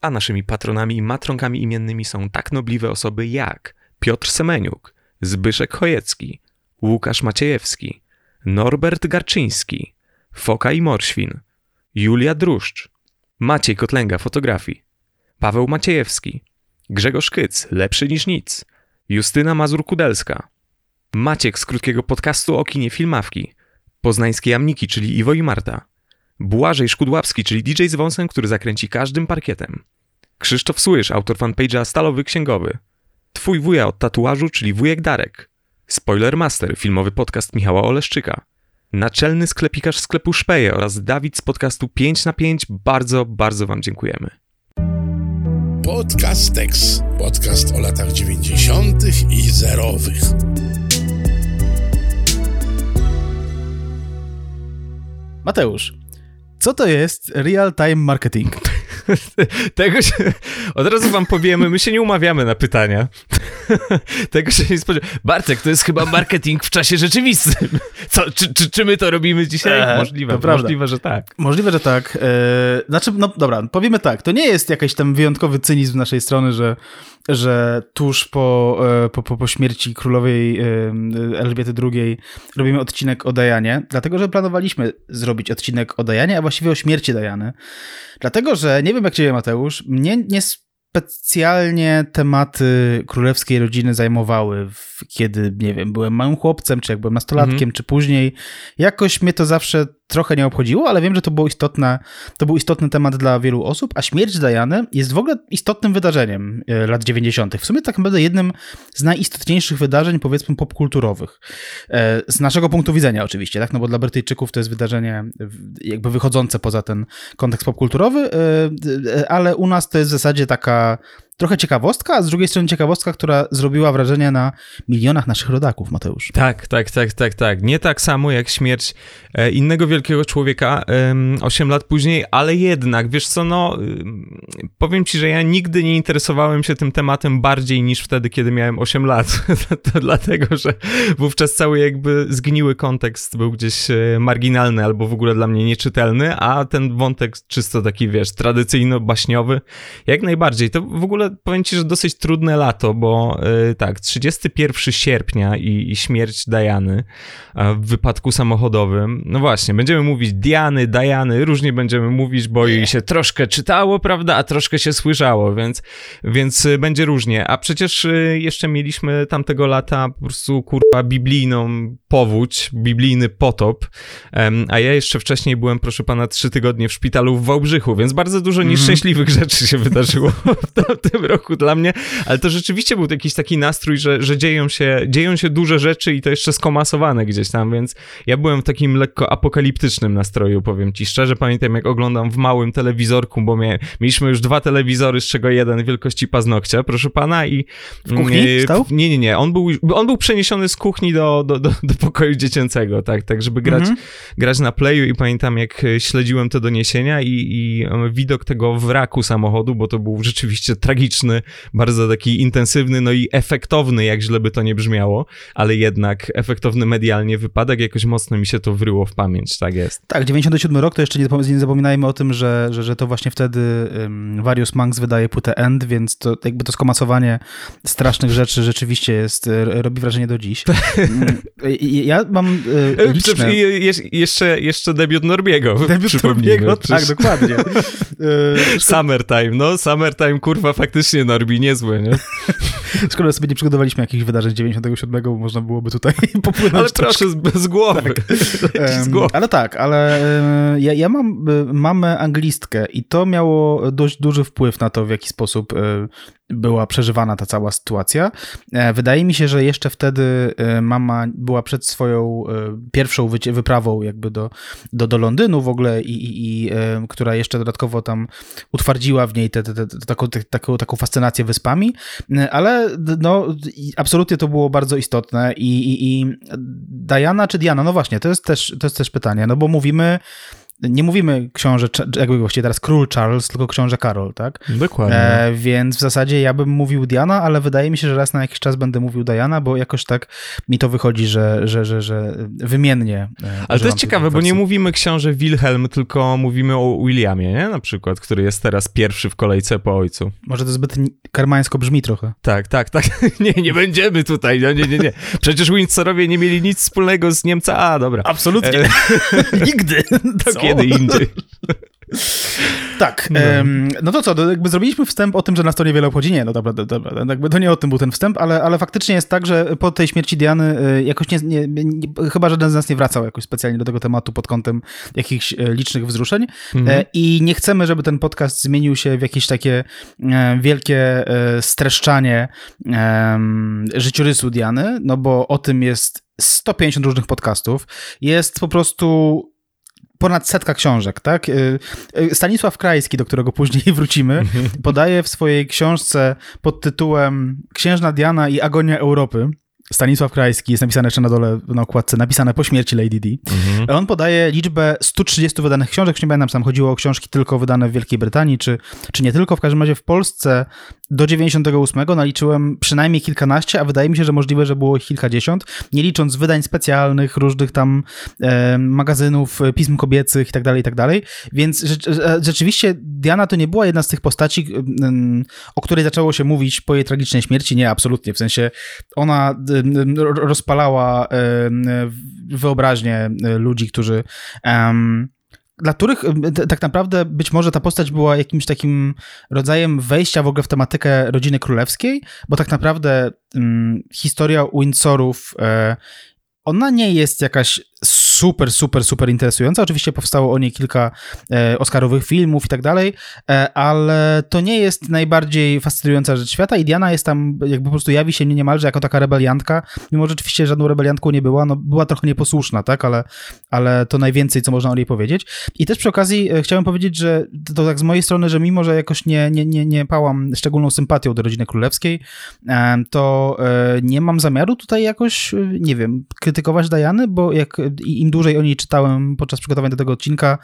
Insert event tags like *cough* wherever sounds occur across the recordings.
A naszymi patronami i matronkami imiennymi są tak nobliwe osoby jak Piotr Semeniuk, Zbyszek Chojecki, Łukasz Maciejewski, Norbert Garczyński, Foka i Morświn, Julia Druszcz, Maciej Kotlęga fotografii, Paweł Maciejewski, Grzegorz Kyc, lepszy niż nic, Justyna Mazur-Kudelska, Maciek z krótkiego podcastu o kinie Filmawki, Poznańskie Jamniki, czyli Iwo i Marta, Błażej Szkudłapski, czyli DJ z wąsem, który zakręci każdym parkietem, Krzysztof Słysz, autor fanpage'a Stalowy Księgowy, Twój wuja od tatuażu, czyli wujek Darek, Spoiler Master, filmowy podcast Michała Oleszczyka, naczelny sklepikarz sklepu Szpeje oraz Dawid z podcastu 5 na 5 bardzo, bardzo Wam dziękujemy. Podcastex. Podcast o latach 90. i zerowych. Mateusz, co to jest real-time marketing? *laughs* Tego się, od razu wam powiemy, my się nie umawiamy na pytania. *laughs* Tego się nie spodziewam. Bartek, to jest chyba marketing w czasie rzeczywistym. Co, czy, czy, czy my to robimy dzisiaj? Eee, możliwe, możliwe, że tak. Możliwe, że tak. Eee, znaczy, no dobra, powiemy tak. To nie jest jakiś tam wyjątkowy cynizm z naszej strony, że, że tuż po, e, po, po, po śmierci królowej e, Elżbiety II robimy odcinek o Dajanie, dlatego że planowaliśmy zrobić odcinek o Dajanie, a właściwie o śmierci Dajany. Dlatego, że nie wiem jak ciebie Mateusz, mnie nie specjalnie tematy królewskiej rodziny zajmowały, kiedy, nie wiem, byłem małym chłopcem, czy jak byłem nastolatkiem, mhm. czy później. Jakoś mnie to zawsze trochę nie obchodziło, ale wiem, że to było istotne, to był istotny temat dla wielu osób, a śmierć Diany jest w ogóle istotnym wydarzeniem e, lat 90. W sumie tak naprawdę jednym z najistotniejszych wydarzeń, powiedzmy, popkulturowych. E, z naszego punktu widzenia oczywiście, tak? No bo dla Brytyjczyków to jest wydarzenie jakby wychodzące poza ten kontekst popkulturowy, e, ale u nas to jest w zasadzie taka trochę ciekawostka, a z drugiej strony ciekawostka, która zrobiła wrażenie na milionach naszych rodaków, Mateusz. Tak, tak, tak, tak, tak. Nie tak samo jak śmierć e, innego wielkiego człowieka 8 lat później, ale jednak, wiesz co, no powiem ci, że ja nigdy nie interesowałem się tym tematem bardziej niż wtedy, kiedy miałem 8 lat. *laughs* to dlatego, że wówczas cały jakby zgniły kontekst był gdzieś e, marginalny albo w ogóle dla mnie nieczytelny, a ten wątek czysto taki, wiesz, tradycyjno-baśniowy, jak najbardziej. To w ogóle powiem ci, że dosyć trudne lato, bo yy, tak, 31 sierpnia i, i śmierć Diany w wypadku samochodowym. No właśnie, będziemy mówić Diany, Diany, różnie będziemy mówić, bo jej się troszkę czytało, prawda, a troszkę się słyszało, więc, więc y, będzie różnie. A przecież y, jeszcze mieliśmy tamtego lata po prostu, kurwa, biblijną powódź, biblijny potop, a ja jeszcze wcześniej byłem, proszę pana, trzy tygodnie w szpitalu w Wałbrzychu, więc bardzo dużo mhm. nieszczęśliwych mm rzeczy się wydarzyło *laughs* w tamtym tym roku dla mnie, ale to rzeczywiście był jakiś taki nastrój, że, że dzieją, się, dzieją się duże rzeczy i to jeszcze skomasowane gdzieś tam, więc ja byłem w takim lekko apokaliptycznym nastroju, powiem ci szczerze. Pamiętam, jak oglądam w małym telewizorku, bo mie, mieliśmy już dwa telewizory, z czego jeden wielkości paznokcia, proszę pana, i... W kuchni mm, stał? Nie, nie, nie. On był, on był przeniesiony z kuchni do, do, do, do pokoju dziecięcego, tak, tak, żeby grać, mhm. grać na playu i pamiętam, jak śledziłem te doniesienia i, i widok tego wraku samochodu, bo to był rzeczywiście tragiczny bardzo taki intensywny, no i efektowny, jak źle by to nie brzmiało, ale jednak efektowny medialnie wypadek, jakoś mocno mi się to wryło w pamięć, tak jest. Tak, 97 rok to jeszcze nie, zapominajmy o tym, że, że, że to właśnie wtedy um, Various Monks wydaje płytę End, więc to jakby to skomasowanie strasznych rzeczy rzeczywiście jest, e, robi wrażenie do dziś. *laughs* Mm, ja mam e, liczne... jeszcze, jeszcze debiut Norbiego. Debiut Norbiego, tak, dokładnie. *laughs* Summertime, no, Summertime, kurwa, faktycznie faktycznie Norbi niezły, nie? *laughs* Szkoda sobie nie przygotowaliśmy jakichś wydarzeń 97, bo można byłoby tutaj *laughs* popłynąć Ale proszę, z, z głowy. Tak. *laughs* z głowy. ale tak, ale ja, ja mam mamę anglistkę i to miało dość duży wpływ na to, w jaki sposób była przeżywana ta cała sytuacja. E, wydaje mi się, że jeszcze wtedy e, mama była przed swoją e, pierwszą wyprawą jakby do, do, do Londynu w ogóle i, i, i która jeszcze dodatkowo tam utwardziła w niej te, te, te, taką, taką, taką fascynację wyspami, ale no, absolutnie to było bardzo istotne i, i, i Diana czy Diana, no właśnie, to jest też, to jest też pytanie, no bo mówimy nie mówimy książę, jakby właściwie teraz król Charles, tylko książę Karol, tak? Dokładnie. E, więc w zasadzie ja bym mówił Diana, ale wydaje mi się, że raz na jakiś czas będę mówił Diana, bo jakoś tak mi to wychodzi, że, że, że, że wymiennie. E, ale to jest ciekawe, bo nie mówimy książę Wilhelm, tylko mówimy o Williamie, nie? Na przykład, który jest teraz pierwszy w kolejce po ojcu. Może to zbyt karmańsko brzmi trochę. Tak, tak, tak. *laughs* nie, nie będziemy tutaj, no nie, nie, nie. Przecież Windsorowie nie mieli nic wspólnego z Niemca A, dobra. Absolutnie. E, *laughs* Nigdy. *laughs* Co? Kiedy indziej. *laughs* Tak. No. no to co, jakby zrobiliśmy wstęp o tym, że nas to niewiele obchodzi. Nie, no dobra, dobra, jakby to nie o tym był ten wstęp, ale, ale faktycznie jest tak, że po tej śmierci Diany y, jakoś nie, nie, nie, chyba żaden z nas nie wracał jakoś specjalnie do tego tematu pod kątem jakichś e, licznych wzruszeń mhm. E, i nie chcemy, żeby ten podcast zmienił się w jakieś takie e, wielkie streszczanie życiorysu Diany, no bo o tym jest 150 różnych podcastów. Jest po prostu ponad setka książek, tak? Y, y, Stanisław Krajski, do którego później *laughs* wrócimy, podaje w swojej książce pod tytułem Księżna Diana i Agonia Europy Stanisław Krajski, jest napisane jeszcze na dole na okładce, napisane po śmierci Lady D. Mhm. On podaje liczbę 130 wydanych książek, nie pamiętam, czy tam chodziło o książki tylko wydane w Wielkiej Brytanii, czy, czy nie tylko, w każdym razie w Polsce do 98 naliczyłem przynajmniej kilkanaście, a wydaje mi się, że możliwe, że było ich kilkadziesiąt, nie licząc wydań specjalnych, różnych tam e, magazynów, pism kobiecych i tak dalej, i tak dalej. Więc e, rzeczywiście Diana to nie była jedna z tych postaci, o której zaczęło się mówić po jej tragicznej śmierci. Nie, absolutnie. W sensie ona rozpalała wyobraźnię e, ludzi, którzy dla których tak naprawdę być może ta postać była jakimś takim rodzajem wejścia w ogóle w tematykę rodziny królewskiej, bo tak naprawdę um, historia Windsorów e, ona nie jest jakaś super, super, super interesująca. Oczywiście powstało o niej kilka e, Oscarowych filmów i tak dalej, e, ale to nie jest najbardziej fascynująca rzecz świata i Diana jest tam, jakby po prostu jawi się niemalże jako taka rebeliantka, mimo że oczywiście żadną rebeliantką nie była, no była trochę nieposłuszna, tak, ale, ale to najwięcej, co można o niej powiedzieć. I też przy okazji e, chciałem powiedzieć, że to tak z mojej strony, że mimo, że jakoś nie, nie, nie, nie pałam szczególną sympatią do rodziny królewskiej, e, to nie mam zamiaru tutaj jakoś, nie wiem, krytykować Diany, bo jak im dłużej o niej czytałem podczas przygotowania do tego odcinka,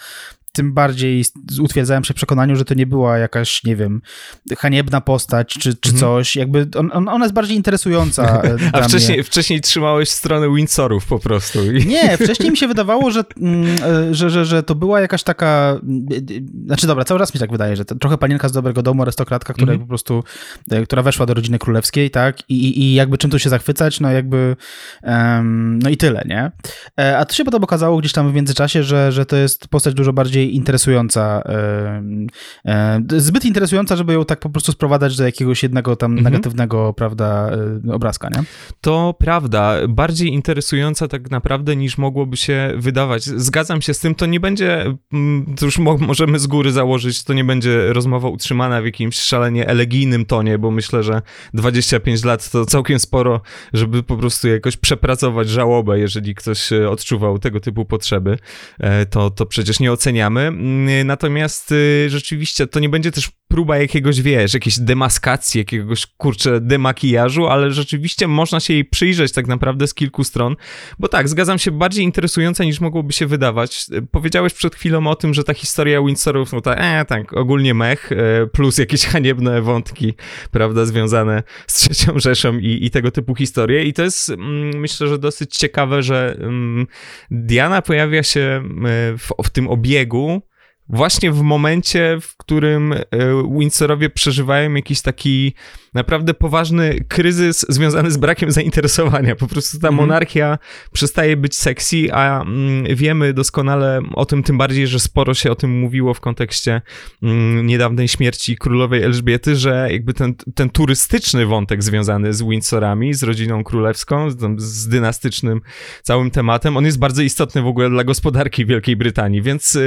tym bardziej utwierdzałem się w przekonaniu, że to nie była jakaś, nie wiem, haniebna postać czy, czy mhm. coś. Jakby on, on, ona jest bardziej interesująca. E, *laughs* A wcześniej, wcześniej trzymałeś stronę Windsorów po prostu. Nie, wcześniej mi się wydawało, że, mm, e, że, że, że to była jakaś taka. Znaczy, dobra, cały raz mi tak wydaje, że to trochę panienka z dobrego domu, arystokratka, która mhm. po prostu, e, która weszła do rodziny królewskiej, tak? I, i jakby czym tu się zachwycać, no jakby. Um, no i tyle, nie? A to się potem okazało gdzieś tam w międzyczasie, że, że to jest postać dużo bardziej interesująca, zbyt interesująca, żeby ją tak po prostu sprowadzać do jakiegoś jednego tam mhm. negatywnego, prawda, e, obrazka, nie? To prawda, bardziej interesująca tak naprawdę niż mogłoby się wydawać. Zgadzam się z tym, to nie będzie, mm, to już możemy z góry założyć, to nie będzie rozmowa utrzymana w jakimś szalenie elegijnym tonie, bo myślę, że 25 lat to całkiem sporo, żeby po prostu jakoś przepracować żałobę, jeżeli ktoś e, odczuwał tego typu potrzeby, e, to, to przecież nie oceniamy Mm, natomiast y, rzeczywiście to nie będzie też próba jakiegoś, wiesz, jakiejś demaskacji, jakiegoś, kurczę, demakijażu, ale rzeczywiście można się jej przyjrzeć tak naprawdę z kilku stron, bo tak, zgadzam się, bardziej interesująca niż mogłoby się wydawać. Powiedziałeś przed chwilą o tym, że ta historia Windsorów, no ta, e, tak, ogólnie mech, e, plus jakieś *laughs* haniebne wątki, prawda, związane z trzecią Rzeszą i, i tego typu historie. I to jest, mm, myślę, że dosyć ciekawe, że mm, Diana pojawia się e, w, w tym obiegu właśnie w momencie, w którym e, Windsorowie przeżywają jakiś taki naprawdę poważny kryzys związany z brakiem *laughs* zainteresowania. Po prostu ta mhm. monarchia przestaje być sexy, a mm, wiemy doskonale o tym, tym bardziej, że sporo się o tym mówiło w kontekście mm, niedawnej śmierci królowej Elżbiety, że jakby ten, ten turystyczny wątek związany z Windsorami, z rodziną królewską, z, z dynastycznym całym tematem, on jest bardzo istotny w ogóle dla gospodarki Wielkiej Brytanii, więc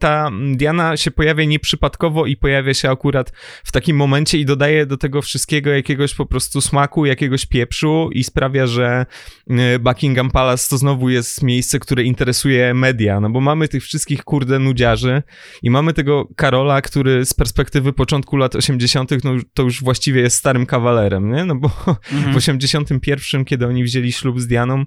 ta Diana się pojawia nieprzypadkowo i pojawia się akurat w takim momencie i dodaje do tego wszystkiego jakiegoś po prostu smaku, jakiegoś pieprzu i sprawia, że y, Buckingham Palace to znowu jest miejsce, które interesuje media, no bo mamy tych wszystkich kurde nudziarzy i mamy tego Karola, który z perspektywy początku lat 80. no to już właściwie jest starym kawalerem, nie? No bo mhm. w 81, kiedy oni wzięli ślub z Dianą,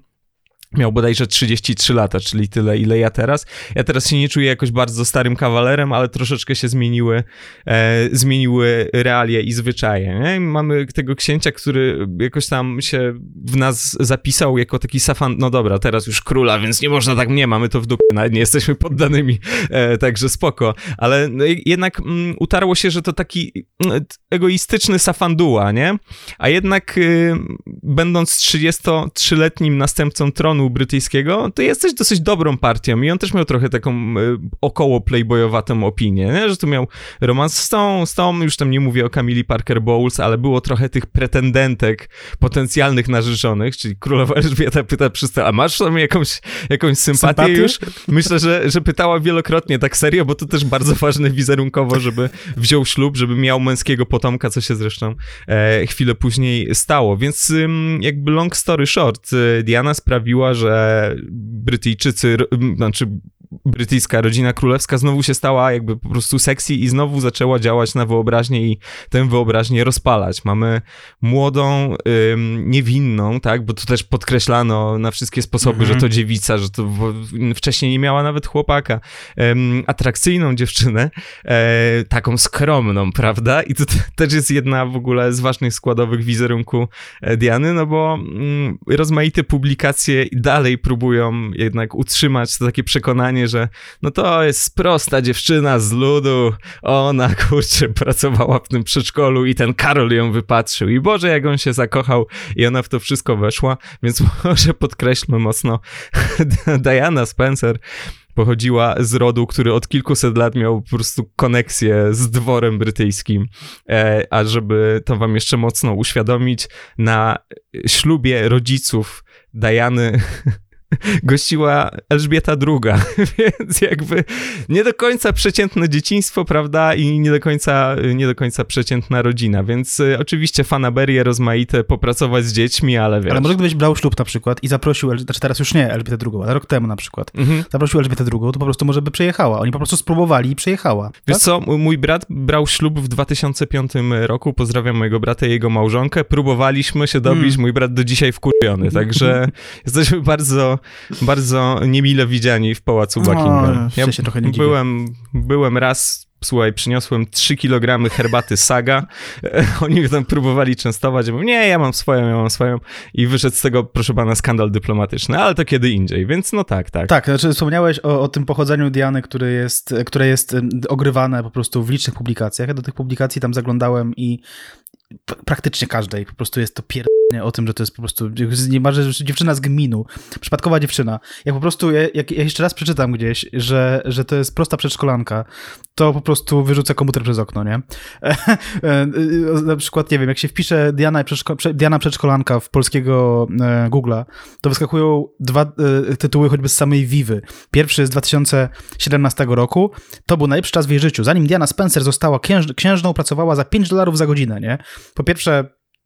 Miał bodajże 33 lata, czyli tyle, ile ja teraz. Ja teraz się nie czuję jakoś bardzo starym kawalerem, ale troszeczkę się zmieniły, e, zmieniły realia i zwyczaje. Nie? Mamy tego księcia, który jakoś tam się w nas zapisał jako taki safan. No dobra, teraz już króla, więc nie można tak mnie, mamy to w dupie, nie jesteśmy poddanymi, e, także spoko. Ale no, jednak mm, utarło się, że to taki mm, egoistyczny safanduła, nie? A jednak y, będąc 33-letnim następcą tronu brytyjskiego, to jesteś dosyć dobrą partią i on też miał trochę taką y, około playboyowatą opinię, nie? że tu miał romans z tą, z tą, już tam nie mówię o Camille Parker Bowles, ale było trochę tych pretendentek potencjalnych narzeczonych, czyli królowa *laughs* Elżbieta pyta przystała, a masz tam jakąś, jakąś sympatię, sympatię już? Myślę, że, że pytała wielokrotnie tak serio, bo to też bardzo ważne wizerunkowo, żeby wziął ślub, żeby miał męskiego potomka, co się zresztą e, chwilę później stało, więc ym, jakby long story short, y, Diana sprawiła, że Brytyjczycy, znaczy brytyjska rodzina królewska znowu się stała jakby po prostu sexy i znowu zaczęła działać na wyobraźnię i tę wyobraźnię rozpalać. Mamy młodą, ym, niewinną, tak, bo to też podkreślano na wszystkie sposoby, mm -hmm. że to dziewica, że to wcześniej nie miała nawet chłopaka. Ym, atrakcyjną dziewczynę, e, taką skromną, prawda? I to też jest jedna w ogóle z ważnych składowych wizerunku e, Diany, no bo mm, rozmaite publikacje dalej próbują jednak utrzymać to takie przekonanie, że no to jest prosta dziewczyna z ludu, ona kurczę pracowała w tym przedszkolu i ten Karol ją wypatrzył. I Boże jak on się zakochał i ona w to wszystko weszła, więc *laughs* może podkreślmy mocno *laughs* Diana Spencer pochodziła z rodu, który od kilkuset lat miał po prostu koneksję z dworem brytyjskim. E, a żeby to wam jeszcze mocno uświadomić, na ślubie rodziców Diany *laughs* *laughs* gościła Elżbieta II, *laughs* więc jakby nie do końca przeciętne dzieciństwo, prawda, i nie do końca, nie do końca przeciętna rodzina, więc y, oczywiście fanaberie rozmaite, popracować z dziećmi, ale wiesz. Ale może gdybyś brał ślub na przykład i zaprosił, znaczy teraz już nie Elżbietę II, ale rok temu na przykład, mhm. zaprosił Elżbietę II, to po prostu może by przejechała. Oni po prostu spróbowali i przejechała. Wiesz tak? co, mój brat brał ślub w 2005 roku, pozdrawiam mojego brata i jego małżonkę, próbowaliśmy się dobić, hmm. mój brat do dzisiaj wkurwiony, także *laughs* jesteśmy bardzo bardzo niemile widziani w pałacu no, Buckingham. Ja się trochę nie byłem, byłem raz słuchaj, przyniosłem 3 kg herbaty Saga, *laughs* oni mnie tam próbowali częstować, ja mówię, nie, ja mam swoją, ja mam swoją i wyszedł z tego, proszę pana, skandal dyplomatyczny, ale to kiedy indziej, więc no tak, tak. Tak, znaczy wspomniałeś o, o tym pochodzeniu Diany, które jest, które jest ogrywane po prostu w licznych publikacjach, ja do tych publikacji tam zaglądałem i praktycznie każdej, po prostu jest to pier o tym, że to jest po prostu niemalże dziewczyna z gminu, przypadkowa dziewczyna. Jak po prostu, jak, ja jeszcze raz przeczytam gdzieś, że, że to jest prosta przedszkolanka, to po prostu wyrzucę komputer przez okno, nie? *laughs* Na przykład, nie wiem, jak się wpisze Diana, przedszko Diana przedszkolanka w polskiego e, Google'a, to wyskakują dwa e, tytuły choćby z samej Vivy. Pierwszy z 2017 roku, to był najlepszy czas w jej życiu. Zanim Diana Spencer została księż księżną, pracowała za 5 dolarów za godzinę, nie? Po pierwsze,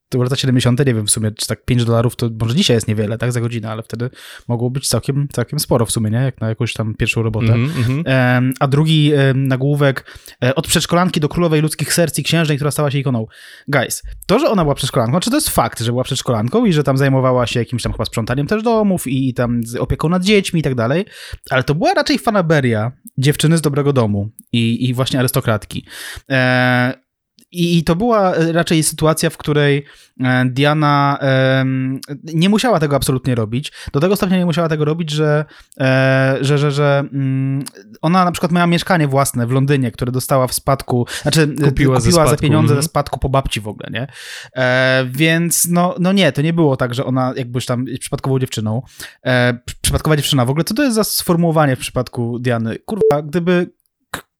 to lata 70., nie wiem w sumie, czy tak 5 dolarów to może dzisiaj jest niewiele, tak, za godzinę, ale wtedy mogło być całkiem, całkiem sporo w sumie, nie, jak na jakąś tam pierwszą robotę. Mm -hmm. a drugi nagłówek, e, od przedszkolanki do królowej ludzkich serc i księżnej, która stała się ikoną. Guys, to, że ona była przedszkolanką, czy to jest fakt, że była przedszkolanką i że tam zajmowała się jakimś tam chyba sprzątaniem też domów i, i tam opieką nad dziećmi i tak dalej, ale to była raczej fanaberia dziewczyny z dobrego domu i, i właśnie arystokratki. E i, to była e, raczej sytuacja, w której e, Diana nie musiała tego absolutnie robić. Do tego stopnia nie musiała tego robić, że, e, że, że, że mm, ona na przykład miała mieszkanie własne w Londynie, które dostała w spadku, znaczy kupiła, kupiła za pieniądze mm. ze spadku po babci w ogóle, nie? Więc no, no nie, to nie było tak, że ona jakbyś tam przypadkową dziewczyną. Przypadkowa dziewczyna w ogóle, co to jest za sformułowanie w przypadku Diany? Kurwa, gdyby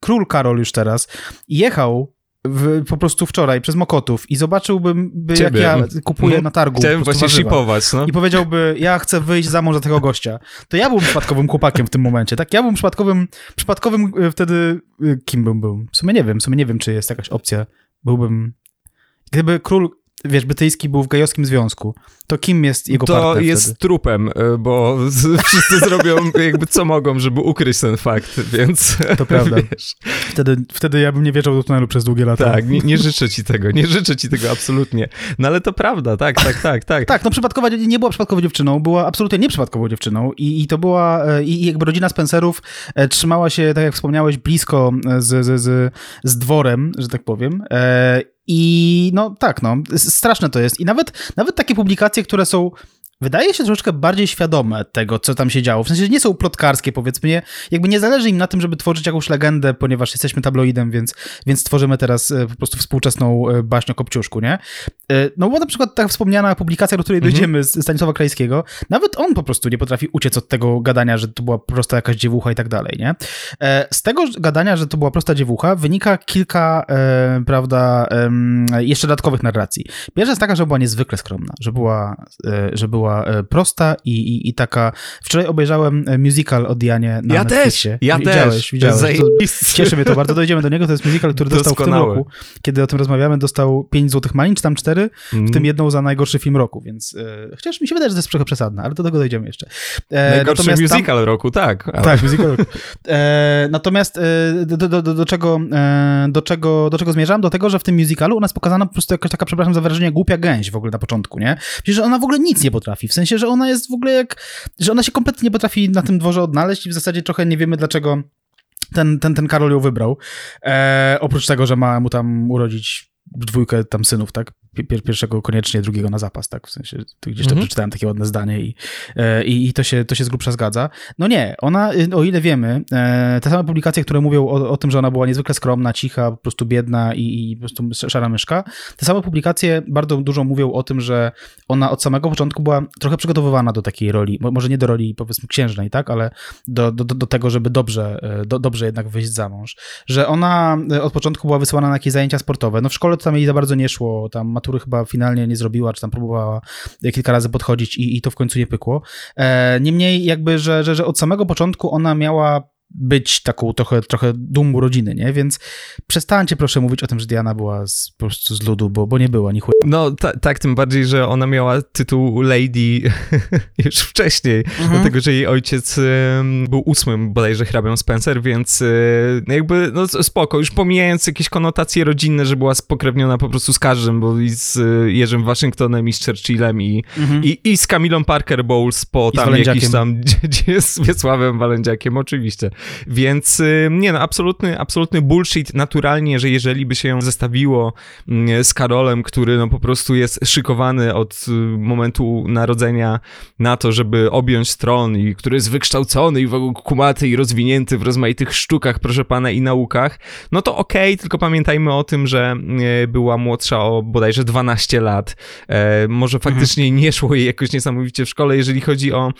król Karol już teraz jechał w, po prostu wczoraj przez Mokotów i zobaczyłbym, by, jak ja kupuję no, na targu. Chciałem właśnie shipować, no. I powiedziałby, ja chcę wyjść za mąż za tego gościa. To ja byłbym przypadkowym chłopakiem w tym momencie, tak? Ja byłem przypadkowym, przypadkowym e, wtedy, e, kim bym był? W sumie nie wiem, w sumie nie wiem, czy jest jakaś opcja. Byłbym, gdyby król wiesz, brytyjski był w gejowskim związku, to kim jest jego to partner To jest wtedy? trupem, y, bo *laughs* wszyscy zrobią jakby co mogą, żeby ukryć ten fakt, więc To prawda. *laughs* Wiesz, Wtedy, wtedy ja bym nie wjeżdżał do tunelu przez długie lata. tak, nie, nie życzę ci tego, nie życzę ci tego absolutnie. No ale to prawda, tak, tak, tak, tak. Tak, no przypadkowa nie była przypadkową dziewczyną, była absolutnie nieprzypadkową dziewczyną i, i to była, e, i jakby rodzina Spencerów e, trzymała się, tak jak wspomniałeś, blisko e, z, z, z, z dworem, że tak powiem. I no tak, no, straszne to jest. I nawet, nawet takie publikacje, które są wydaje się troszeczkę bardziej świadome tego, co tam się działo. W sensie, że nie są plotkarskie, powiedzmy. Nie, jakby nie zależy im na tym, żeby tworzyć jakąś legendę, ponieważ jesteśmy tabloidem, więc, więc tworzymy teraz e, po prostu współczesną e, baśń o Kopciuszku, nie? E, no bo na przykład ta wspomniana publikacja, do której mhm. dojdziemy z Stanisława Krajskiego, nawet on po prostu nie potrafi uciec od tego gadania, że to była prosta jakaś dziewucha i tak dalej, nie? Z tego gadania, że to była prosta dziewucha, wynika kilka, prawda, jeszcze dodatkowych narracji. Pierwsza jest taka, że była niezwykle skromna, że była, że była była e, prosta i, i, i taka... Wczoraj obejrzałem e, musical o Dianie na ja Netflixie. Też, ja widziałeś, też. Widziałeś, Cieszę mnie to bardzo. Dojdziemy do niego. To jest musical, który dostał Doskonały. w tym roku. Kiedy o tym rozmawiamy, dostał 5 złotych malin, czy tam 4, mm. w tym jedną za najgorszy film roku, więc e, chociaż mi się wydaje, że to jest trochę przesadne, ale do tego dojdziemy jeszcze. E, najgorszy musical tam, roku, tak. Ale... Tak, musical roku. E, natomiast e, do, do, do, do, czego, do, czego, do czego zmierzam? Do tego, że w tym musicalu ona jest pokazana po prostu jakaś taka, przepraszam za wyrażenie, głupia gęś w ogóle na początku, nie? Przecież ona w ogóle nic nie potrafi potrafi. W sensie, że ona jest w ogóle jak, że ona się kompletnie nie potrafi na tym dworze odnaleźć i w zasadzie trochę nie wiemy dlaczego ten, ten, ten Karol ją wybrał. E, oprócz tego, że ma mu tam urodzić dwójkę tam synów, tak? Pierwszego koniecznie, drugiego na zapas, tak? W sensie, tu gdzieś tam mhm. przeczytałem takie ładne zdanie i, e, i, i, to, się, to się z grubsza zgadza. No nie, ona, y, o ile wiemy, e, te same publikacje, które mówią o, o tym, że ona była niezwykle skromna, cicha, po prostu biedna i, i po prostu szara myszka, te same publikacje bardzo dużo mówią o tym, że ona od samego początku była trochę przygotowywana do takiej roli, może nie do roli powiedzmy księżnej, tak? Ale do, do, do tego, żeby dobrze, e, do, dobrze jednak wyjść za mąż. Że ona od początku była wysyłana na jakieś zajęcia sportowe. No w szkole to tam jej za bardzo nie szło, tam matury chyba finalnie nie zrobiła, czy tam próbowała kilka razy podchodzić i, i to w końcu nie pykło. E, niemniej jakby, że, że, że od samego początku ona miała być taką trochę, trochę dumą rodziny, nie? Więc przestańcie proszę mówić o tym, że Diana była z, po prostu z ludu, bo, bo nie była, ni chuj. No ta, tak, tym bardziej, że ona miała tytuł Lady *laughs* już wcześniej, mhm. dlatego, że jej ojciec był ósmym bodajże hrabią Spencer, więc y, jakby, no spoko, już pomijając jakieś konotacje rodzinne, że była spokrewniona po prostu z każdym, bo i z y, Jerzym Waszyngtonem i z Churchillem i, mhm. i, i z Kamilą Parker Bowles po I tam jakiś tam, *laughs* z Wiesławem Walędziakiem, oczywiście. Więc y, nie no, absolutny, absolutny bullshit naturalnie, że jeżeli by się ją zestawiło mm, z Karolem, który no po prostu jest szykowany od y, momentu narodzenia na to, żeby objąć tron i który jest wykształcony i w ogóle kumaty i rozwinięty w rozmaitych sztukach, proszę pana, i naukach, no to okej, okay, tylko pamiętajmy o tym, że y, była młodsza o bodajże 12 lat. E, może mhm. faktycznie nie szło jej jakoś niesamowicie w szkole. Jeżeli chodzi o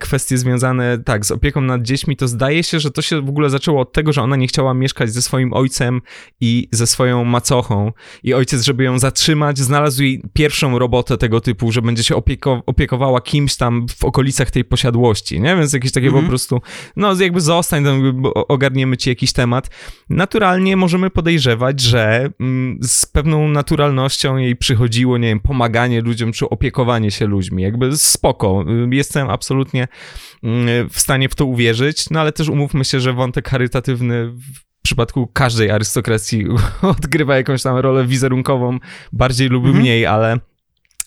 kwestie związane, tak, z opieką nad dziećmi, to zdaje się, że to się w ogóle zaczęło od tego, że ona nie chciała mieszkać ze swoim ojcem i ze swoją macochą. I ojciec, żeby ją zatrzymać, znalazł jej pierwszą robotę tego typu, że będzie się opieko opiekowała kimś tam w okolicach tej posiadłości, nie? Więc jakieś takie mm -hmm. po mhm. prostu, no jakby zostań, tam, ogarniemy ci jakiś temat. Naturalnie możemy podejrzewać, że mm, z pewną naturalnością jej przychodziło, nie wiem, pomaganie ludziom, czy opiekowanie się ludźmi. Jakby spoko. Jestem absolutnie Mm, w stanie w to uwierzyć, no ale też umówmy się, że wątek charytatywny w przypadku każdej arystokracji *laughs* odgrywa jakąś tam rolę wizerunkową, bardziej lub mhm. mniej, ale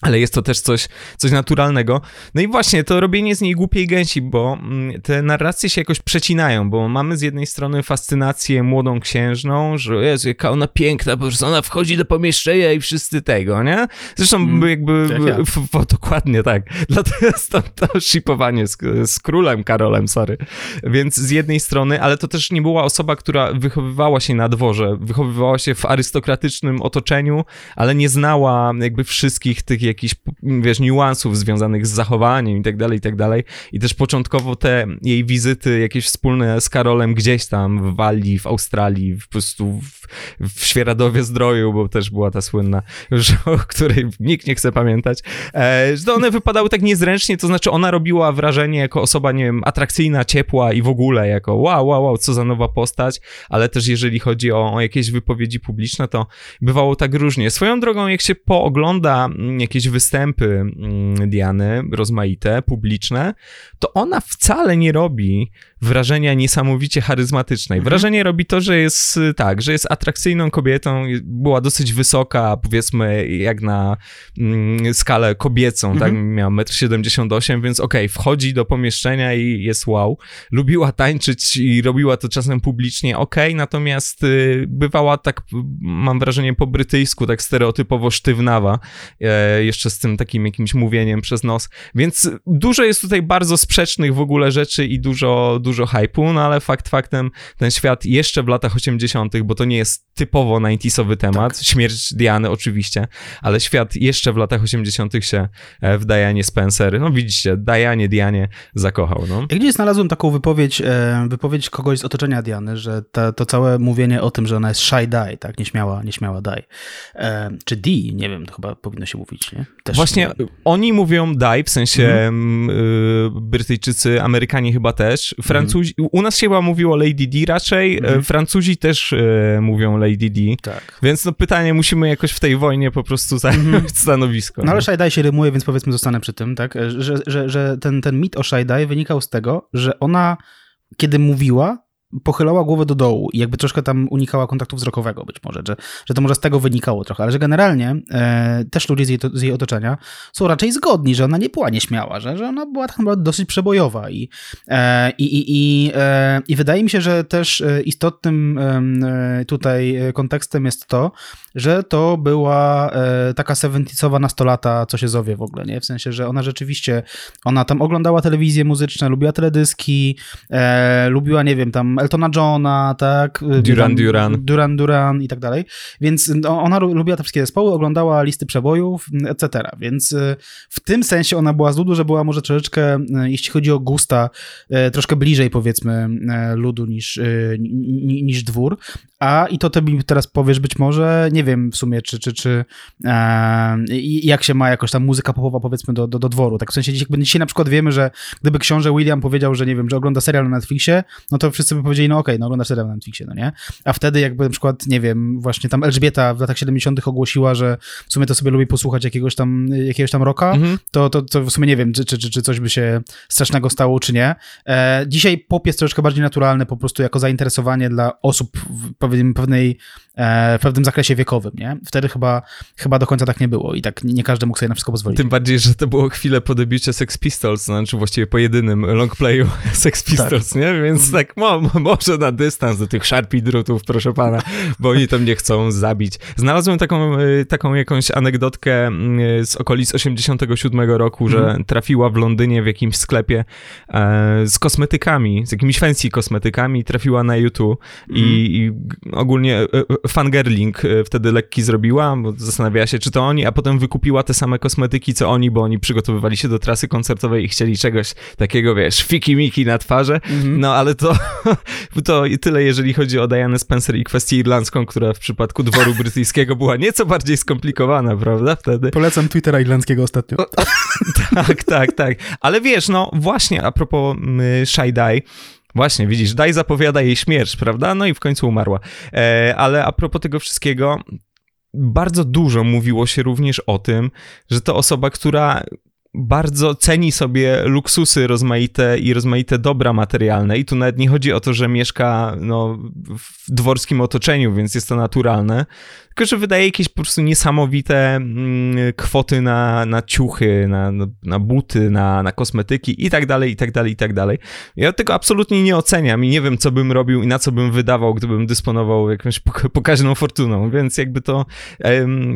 ale jest to też coś, coś naturalnego. No i właśnie, to robienie z niej głupiej gęsi, bo mm, te narracje się jakoś przecinają, bo mamy z jednej strony fascynację młodą księżną, że jest jaka ona piękna, po prostu ona wchodzi do pomieszczenia i wszyscy tego, nie? Zresztą mm, jakby, ja. w, w, dokładnie tak. *laughs* Dlatego jest to, to shipowanie z, z królem Karolem, sorry. Więc z jednej strony, ale to też nie była osoba, która wychowywała się na dworze, wychowywała się w arystokratycznym otoczeniu, ale nie znała jakby wszystkich tych jakichś, wiesz, niuansów związanych z zachowaniem i tak dalej, i tak dalej. I też początkowo te jej wizyty jakieś wspólne z Karolem gdzieś tam w Walii, w Australii, w, po prostu w, w Świeradowie Zdroju, bo też była ta słynna, już, *laughs* o której nikt nie chce pamiętać, e, że one wypadały tak niezręcznie, to znaczy ona robiła wrażenie jako osoba, nie wiem, atrakcyjna, ciepła i w ogóle jako wow, wow, wow, co za nowa postać, ale też jeżeli chodzi o, o jakieś wypowiedzi publiczne, to bywało tak różnie. Swoją drogą, jak się poogląda mm, jakieś występy mm, Diany, rozmaite, publiczne, to ona wcale nie robi wrażenia niesamowicie charyzmatycznej. Mhm. Wrażenie robi to, że jest y, tak, że jest atrakcyjną kobietą, była dosyć wysoka, powiedzmy jak na mm, skalę kobiecą, tak? mhm. tak, miała 1,78 m, więc okej, okay, wchodzi do pomieszczenia i jest wow. Lubiła tańczyć i robiła to czasem publicznie, okej, okay, natomiast y, bywała tak, mam wrażenie po brytyjsku, tak stereotypowo sztywnawa, e, jeszcze z tym takim jakimś mówieniem przez nos, więc dużo jest tutaj bardzo sprzecznych w ogóle rzeczy i dużo, dużo hypu, no ale fakt faktem ten świat jeszcze w latach 80., bo to nie jest typowo 90sowy temat, tak. śmierć Diany oczywiście, ale świat jeszcze w latach 80. się e, w Dianie Spencer, no widzicie, Dianie, Dianie zakochał, no. Ja gdzieś znalazłem taką wypowiedź, e, wypowiedź kogoś z otoczenia Diany, że ta, to całe mówienie o tym, że ona jest shy die, tak, nieśmiała, nieśmiała die, e, czy D, nie wiem, to chyba powinno się mówić, nie? Też Właśnie oni mówią die, w sensie mhm. Brytyjczycy, Amerykanie chyba też, Francuzi, mm. u nas się chyba mówiło Lady D raczej, mm. Francuzi też mówią Lady D, tak. więc no pytanie, musimy jakoś w tej wojnie po prostu zająć mm. *laughs* stanowisko. No ale Shaidai się rymuje, więc powiedzmy zostanę przy tym, tak, że, że, że ten, ten mit o Shaidai wynikał z tego, że ona, kiedy mówiła, pochylała głowę do dołu i jakby troszkę tam unikała kontaktu wzrokowego być może, że, że to może z tego wynikało trochę, ale że generalnie e, też ludzie z jej, z jej, otoczenia są raczej zgodni, że ona nie była nieśmiała, że, że ona była tak naprawdę dosyć przebojowa i, e, i, i, e, i wydaje mi się, że też e, istotnym e, tutaj kontekstem jest to, że to była e, taka seventisowa nastolata, co się zowie w ogóle, nie? W sensie, że ona rzeczywiście, ona tam oglądała telewizję muzyczną, lubiła teledyski, lubiła, nie wiem, tam Eltona Johna, tak? Duran Duran. Duran Duran i tak dalej. Więc no, ona lubiła te wszystkie zespoły, oglądała listy przebojów, etc. Więc y, w tym sensie ona była z ludu, że była może troszeczkę, y, jeśli chodzi o gusta, y, troszkę bliżej powiedzmy ludu niż, niż dwór. A i to ty mi teraz powiesz być może, nie wiem w sumie, czy, czy, czy e, jak się ma jakoś tam muzyka popowa powiedzmy do, do, do dworu. Tak w sensie dzisiaj na przykład wiemy, że gdyby książę William powiedział, że nie wiem, że ogląda serial na Netflixie, no to wszyscy by powiedzieli, no okej, okay, no oglądasz serial na Netflixie, no nie? A wtedy jakby na przykład, nie wiem, właśnie tam Elżbieta w latach 70 ogłosiła, że w sumie to sobie lubi posłuchać jakiegoś tam, jakiegoś tam rocka, mhm. to, to, to w sumie nie wiem, czy, czy, czy, czy coś by się strasznego stało, czy nie. E, dzisiaj pop jest troszkę bardziej naturalny po prostu jako zainteresowanie dla osób w pewnej, pewnej E, w pewnym zakresie wiekowym, nie? Wtedy chyba, chyba do końca tak nie było i tak nie każdy mógł sobie na wszystko pozwolić. Tym bardziej, że to było chwilę po debiucie Sex Pistols, znaczy właściwie po jedynym longplayu *laughs* Sex Pistols, tak. nie? Więc tak mo, *laughs* może na dystans do tych szarpi drutów, proszę pana, bo oni tam nie chcą zabić. Znalazłem taką, y, taką jakąś anegdotkę y, z okolic 87 roku, że mm. trafiła w Londynie w jakimś sklepie e, z kosmetykami, z jakimiś fancy kosmetykami, trafiła na YouTube mm. i, i ogólnie e, e, fangirling wtedy lekki zrobiła, bo zastanawiała się, czy to oni, a potem wykupiła te same kosmetyki, co oni, bo oni przygotowywali się do trasy koncertowej i chcieli czegoś takiego, wiesz, fiki-miki na twarzy. Mhm. No, ale to, *laughs* *laughs* to tyle, jeżeli chodzi o Diane Spencer i kwestię irlandzką, która w przypadku dworu brytyjskiego była nieco bardziej skomplikowana, prawda, wtedy. Polecam Twittera irlandzkiego ostatnio. tak, tak, tak. Ale wiesz, no właśnie, a propos y, Shy Die, Właśnie, widzisz, Daj zapowiada jej śmierć, prawda? No i w końcu umarła. E, ale a propos tego wszystkiego, bardzo dużo mówiło się również o tym, że to osoba, która bardzo ceni sobie luksusy rozmaite i rozmaite dobra materialne. I tu nawet nie chodzi o to, że mieszka no, w dworskim otoczeniu, więc jest to naturalne, tylko że wydaje jakieś po prostu niesamowite mm, kwoty na, na ciuchy, na, na buty, na, na kosmetyki i tak dalej, i tak dalej, i tak dalej. Ja tego absolutnie nie oceniam i nie wiem, co bym robił i na co bym wydawał, gdybym dysponował jakąś pokaźną fortuną, więc jakby to,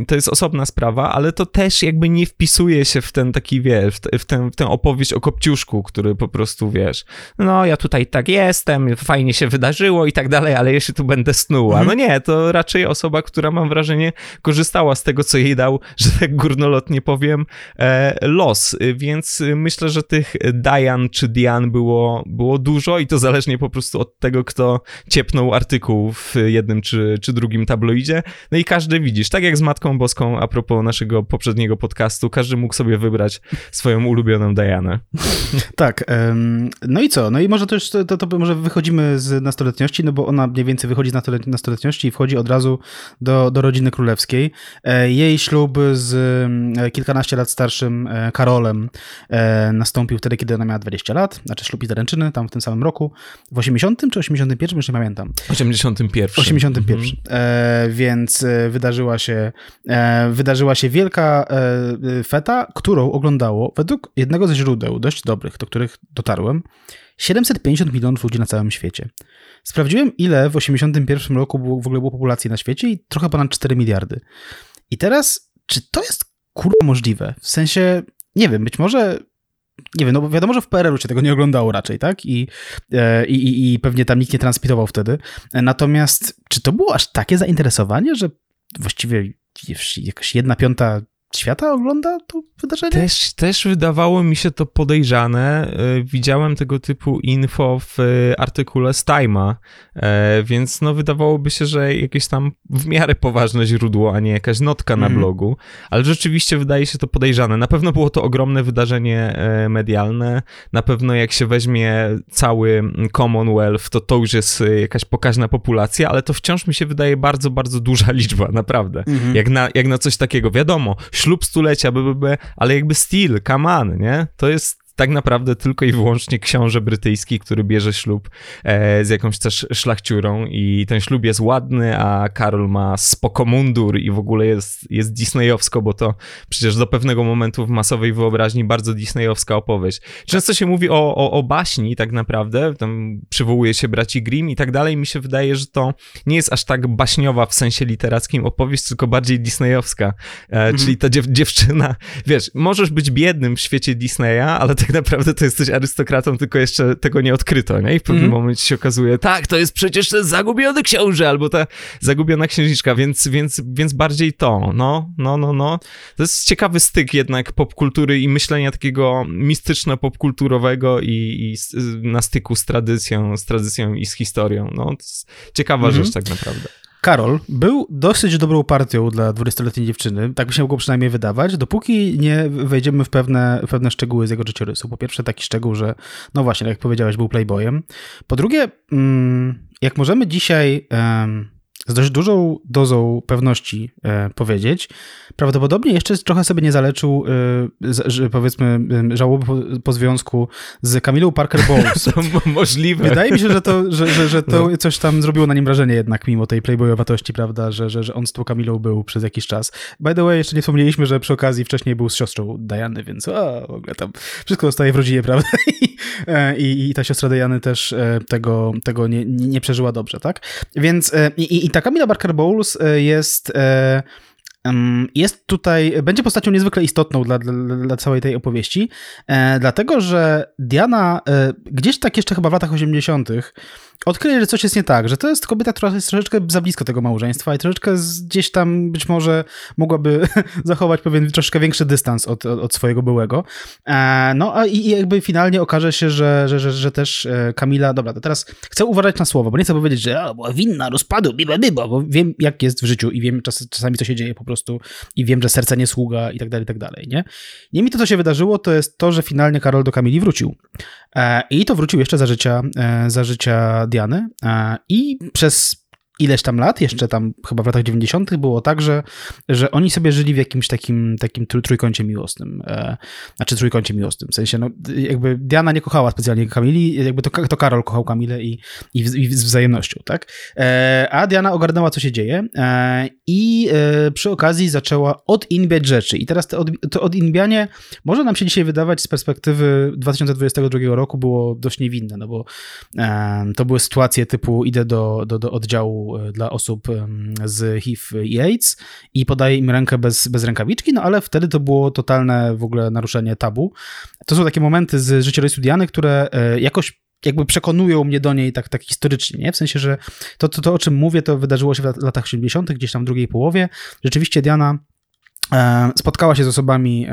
to jest osobna sprawa, ale to też jakby nie wpisuje się w ten taki, wiesz, w, tę, w tę opowieść o Kopciuszku, który po prostu, wiesz, no ja tutaj tak jestem, fajnie się wydarzyło i tak dalej, ale ja się tu będę snuła. Mhm. No nie, to raczej osoba, która mam wrażenie korzystała z tego, co jej dał, że tak górnolotnie powiem, e, los. Więc myślę, że tych Dian czy Dian było, było dużo i to zależnie po prostu od tego, kto ciepnął artykuł w jednym czy, czy drugim tabloidzie. No i każdy widzisz, tak jak z Matką Boską a propos naszego poprzedniego podcastu, każdy mógł sobie wybrać swoją ulubioną Dianę. *laughs* Tak, no i co? No i może też to, to, może wychodzimy z nastoletniości, no bo ona mniej więcej wychodzi z nastoletniości i wchodzi od razu do, do rodziny królewskiej. E, jej ślub z e, kilkanaście lat starszym e, Karolem nastąpił wtedy, kiedy ona miała 20 lat, znaczy ślub i zaręczyny, tam w tym samym roku. W 80 czy 81, już nie pamiętam. 81. 81. Mhm. E, więc wydarzyła się, e, wydarzyła się wielka e, feta, którą oglądało według jednego ze źródeł, dość dobrych, do których dotarłem, 750 milionów ludzi na całym świecie. Sprawdziłem, ile w 81 roku było, w ogóle było populacji na świecie i trochę ponad 4 miliardy. I teraz, czy to jest kurwa możliwe? W sensie, nie wiem, być może nie wiem, no wiadomo, że w PRL-u się tego nie oglądało raczej, tak? I, e, i, I pewnie tam nikt nie transmitował wtedy. Natomiast czy to było aż takie zainteresowanie, że właściwie jakaś jedna piąta świata ogląda to wydarzenie? Też, też wydawało mi się to podejrzane. E, widziałem tego typu info w e, artykule z Time'a, e, więc no wydawałoby się, że jakieś tam w miarę poważne źródło, a nie jakaś notka na mm. blogu, ale rzeczywiście wydaje się to podejrzane. Na pewno było to ogromne wydarzenie medialne, na pewno jak się weźmie cały Commonwealth, to to już jest jakaś pokaźna populacja, ale to wciąż mi się wydaje bardzo, bardzo duża *laughs* liczba, naprawdę. Mm. Jak, na, jak na coś takiego. Wiadomo, ślub stulecia, by, ale jakby come on, nie? To jest tak naprawdę tylko i wyłącznie książę brytyjski, który bierze ślub e, z jakąś też szlachciurą i ten ślub jest ładny, a Karol ma spoko mundur i w ogóle jest, jest disneyowsko, bo to przecież do pewnego momentu w masowej wyobraźni bardzo disneyowska opowieść. Często się mówi o, o, o baśni tak naprawdę, tam przywołuje się braci Grimm i tak dalej, mi się wydaje, że to nie jest aż tak baśniowa w sensie literackim opowieść, tylko bardziej disneyowska, e, mhm. czyli ta dziew dziewczyna, wiesz, możesz być biednym w świecie Disneya, ale tak naprawdę to jesteś arystokratą, tylko jeszcze tego nie odkryto, nie? I w pewnym mm. momencie się okazuje, tak, to jest przecież ten zagubiony książę, albo ta zagubiona księżniczka, więc, więc, więc bardziej to, no, no, no, no. To jest ciekawy styk jednak popkultury i myślenia takiego mistyczno-popkulturowego i, i na styku z tradycją, z tradycją i z historią, no. To jest ciekawa mm rzecz tak naprawdę. Karol był dosyć dobrą partią dla 20-letniej dziewczyny, tak by się mogło przynajmniej wydawać, dopóki nie wejdziemy w pewne, pewne szczegóły z jego życiorysu. Po pierwsze taki szczegół, że no właśnie, jak powiedziałeś, był playboyem. Po drugie, mm, jak możemy dzisiaj z dość dużą dozą pewności e, powiedzieć. Prawdopodobnie jeszcze trochę sobie nie zaleczył, e, powiedzmy, żałoby po, po, związku z Camilą Parker Bowles. *laughs* Możliwe. Wydaje mi się, że to, że, że, że to no. coś tam zrobiło na nim wrażenie jednak, mimo tej playboyowatości, prawda, że, że, że on z tą Camilą był przez jakiś czas. By the way, jeszcze nie wspomnieliśmy, że przy okazji wcześniej był z siostrą Diany, więc o, w ogóle tam wszystko zostaje w rodzinie, *laughs* prawda? E, I, i ta siostra Diany też tego, tego nie, nie przeżyła dobrze, tak? Więc i, i ta Camila Barker Bowles jest jest tutaj, będzie postacią niezwykle istotną dla, dla, dla całej tej opowieści, e, dlatego że Diana e, gdzieś tak jeszcze chyba w latach 80 odkryje, że coś jest nie tak, że to jest kobieta, która jest troszeczkę za blisko tego małżeństwa i troszeczkę gdzieś tam być może mogłaby *laughs* zachować pewien troszeczkę większy dystans od, od, swojego byłego. E, no a i, jakby finalnie okaże się, że, że, że, że też e, Kamila, dobra, to teraz chcę uważać na słowo, bo nie chcę powiedzieć, że była winna rozpadu, biba, biba, bo wiem jak jest w życiu i wiem czas, czasami co się dzieje po prostu i wiem, że serce nie sługa i tak dalej, i tak dalej, nie? Nie mi to, co się wydarzyło, to jest to, że finalnie Karol do Kamili wrócił. E, I to wrócił jeszcze za życia, za życia Diany i przez ileś tam lat, jeszcze tam chyba w latach 90. było tak, że, że oni sobie żyli w jakimś takim, takim trójkącie miłosnym. E, znaczy trójkącie miłosnym. W sensie, no, jakby Diana nie kochała specjalnie Kamili, jakby to, to Karol kochał Kamilę i, i, i z wzajemnością, tak? E, a Diana ogarnęła, co się dzieje e, i e, przy okazji zaczęła odinbiać rzeczy. I teraz to, od, to odinbianie może nam się dzisiaj wydawać z perspektywy 2022 roku było dość niewinne, no bo e, to były sytuacje typu idę do, do, do oddziału szpitalu dla osób z HIV i AIDS i podaje im rękę bez, bez rękawiczki, no ale wtedy to było totalne w ogóle naruszenie tabu. To są takie momenty z życiorysu Diany, które jakoś jakby przekonują mnie do niej tak, tak historycznie, nie? W sensie, że to, to, to, o czym mówię, to wydarzyło się w latach 80., gdzieś tam w drugiej połowie. Rzeczywiście Diana E, spotkała się z osobami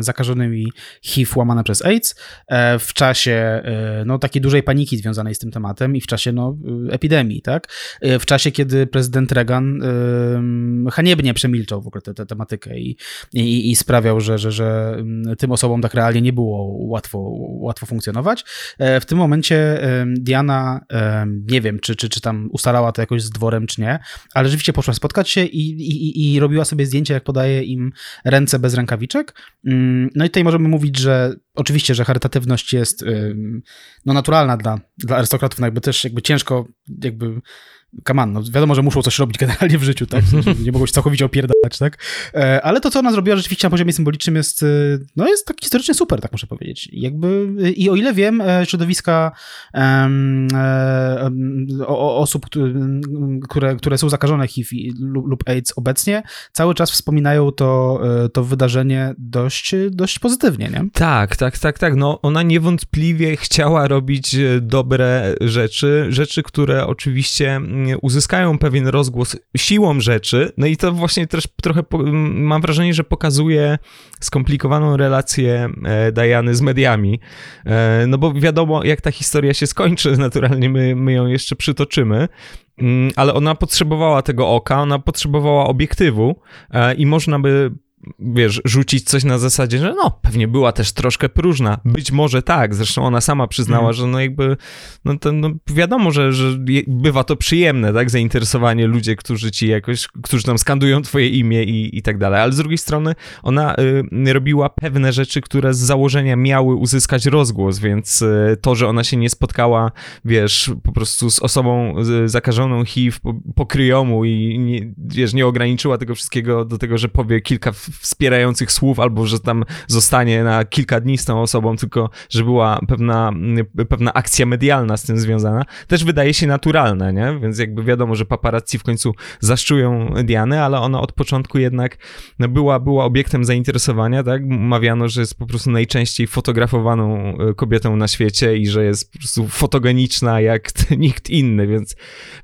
zakażonymi HIV łamane przez AIDS e, w czasie e, no, takiej dużej paniki związanej z tym tematem i w czasie no, epidemii, tak? W czasie, kiedy prezydent Reagan haniebnie przemilczał w ogóle tę tematykę i, i, i, sprawiał, że, że, że tym osobom tak realnie nie było łatwo, łatwo funkcjonować. W tym momencie Diana, nie wiem, czy, czy, czy tam ustalała to jakoś z dworem, czy nie, ale rzeczywiście poszła spotkać się i, i, i robiła sobie zdjęcia, jak podaje im ręce bez rękawiczek. Mm, no i tutaj możemy mówić, że oczywiście, że charytatywność jest no, naturalna dla, dla arystokratów, no jakby też jakby ciężko jakby Kaman, no wiadomo, że muszą coś robić generalnie w życiu, tak? Nie mogą się całkowicie opierdalać, tak? E, ale to, co ona zrobiła rzeczywiście na poziomie symbolicznym jest, e, no jest tak historycznie super, tak muszę powiedzieć. Jakby, I o ile wiem, e, środowiska um, osób, które, które są zakażone HIV lub AIDS obecnie, cały czas wspominają to, to wydarzenie dość, dość pozytywnie, nie? Tak, tak, tak, tak. No ona niewątpliwie chciała robić dobre rzeczy, rzeczy, które oczywiście uzyskają pewien rozgłos siłą rzeczy, no i to właśnie też trochę mam wrażenie, że pokazuje skomplikowaną relację e, Diany z mediami, e, no bo wiadomo, jak ta historia się skończy, *laughs* naturalnie my, my ją jeszcze przytoczymy, mm, ale ona potrzebowała tego oka, ona potrzebowała obiektywu e, i można by wiesz, rzucić coś na zasadzie, że no, pewnie była też troszkę próżna. Być może tak, zresztą ona sama przyznała, mm. że no jakby, no to no wiadomo, że, że bywa to przyjemne, tak, zainteresowanie ludzie, którzy ci jakoś, którzy tam skandują twoje imię i, i tak dalej, ale z drugiej strony ona y, robiła pewne rzeczy, które z założenia miały uzyskać rozgłos, więc y, to, że ona się nie spotkała, wiesz, po prostu z osobą y, zakażoną HIV po, po kryjomu i nie, wiesz, nie ograniczyła tego wszystkiego do tego, że powie kilka wspierających słów, albo że tam zostanie na kilka dni z tą osobą, tylko że była pewna, pewna akcja medialna z tym związana, też wydaje się naturalne, nie? Więc jakby wiadomo, że paparazzi w końcu zaszczują Dianę, ale ona od początku jednak no, była, była obiektem zainteresowania, tak? Mawiano, że jest po prostu najczęściej fotografowaną e, kobietą na świecie i że jest po prostu fotogeniczna jak *laughs* nikt inny, więc,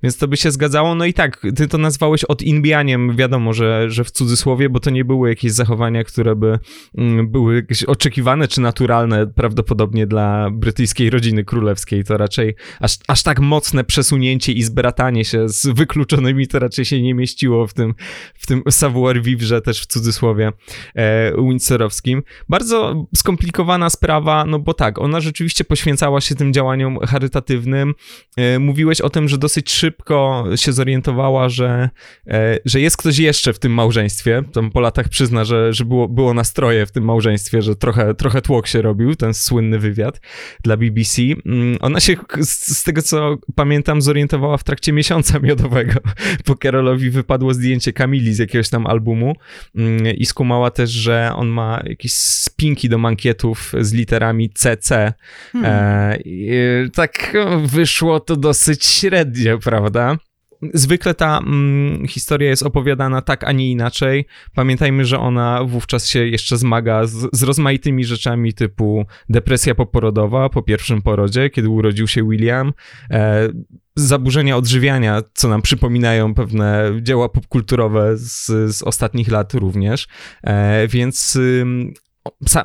więc to by się zgadzało. No i tak, ty to nazwałeś odinbianiem, wiadomo, że, że w cudzysłowie, bo to nie były jakieś jakieś zachowania, które by mm, były oczekiwane czy naturalne prawdopodobnie dla brytyjskiej rodziny królewskiej. To raczej aż, aż tak mocne przesunięcie i zbratanie się z wykluczonymi to raczej się nie mieściło w tym, w tym savoir-vivre też w cudzysłowie e, windsorowskim. Bardzo skomplikowana sprawa, no bo tak, ona rzeczywiście poświęcała się tym działaniom charytatywnym. E, mówiłeś o tym, że dosyć szybko się zorientowała, że, e, że jest ktoś jeszcze w tym małżeństwie. Tam po latach przyznała przyzna, że, że było, było nastroje w tym małżeństwie, że trochę, trochę tłok się robił, ten słynny wywiad dla BBC. Mm, ona się z, z tego, co pamiętam, zorientowała w trakcie miesiąca *laughs* miodowego, bo Carolowi wypadło zdjęcie Kamili z jakiegoś tam albumu mm, i skumała też, że on ma jakieś spinki do mankietów z literami CC. Hmm. E, tak wyszło to dosyć średnio, prawda? Zwykle ta mm, historia jest opowiadana tak, a nie inaczej. Pamiętajmy, że ona wówczas się jeszcze zmaga z, z rozmaitymi rzeczami typu depresja poporodowa po pierwszym porodzie, kiedy urodził się William, e, zaburzenia odżywiania, co nam przypominają pewne dzieła popkulturowe z, z ostatnich lat również. E, więc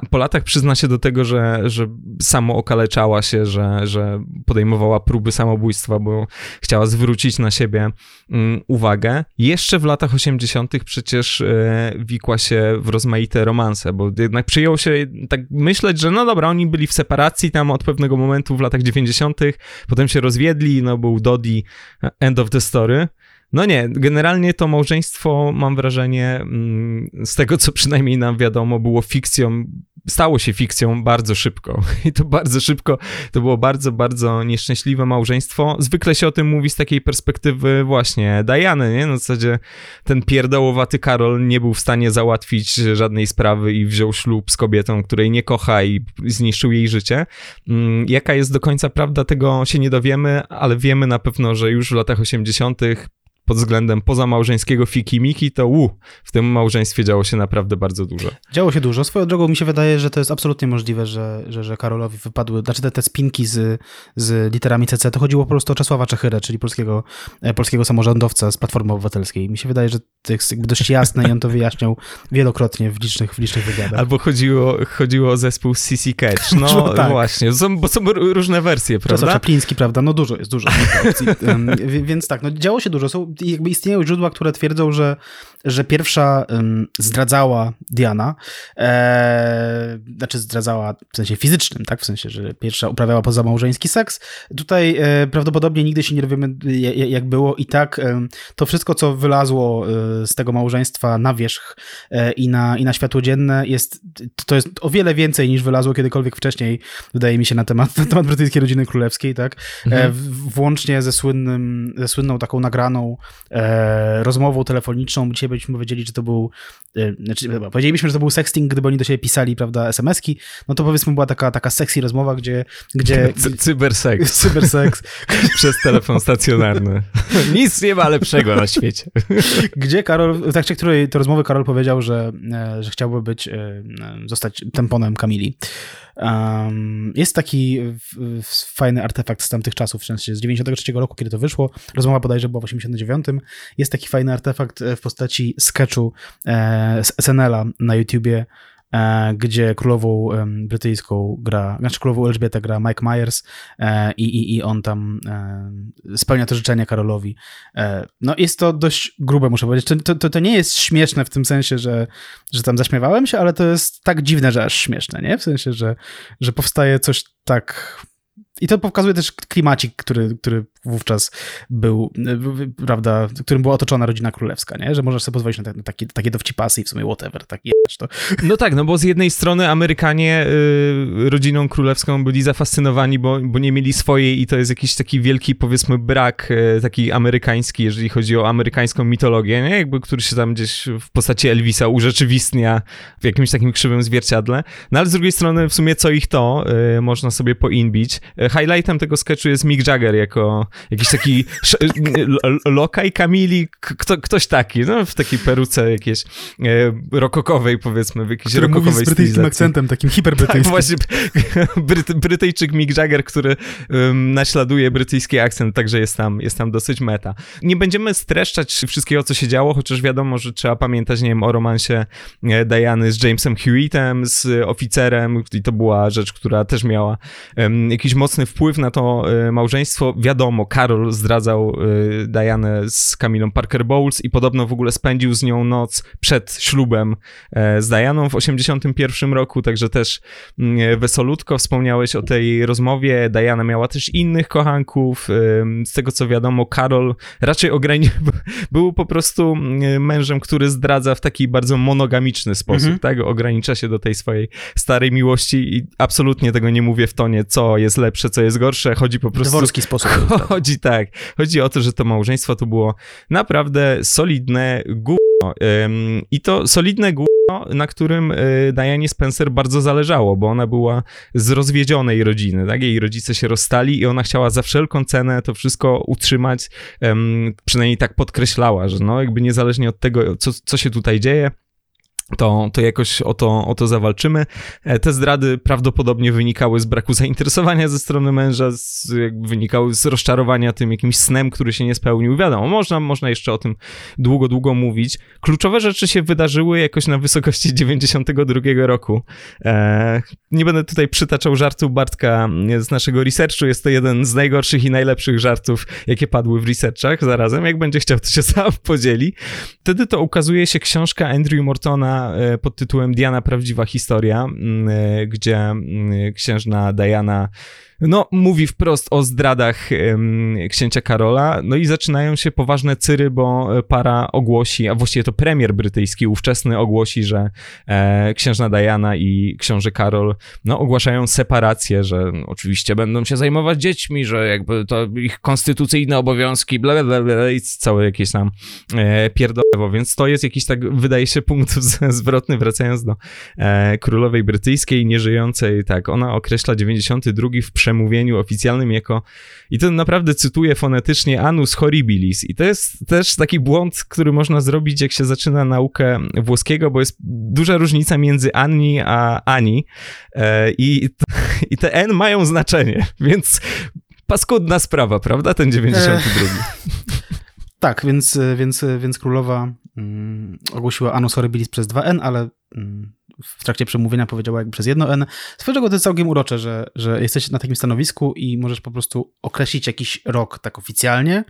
po latach przyzna się do tego, że, że samo okaleczała się, że, że podejmowała próby samobójstwa, bo chciała zwrócić na siebie um, uwagę. Jeszcze w latach 80. przecież e, wikła się w rozmaite romanse, bo jednak przyjął się tak myśleć, że no dobra, oni byli w separacji tam od pewnego momentu w latach 90., potem się rozwiedli, no był Dodi, end of the story. No nie, generalnie to małżeństwo, mam wrażenie, mm, z tego co przynajmniej nam wiadomo, było fikcją stało się fikcją bardzo szybko. I to bardzo szybko, to było bardzo, bardzo nieszczęśliwe małżeństwo. Zwykle się o tym mówi z takiej perspektywy właśnie Diany, nie? Na zasadzie ten pierdołowaty Karol nie był w stanie załatwić żadnej sprawy i wziął ślub z kobietą, której nie kocha i zniszczył jej życie. Mm, jaka jest do końca prawda, tego się nie dowiemy, ale wiemy na pewno, że już w latach 80 pod względem pozamałżeńskiego fikimiki, to u, w tym małżeństwie działo się naprawdę bardzo dużo. Działo się dużo. Swoją drogą mi się wydaje, że to jest absolutnie możliwe, że, że, że Karolowi wypadły, znaczy te, te spinki z, z literami CC, to chodziło po prostu o Czesława Czechyrę, czyli polskiego, e, polskiego samorządowca z Platformy Obywatelskiej. Mi się wydaje, że to jest jakby dość jasne i on to wyjaśniał wielokrotnie w licznych, w licznych wywiadach. Albo chodziło, chodziło o zespół CC Catch. *laughs* No tak. właśnie, są, bo są różne wersje, prawda? Czesław Czapliński, prawda? No dużo jest, dużo. *laughs* Więc tak, no działo się dużo. Są jakby istnieją źródła, które twierdzą, że, że pierwsza zdradzała Diana, e, znaczy zdradzała w sensie fizycznym, tak? W sensie, że pierwsza uprawiała pozamałżeński seks. Tutaj e, prawdopodobnie nigdy się nie dowiemy, jak było i tak e, to wszystko, co wylazło e, z tego małżeństwa na wierzch e, i, na, i na światło dzienne jest, to jest o wiele więcej niż wylazło kiedykolwiek wcześniej, wydaje mi się, na temat, na temat brytyjskiej rodziny królewskiej, tak? E, mhm. włącznie ze słynnym, ze słynną taką nagraną e, rozmową telefoniczną. Dzisiaj byśmy powiedzieli, że to był, e, znaczy, powiedzielibyśmy, że to był sexting, gdyby oni do siebie pisali, prawda, SMS-ki, no to powiedzmy była taka, taka sexy rozmowa, gdzie... gdzie *laughs* cyberseks. *laughs* Cyberseks. *laughs* Przez telefon stacjonarny. Nic nie ma lepszego na świecie. gdzie Karol, w trakcie której to rozmowy Karol powiedział, że, e, że chciałby być, e, zostać temponem Kamili. Um, jest taki fajny artefakt z tamtych czasów, w sensie z 93 roku, kiedy to wyszło. Rozmowa bodajże była w 89. Jest taki fajny artefakt e, w postaci sketchu e, SNL-a na YouTubie, gdzie królową brytyjską gra, znaczy królową Elżbietę gra Mike Myers i, i, i on tam spełnia to życzenie Karolowi. No jest to dość grube, muszę powiedzieć. To, to, to nie jest śmieszne w tym sensie, że, że tam zaśmiewałem się, ale to jest tak dziwne, że aż śmieszne, nie? W sensie, że, że powstaje coś tak i to pokazuje też klimacik, który, który wówczas był, prawda, którym była otoczona rodzina królewska, nie? Że możesz sobie pozwolić na, te, na takie, takie dowcipasy i w sumie whatever, tak to. No tak, no bo z jednej strony Amerykanie y, rodziną królewską byli zafascynowani, bo, bo nie mieli swojej i to jest jakiś taki wielki, powiedzmy, brak y, taki amerykański, jeżeli chodzi o amerykańską mitologię, nie? Jakby, który się tam gdzieś w postaci Elvisa urzeczywistnia w jakimś takim krzywym zwierciadle. No ale z drugiej strony w sumie co ich to, y, można sobie poinbić. Highlightem tego sketchu jest Mick Jagger jako jakiś taki lokaj Kamili, kto, ktoś taki, no w takiej peruce jakiejś e, rokokowej powiedzmy, w jakiejś który rokokowej mówi z brytyjskim akcentem, takim hiperbrytyjskim. Tak, właśnie, *laughs* Bryty, Brytyjczyk Mick Jagger, który um, naśladuje brytyjski akcent, także jest tam, jest tam dosyć meta. Nie będziemy streszczać wszystkiego, co się działo, chociaż wiadomo, że trzeba pamiętać, nie wiem, o romansie e, Diany z Jamesem Hewittem, z oficerem i to była rzecz, która też miała um, jakiś mocny wpływ na to um, małżeństwo. Wiadomo, Karol zdradzał y, Dianę z Kamilą Parker Bowles i podobno w ogóle spędził z nią noc przed ślubem e, z Dianą w 81 roku, także też mm, wesolutko wspomniałeś o tej rozmowie. Diana miała też innych kochanków. Z tego co wiadomo, Karol raczej ograniczył, *laughs* był po prostu mm, mężem, który zdradza w taki bardzo monogamiczny sposób, mhm. tak? Ogranicza się do tej swojej starej miłości i absolutnie tego nie mówię w tonie, co jest lepsze, co jest gorsze. Chodzi po prostu... Dworski sposób. *laughs* Chodzi tak. Chodzi o to, że to małżeństwo to było naprawdę solidne gówno. I to solidne gówno, na którym e, Diane Spencer bardzo zależało, bo ona była z rozwiedzionej rodziny, tak? Jej rodzice się rozstali i ona chciała za wszelką cenę to wszystko utrzymać. Przynajmniej tak podkreślała, że no jakby niezależnie od tego, co, co się tutaj dzieje, to, to jakoś o to, o to zawalczymy. E, te zdrady prawdopodobnie wynikały z braku zainteresowania ze strony męża, z, wynikały z rozczarowania tym jakimś snem, który się nie spełnił. Wiadomo, można, można jeszcze o tym długo, długo mówić. Kluczowe rzeczy się wydarzyły jakoś na wysokości 92 roku. E, nie będę tutaj przytaczał żartu Bartka z naszego researchu. Jest to jeden z najgorszych i najlepszych żartów, jakie padły w researchach. Zarazem, jak będzie chciał, to się sam podzieli. Wtedy to ukazuje się książka Andrew Mortona E, pod tytułem Diana Prawdziwa Historia, e, gdzie księżna Diana no, mówi wprost o zdradach um, księcia Karola, no i zaczynają się poważne cyry, bo para ogłosi, a właściwie to premier brytyjski ówczesny ogłosi, że e, księżna Diana i książę Karol, no, ogłaszają separację, że no, oczywiście będą się zajmować dziećmi, że jakby to ich konstytucyjne obowiązki, bla, bla, bla, i całe jakieś tam e, pierdolewo, więc to jest jakiś tak, wydaje się, punkt *laughs* zwrotny, wracając do e, królowej brytyjskiej, nieżyjącej, tak, ona określa 92 w przemówieniu oficjalnym jako, i to naprawdę cytuję fonetycznie, anus horribilis. I to jest też taki błąd, który można zrobić, jak się zaczyna naukę włoskiego, bo jest duża różnica między Anni a Ani. E, I, *laughs* I te N mają znaczenie, *laughs* więc paskudna sprawa, prawda? Ten 92. *laughs* Tak, więc, więc, więc królowa mm, ogłosiła Anus Horribilis przez 2N, ale mm, w trakcie przemówienia powiedziała jakby przez jedno N. Swoją drogą to jest całkiem urocze, że, że jesteś na takim stanowisku i możesz po prostu określić jakiś rok tak oficjalnie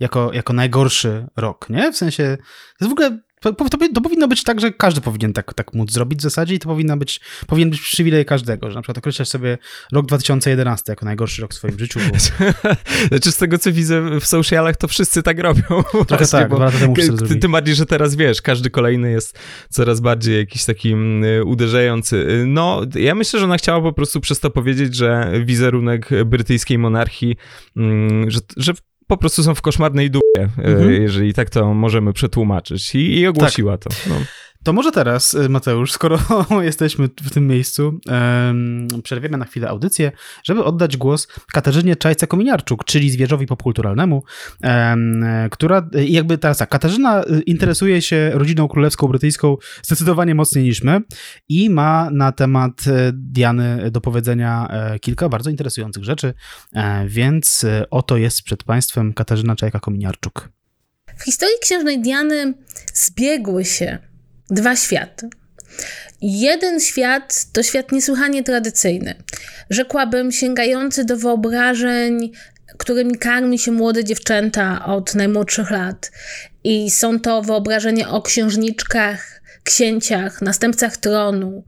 jako, jako najgorszy rok, nie? W sensie, to jest w ogóle to, to, to, powinno być tak, że każdy powinien tak, tak móc zrobić w zasadzie i to powinno być, powinien być przywilej każdego, że na przykład określasz sobie rok 2011 jako najgorszy rok w swoim życiu. Bo... *laughs* znaczy z tego, co widzę w socialach, to wszyscy tak robią. Trochę *laughs* Właśnie, tak, bo temu ty, Tym bardziej, że teraz wiesz, każdy kolejny jest coraz bardziej jakiś taki mm, uderzający. No, ja myślę, że ona chciała po prostu przez to powiedzieć, że wizerunek brytyjskiej monarchii, mm, że, że po prostu są w koszmarnej dupie, e, mhm. jeżeli tak to możemy przetłumaczyć. I, i ogłosiła tak. to. No. To może teraz, y, Mateusz, skoro *laughs* jesteśmy w tym miejscu, przerwiemy na chwilę audycję, żeby oddać głos Katarzynie Czajce-Kominiarczuk, czyli zwierzowi popkulturalnemu, która, i jakby teraz tak, Katarzyna y, interesuje się rodziną królewską brytyjską zdecydowanie mocniej niż my i ma na temat y, Diany do powiedzenia kilka bardzo interesujących rzeczy, e, więc oto jest przed Państwem Katarzyna Czajka-Kominiarczuk. W historii księżnej Diany zbiegły się dwa światy. Jeden świat to świat niesłychanie tradycyjny, rzekłabym sięgający do wyobrażeń, którymi karmi się młode dziewczęta od najmłodszych lat. I są to wyobrażenia o księżniczkach, księciach, następcach tronu,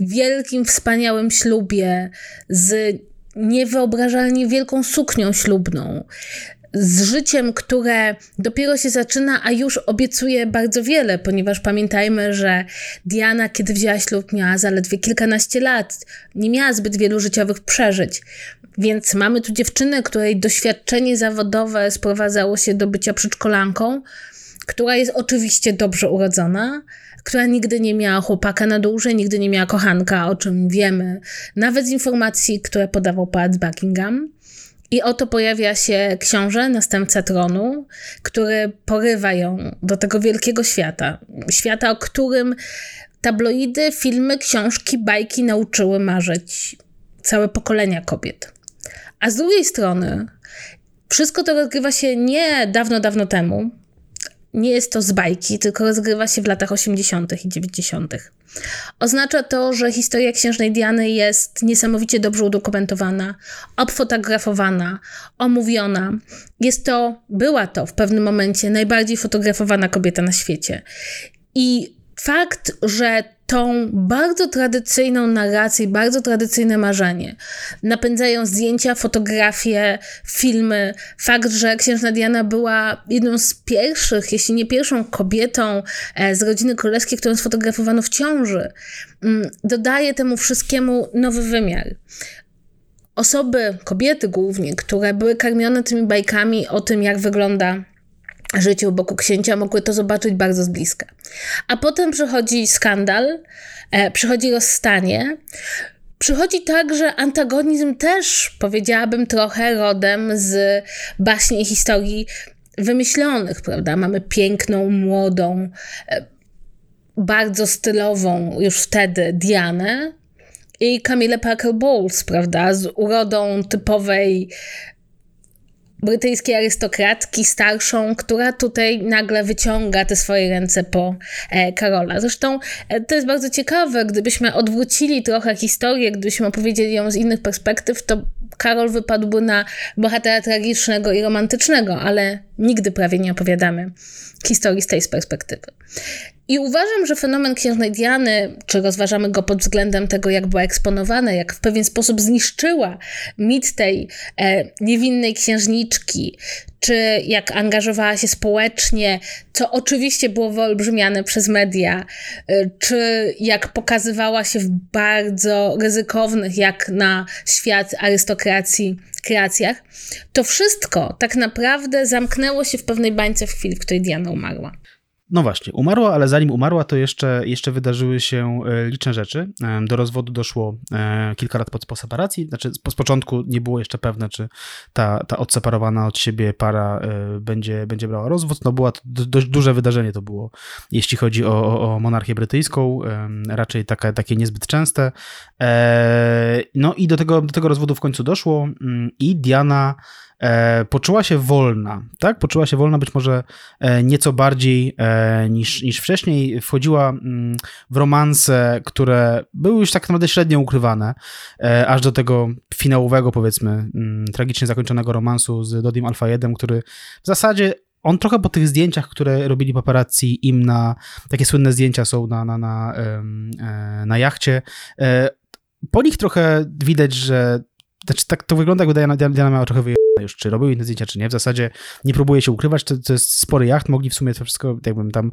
wielkim, wspaniałym ślubie z niewyobrażalnie wielką suknią ślubną, z życiem, które dopiero się zaczyna, a już obiecuje bardzo wiele, ponieważ pamiętajmy, że Diana, kiedy wzięła ślub, miała zaledwie kilkanaście lat, nie miała zbyt wielu życiowych przeżyć. Więc mamy tu dziewczynę, której doświadczenie zawodowe sprowadzało się do bycia przedszkolanką, która jest oczywiście dobrze urodzona, która nigdy nie miała chłopaka na dłużej, nigdy nie miała kochanka, o czym wiemy, nawet z informacji, które podawał pałac Buckingham. I oto pojawia się książę, następca tronu, który porywa ją do tego wielkiego świata. Świata, o którym tabloidy, filmy, książki, bajki nauczyły marzyć całe pokolenia kobiet. A z drugiej strony, wszystko to rozgrywa się nie dawno, dawno temu. Nie jest to z bajki, tylko rozgrywa się w latach 80. i 90. Oznacza to, że historia księżnej Diany jest niesamowicie dobrze udokumentowana, obfotografowana, omówiona. Jest to, była to w pewnym momencie najbardziej fotografowana kobieta na świecie. I fakt, że tą bardzo tradycyjną narrację, bardzo tradycyjne marzenie napędzają zdjęcia, fotografie, filmy. Fakt, że księżna Diana była jedną z pierwszych, jeśli nie pierwszą kobietą e, z rodziny królewskiej, którą sfotografowano w ciąży, mm, dodaje temu wszystkiemu nowy wymiar osoby, kobiety głównie, które były karmione tymi bajkami o tym, jak wygląda życiu boku księcia mogły to zobaczyć bardzo z bliska. A potem przychodzi skandal, e, przychodzi rozstanie. Przychodzi także antagonizm też, powiedziałabym, trochę rodem z baśni i historii wymyślonych, prawda? Mamy piękną, młodą, e, bardzo stylową już wtedy Dianę i Camille Parker Bowles, prawda? Z urodą typowej brytyjskiej arystokratki starszą, która tutaj nagle wyciąga te swoje ręce po e, Karola. Zresztą e, to jest bardzo ciekawe, gdybyśmy odwrócili trochę historię, gdybyśmy opowiedzieli ją z innych perspektyw, to Karol wypadłby na bohatera tragicznego i romantycznego, ale nigdy prawie nie opowiadamy historii z tej perspektywy. I uważam, że fenomen księżnej Diany, czy rozważamy go pod względem tego, jak była eksponowana, jak w pewien sposób zniszczyła mit tej e, niewinnej księżniczki, czy jak angażowała się społecznie, co oczywiście było wyolbrzymiane przez media, e, czy jak pokazywała się w bardzo ryzykownych, jak na świat arystokracji, kreacjach, to wszystko tak naprawdę zamknęło się w pewnej bańce w chwili, w której Diana umarła. No właśnie, umarła, ale zanim umarła, to jeszcze, jeszcze wydarzyły się e, liczne rzeczy. E, do rozwodu doszło e, kilka lat po, po separacji. Znaczy, z początku nie było jeszcze pewne, czy ta, ta odseparowana od siebie para będzie, będzie brała rozwód. No, było to dość duże wydarzenie to było, jeśli chodzi o, o, o monarchię brytyjską. Raczej taka, takie niezbyt częste. No i do tego, do tego rozwodu w końcu doszło mm, i Diana poczuła się wolna, tak? Poczuła się wolna być może e, nieco bardziej e, niż, niż wcześniej. Wchodziła mm, w romanse, które były już tak naprawdę średnio ukrywane, e, aż do tego finałowego, powiedzmy, mm, tragicznie zakończonego romansu z Dodim Alfayedem, który w zasadzie on trochę po tych zdjęciach, które robili paparazzi im na, takie słynne zdjęcia są na, na, na, e, na jachcie, e, po nich trochę widać, że znaczy, tak to wygląda, jakby Diana, Diana miała trochę wyjechać już, czy robiły inne zdjęcia, czy nie. W zasadzie nie próbuje się ukrywać, to, to jest spory jacht, mogli w sumie to wszystko, jakbym tam,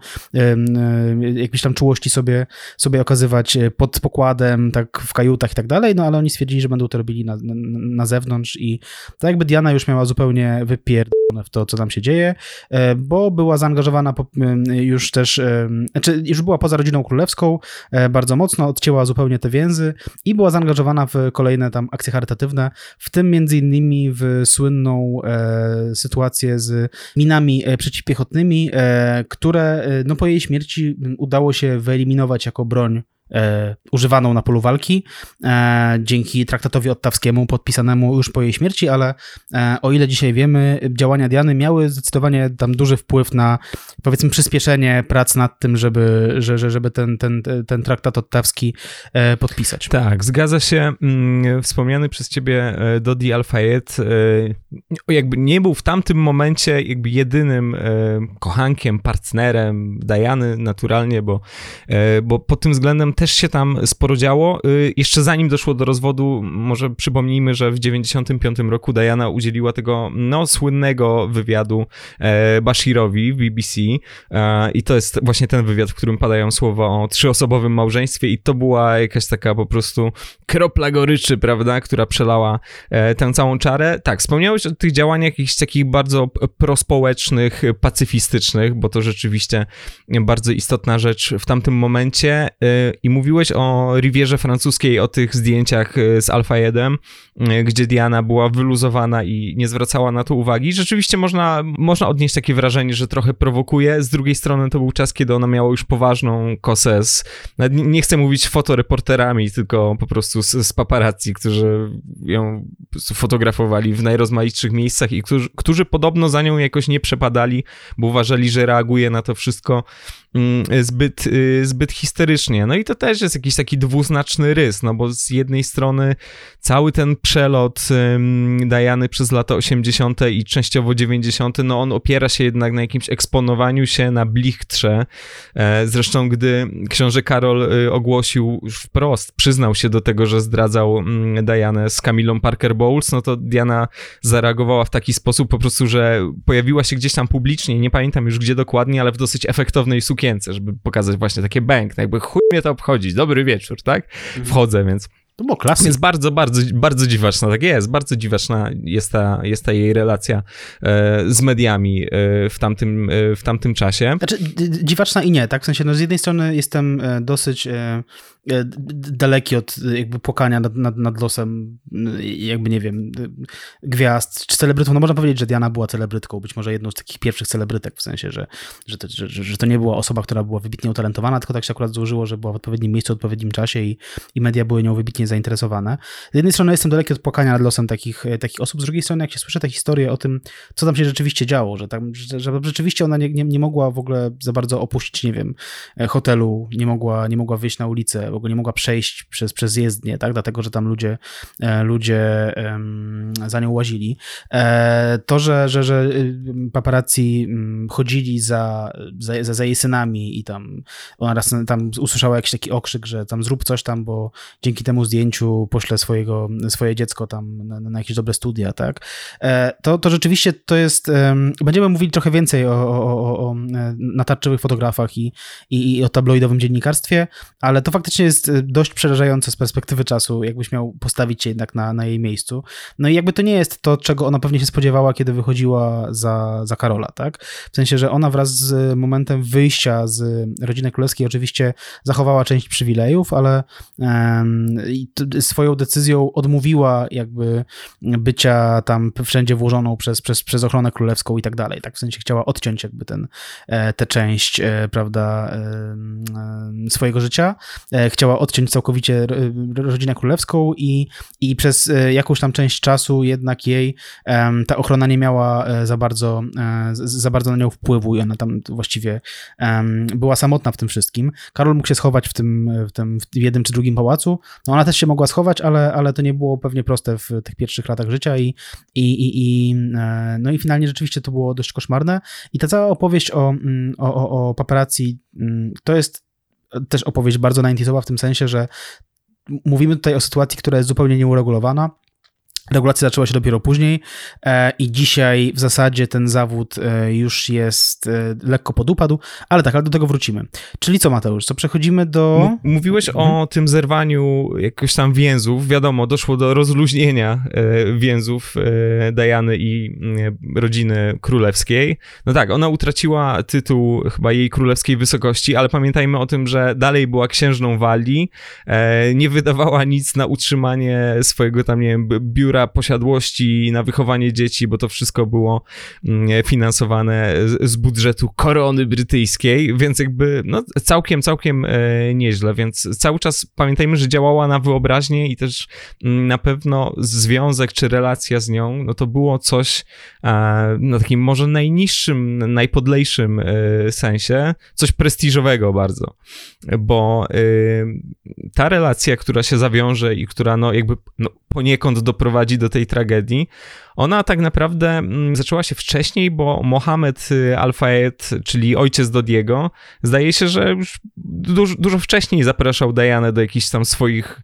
jakieś tam czułości sobie, sobie okazywać e, pod pokładem, tak w kajutach i tak dalej, no ale oni stwierdzili, że będą to robili na, na, na zewnątrz i tak jakby Diana już miała zupełnie wypierdolone w to, co tam się dzieje, e, bo była zaangażowana już też, znaczy już była poza rodziną królewską e, bardzo mocno, odcięła zupełnie te więzy i była zaangażowana w kolejne tam akcje charytatywne, w tym między innymi w słynnym słynną e, sytuację z minami e, przeciwpiechotnymi, e, które no, po jej śmierci udało się wyeliminować jako broń e, używaną na polu walki e, dzięki traktatowi ottawskiemu podpisanemu już po jej śmierci, ale e, o ile dzisiaj wiemy, działania Diany miały zdecydowanie tam duży wpływ na powiedzmy przyspieszenie prac nad tym, żeby, że, żeby ten, ten, ten traktat ottawski e, podpisać. Tak, zgadza się. Mm, wspomniany przez ciebie e, Dodi Al-Fayed e, jakby nie był w tamtym momencie jakby jedynym kochankiem, partnerem Diany naturalnie, bo, bo pod tym względem też się tam sporo działo. Y, jeszcze zanim doszło do rozwodu, może przypomnijmy, że w 95 roku Diana udzieliła tego no, słynnego wywiadu e, Bashirowi w BBC e, i to jest właśnie ten wywiad, w którym padają słowa o trzyosobowym małżeństwie i to była jakaś taka po prostu kropla goryczy, prawda, która przelała e, tę całą czarę. Tak, wspomniałeś o tych działaniach jakichś takich bardzo prospołecznych, pacyfistycznych, bo to rzeczywiście bardzo istotna rzecz w tamtym momencie i mówiłeś o Rivierze francuskiej, o tych zdjęciach e, z Alfa 1, e, gdzie Diana była wyluzowana i nie zwracała na to uwagi. Rzeczywiście można, można odnieść takie wrażenie, że trochę prowokuje. Z drugiej strony to był czas, kiedy ona miała już poważną kosę z, nie chcę mówić fotoreporterami, tylko po prostu z, z paparazzi, którzy ją fotografowali w najrozmaitszych miejscach i którzy, którzy podobno za nią jakoś nie przepadali, bo uważali, że reaguje na to wszystko zbyt, y, zbyt histerycznie. No i to też jest jakiś taki dwuznaczny rys, no bo z jednej strony cały ten przelot Dajany przez lata 80. i częściowo 90., no on opiera się jednak na jakimś eksponowaniu się na blichtrze. E, zresztą, gdy książę Karol y, ogłosił wprost, przyznał się do tego, że zdradzał Dianę z Camillą Parker Bowles, no to Diana zareagowała w taki sposób po prostu, że pojawiła się gdzieś tam publicznie, nie pamiętam już gdzie dokładnie, ale w dosyć efektownej sukience, żeby pokazać właśnie takie bęk, no jakby chuj mnie to obchodzić, dobry wieczór, tak? Mhm. Wchodzę, więc... To było klasyk. Jest bardzo, bardzo, bardzo dziwaczna, tak jest, bardzo dziwaczna jest ta, jest ta jej relacja e, z mediami e, w, tamtym, e, w tamtym czasie. Znaczy, dziwaczna i nie, tak? W sensie, no z jednej strony jestem e, dosyć E, daleki od jakby płakania nad, nad, nad losem jakby nie wiem gwiazd czy celebrytów. No można powiedzieć, że Diana była celebrytką, być może jedną z takich pierwszych celebrytek, w sensie, że, że, to, że, że to nie była osoba, która była wybitnie utalentowana, tylko tak się akurat złożyło, że była w odpowiednim miejscu, w odpowiednim czasie i, i media były nią wybitnie zainteresowane. Z jednej strony jestem daleki od płakania nad losem takich, takich osób, z drugiej strony jak się słyszę te historie o tym, co tam się rzeczywiście działo, że, tam, że, że rzeczywiście ona nie, nie, nie mogła w ogóle za bardzo opuścić, nie wiem, hotelu, nie mogła, nie mogła wyjść na ulicę, w ogóle nie mogła przejść przez, przez jezdnię, tak, dlatego, że tam ludzie, ludzie za nią łazili. To, że, że, że y, paparazzi mm, chodzili za, za, za jej synami i tam ona raz tam usłyszała jakiś taki okrzyk, że tam zrób coś tam, bo dzięki temu zdjęciu pośle swojego, swoje dziecko tam na, na jakieś dobre studia, tak? E, to, to rzeczywiście to jest, będziemy mówili trochę więcej o, o, o, o e, natarczywych fotografach i, i, i o tabloidowym dziennikarstwie, ale to faktycznie jest e, dość przerażające z perspektywy czasu, jakbyś miał postawić się jednak na, na jej miejscu. No i jakby to nie jest to, czego ona pewnie się spodziewała, kiedy wychodziła za, za Karola, tak? W sensie, że ona wraz z momentem wyjścia z rodziny królewskiej oczywiście zachowała część przywilejów, ale swoją decyzją odmówiła jakby bycia tam wszędzie włożoną przez, przez, przez ochronę królewską i tak dalej. Tak w sensie chciała odciąć jakby ten, e, tę część, e, prawda, swojego życia. E, chciała odciąć całkowicie rodzinę królewską i, i przez jakąś tam część czasu jednak jej ta ochrona nie miała za bardzo, za bardzo na nią wpływu i ona tam właściwie była samotna w tym wszystkim. Karol mógł się schować w tym, w tym w jednym czy drugim pałacu. No ona też się mogła schować, ale, ale to nie było pewnie proste w tych pierwszych latach życia i, i, i, i e, no i finalnie rzeczywiście to było dość koszmarne. I ta cała opowieść o, mm, o, o, o paparazzi mm, to jest też opowieść bardzo 90 w tym sensie, że mówimy tutaj o sytuacji, która jest zupełnie nieuregulowana Regulacja zaczęła się dopiero później e, i dzisiaj w zasadzie ten zawód e, już jest e, lekko podupadł, ale tak, ale do tego wrócimy. Czyli co Mateusz, co przechodzimy do... Mówiłeś mhm. o tym zerwaniu jakoś tam więzów, wiadomo, doszło do rozluźnienia więzów Dajany i rodziny królewskiej. No tak, ona utraciła tytuł chyba jej królewskiej wysokości, ale pamiętajmy o tym, że dalej była księżną Walii, nie wydawała nic na utrzymanie swojego tam, nie wiem, biura biura posiadłości na wychowanie dzieci, bo to wszystko było mm, finansowane z budżetu korony brytyjskiej, więc jakby no, całkiem, całkiem e, nieźle, więc cały czas pamiętajmy, że działała na wyobraźnię i też mm, na pewno związek czy relacja z nią, no to było coś e, na takim może najniższym, najpodlejszym e, sensie, coś prestiżowego bardzo, bo ta relacja, która się zawiąże i która no jakby no, poniekąd doprowadzi do tej tragedii, ona tak naprawdę mm, zaczęła się wcześniej, bo Mohamed y, Al-Fayed, czyli ojciec Dodiego, zdaje się, że już dużo, dużo wcześniej zapraszał Dianę do jakichś tam swoich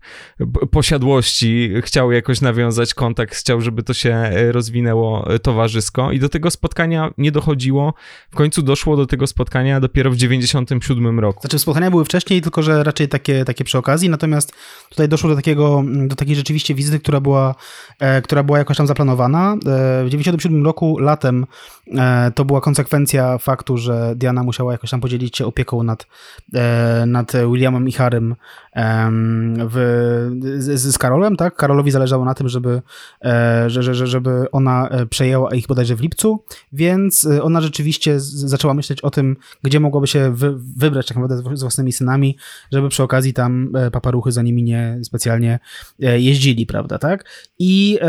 posiadłości, chciał jakoś nawiązać kontakt, chciał, żeby to się e, rozwinęło towarzysko i do tego spotkania nie dochodziło. W końcu doszło do tego spotkania dopiero w 97 roku. Znaczy spotkania były wcześniej, tylko że raczej takie, takie przy okazji, natomiast tutaj doszło do takiego, do takiej rzeczywiście wizyty, która była, e, która była jakoś tam zaplanowana, E, w 1997 roku, latem, e, to była konsekwencja faktu, że Diana musiała jakoś tam podzielić się opieką nad, e, nad Williamem i Harrym w, z, z, Karolem, tak? Karolowi zależało na tym, żeby, że, że, żeby ona przejęła ich bodajże w lipcu, więc ona rzeczywiście zaczęła myśleć o tym, gdzie mogłaby się wy, wybrać tak naprawdę z własnymi synami, żeby przy okazji tam paparuchy za nimi nie specjalnie jeździli, prawda, tak? I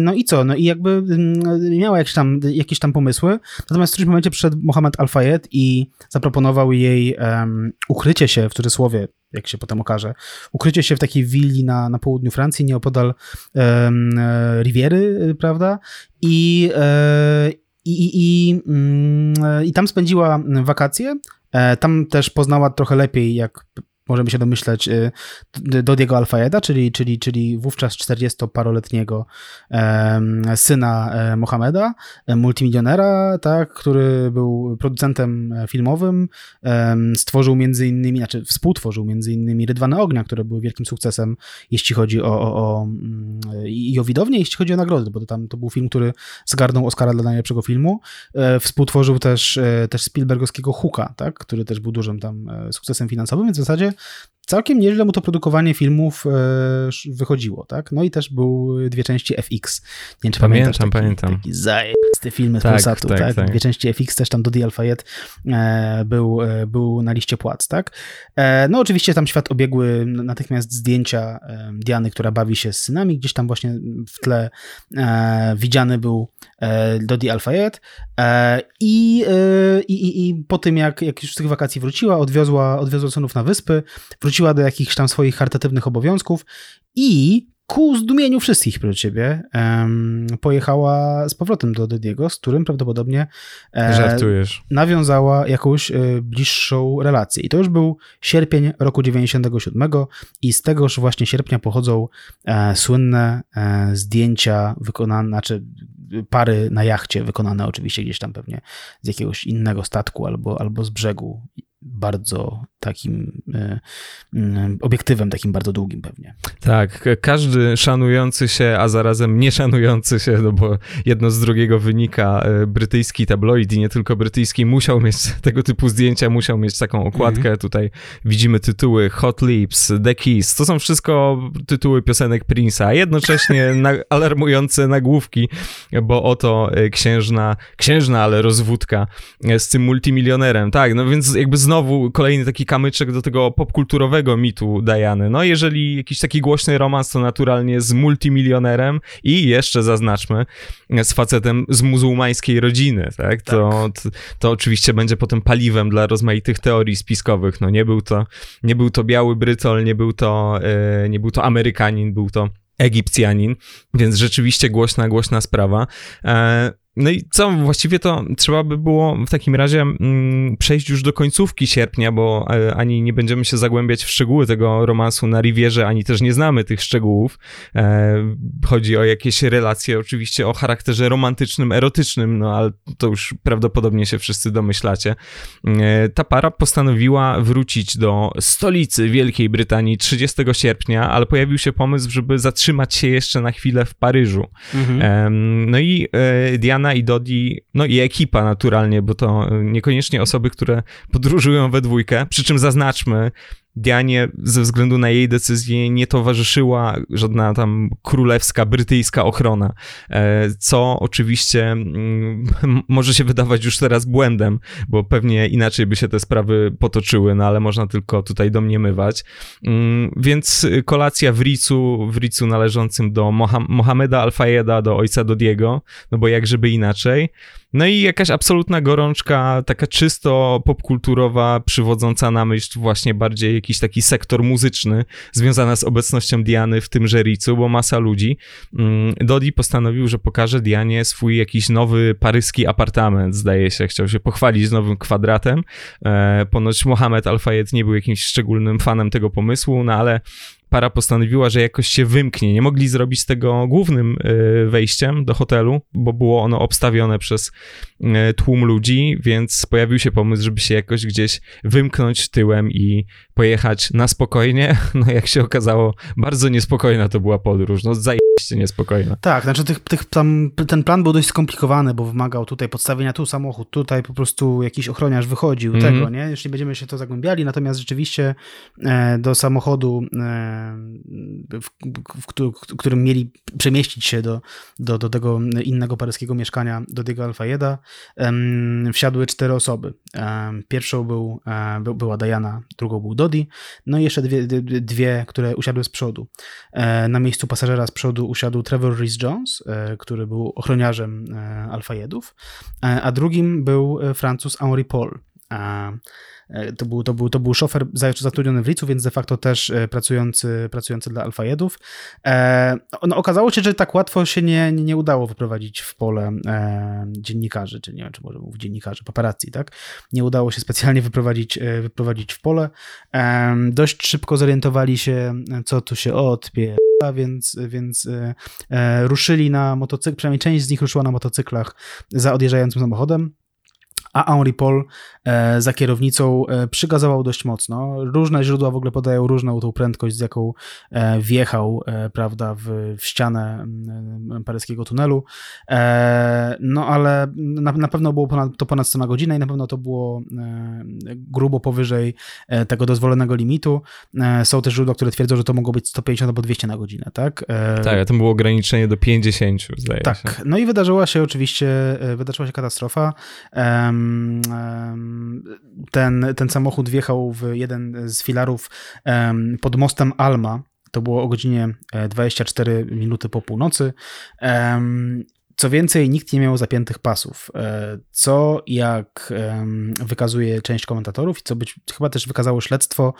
no i co? co, no i jakby mm, miała jakieś tam, jakieś tam pomysły, natomiast w którymś momencie przyszedł Mohamed Al-Fayed i zaproponował jej um, ukrycie się, w cudzysłowie, jak się potem okaże, ukrycie się w takiej willi na, na południu Francji, nieopodal um, Riviery, prawda? I, e, i, i, i, mm, i tam spędziła wakacje. E, tam też poznała trochę lepiej, jak możemy się domyśleć, y, Dodiego Alfayeda, czyli, czyli, czyli wówczas 40-paroletniego syna e, Mohameda, e, multimilionera, tak, który był producentem e, filmowym, stworzył między innymi, znaczy współtworzył między innymi Rydwane Ognia, które były wielkim sukcesem, jeśli chodzi o, o, o mm, i o widownię, jeśli chodzi o nagrody, bo to tam to był film, który zgarnął Oscara dla najlepszego filmu. Współtworzył też, też Spielbergowskiego Hooka, tak, który też był dużym tam sukcesem finansowym, więc w zasadzie całkiem nieźle mu to produkowanie filmów e, wychodziło, tak? No i też był dwie części FX. Nie wiem, czy pamiętam, pamiętam. Taki, taki te filmy z Tak, Polsatu, tak, tak, tak. Dwie części FX, też tam Dodi Al-Fayed e, był, e, był na liście płac, tak? E, no oczywiście tam świat obiegły natychmiast zdjęcia Diany, która bawi się z synami, gdzieś tam właśnie w tle widziany był Dodi e, i, i, i po tym jak, jak już z tych wakacji wróciła, odwiozła, odwiozła synów na wyspy, wróciła do jakichś tam swoich charytatywnych obowiązków i ku zdumieniu wszystkich proszę ciebie em, pojechała z powrotem do Dodiego, z którym prawdopodobnie e, nawiązała jakąś e, bliższą relację. I to już był sierpień roku 97 i z tegoż właśnie sierpnia pochodzą e, słynne e, zdjęcia wykonane, znaczy pary na jachcie, wykonane oczywiście gdzieś tam pewnie z jakiegoś innego statku albo, albo z brzegu. Bardzo takim e, obiektywem, takim bardzo długim pewnie. Tak, ka- każdy szanujący się, a zarazem nie szanujący się, no bo jedno z drugiego wynika, e, brytyjski tabloid i nie tylko brytyjski musiał mieć tego typu zdjęcia, musiał mieć taką okładkę. Mhm. Tutaj widzimy tytuły Hot Lips, The Kiss, to są wszystko tytuły piosenek Prince'a, a jednocześnie *laughs* na, alarmujące nagłówki, bo oto e, księżna, księżna, ale rozwódka z tym multimilionerem. Tak, no więc jakby znowu kolejny taki kamyczek do tego popkulturowego mitu Diany. No jeżeli jakiś taki głośny romans, to naturalnie z multimilionerem i jeszcze zaznaczmy, z facetem z muzułmańskiej rodziny, tak? To, to, to oczywiście będzie potem paliwem dla rozmaitych teorii spiskowych. No nie był to, nie był to biały Brytol, nie był to, e, nie był to Amerykanin, był to Egipcjanin, więc rzeczywiście głośna, głośna sprawa. E, no i co, właściwie to trzeba by było w takim razie mm, przejść już do końcówki sierpnia, bo e, ani nie będziemy się zagłębiać w szczegóły tego romansu na Rivierze, ani też nie znamy tych szczegółów. E, chodzi o jakieś relacje oczywiście o charakterze romantycznym, erotycznym, no ale to już prawdopodobnie się wszyscy domyślacie. E, ta para postanowiła wrócić do stolicy Wielkiej Brytanii 30 sierpnia, ale pojawił się pomysł, żeby zatrzymać się jeszcze na chwilę w Paryżu. Em, No i e, I Dodi, no i ekipa naturalnie, bo to niekoniecznie osoby, które podróżują we dwójkę. Przy czym zaznaczmy, Dianie ze względu na jej decyzję nie towarzyszyła żadna tam królewska, brytyjska ochrona, e, co oczywiście mm, *laughs* może się wydawać już teraz błędem, bo pewnie inaczej by się te sprawy potoczyły, no ale można tylko tutaj domniemywać. Mm, Więc kolacja w Ricu, w Ricu należącym do Moha- Mohameda Al-Fayeda, do ojca Dodiego, no bo jak żeby inaczej. No i jakaś absolutna gorączka, taka czysto popkulturowa, przywodząca na myśl właśnie bardziej jakiś taki sektor muzyczny, związana z obecnością Diany w tymże Ricu, bo masa ludzi. Mm, Dodi postanowił, że pokaże Dianie swój jakiś nowy paryski apartament, zdaje się, chciał się pochwalić z nowym kwadratem. E, ponoć Mohamed Al-Fayed nie był jakimś szczególnym fanem tego pomysłu, no ale para postanowiła, że jakoś się wymknie. Nie mogli zrobić tego głównym y, wejściem do hotelu, bo było ono obstawione przez y, tłum ludzi, więc pojawił się pomysł, żeby się jakoś gdzieś wymknąć tyłem i pojechać na spokojnie. *laughs* No jak się okazało, bardzo niespokojna to była podróż. No zajebiście niespokojna. Tak, znaczy tych, tych tam, ten plan był dość skomplikowany, bo wymagał tutaj podstawienia tu samochód, tutaj po prostu jakiś ochroniarz wychodził, Mhm. tego, nie? Już nie będziemy się to zagłębiali, natomiast rzeczywiście e, do samochodu, e, w, w, któ- w którym mieli przemieścić się do, do, do tego innego paryskiego mieszkania, do Diego Alfayeda, em, wsiadły cztery osoby. Pierwszą był, e, by- była Diana, drugą był Dodi, no i jeszcze dwie, dwie- które usiadły z przodu. E, Na miejscu pasażera z przodu usiadł Trevor Rhys-Jones, e, który był ochroniarzem Alfajedów, a drugim był Francuz Henri Paul. E, To był, to, był, to był szofer za- zatrudniony w Licu, więc de facto też e, pracujący, pracujący dla Alfajedów. E, No, okazało się, że tak łatwo się nie, nie, udało wyprowadzić w pole dziennikarzy, czy nie wiem, czy może mówić dziennikarzy, paparazzi, tak? Nie udało się specjalnie wyprowadzić, wyprowadzić w pole. Dość szybko zorientowali się, co tu się odpie więc, więc ruszyli na motocykl, przynajmniej część z nich ruszyła na motocyklach za odjeżdżającym samochodem. A Henri Paul e, za kierownicą e, przygazował dość mocno. Różne źródła w ogóle podają różną tą prędkość, z jaką e, wjechał, prawda, w, w ścianę m, paryskiego tunelu. No ale na, na pewno było ponad, to ponad 100 na godzinę i na pewno to było grubo powyżej tego dozwolonego limitu. Są też źródła, które twierdzą, że to mogło być 150 albo 200 na godzinę, tak? Tak, tam było ograniczenie do 50, zdaje tak. się. Tak, no i wydarzyła się oczywiście, wydarzyła się katastrofa. Ten, ten samochód wjechał w jeden z filarów pod mostem Alma. To było o godzinie 24 e, minuty po północy. Co więcej, nikt nie miał zapiętych pasów, e, co jak wykazuje część komentatorów i co być chyba też wykazało śledztwo,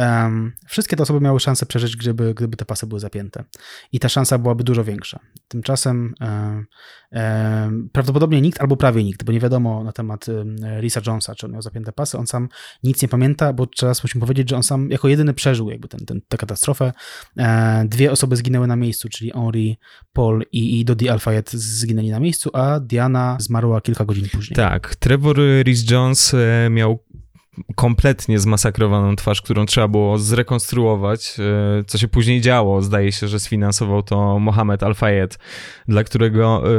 Um, wszystkie te osoby miały szansę przeżyć, gdyby, gdyby te pasy były zapięte. I ta szansa byłaby dużo większa. Tymczasem um, um, prawdopodobnie nikt albo prawie nikt, bo nie wiadomo na temat Risa Jonesa, czy on miał zapięte pasy. On sam nic nie pamięta, bo teraz musimy powiedzieć, że on sam jako jedyny przeżył jakby ten, ten, tę katastrofę. E, dwie osoby zginęły na miejscu, czyli Henri, Paul i, i Dodi Alfayet zginęli na miejscu, a Diana zmarła kilka godzin później. Tak, Trevor Rhys Jones e, miał kompletnie zmasakrowaną twarz, którą trzeba było zrekonstruować, e, co się później działo. Zdaje się, że sfinansował to Mohamed Al-Fayed, dla którego e,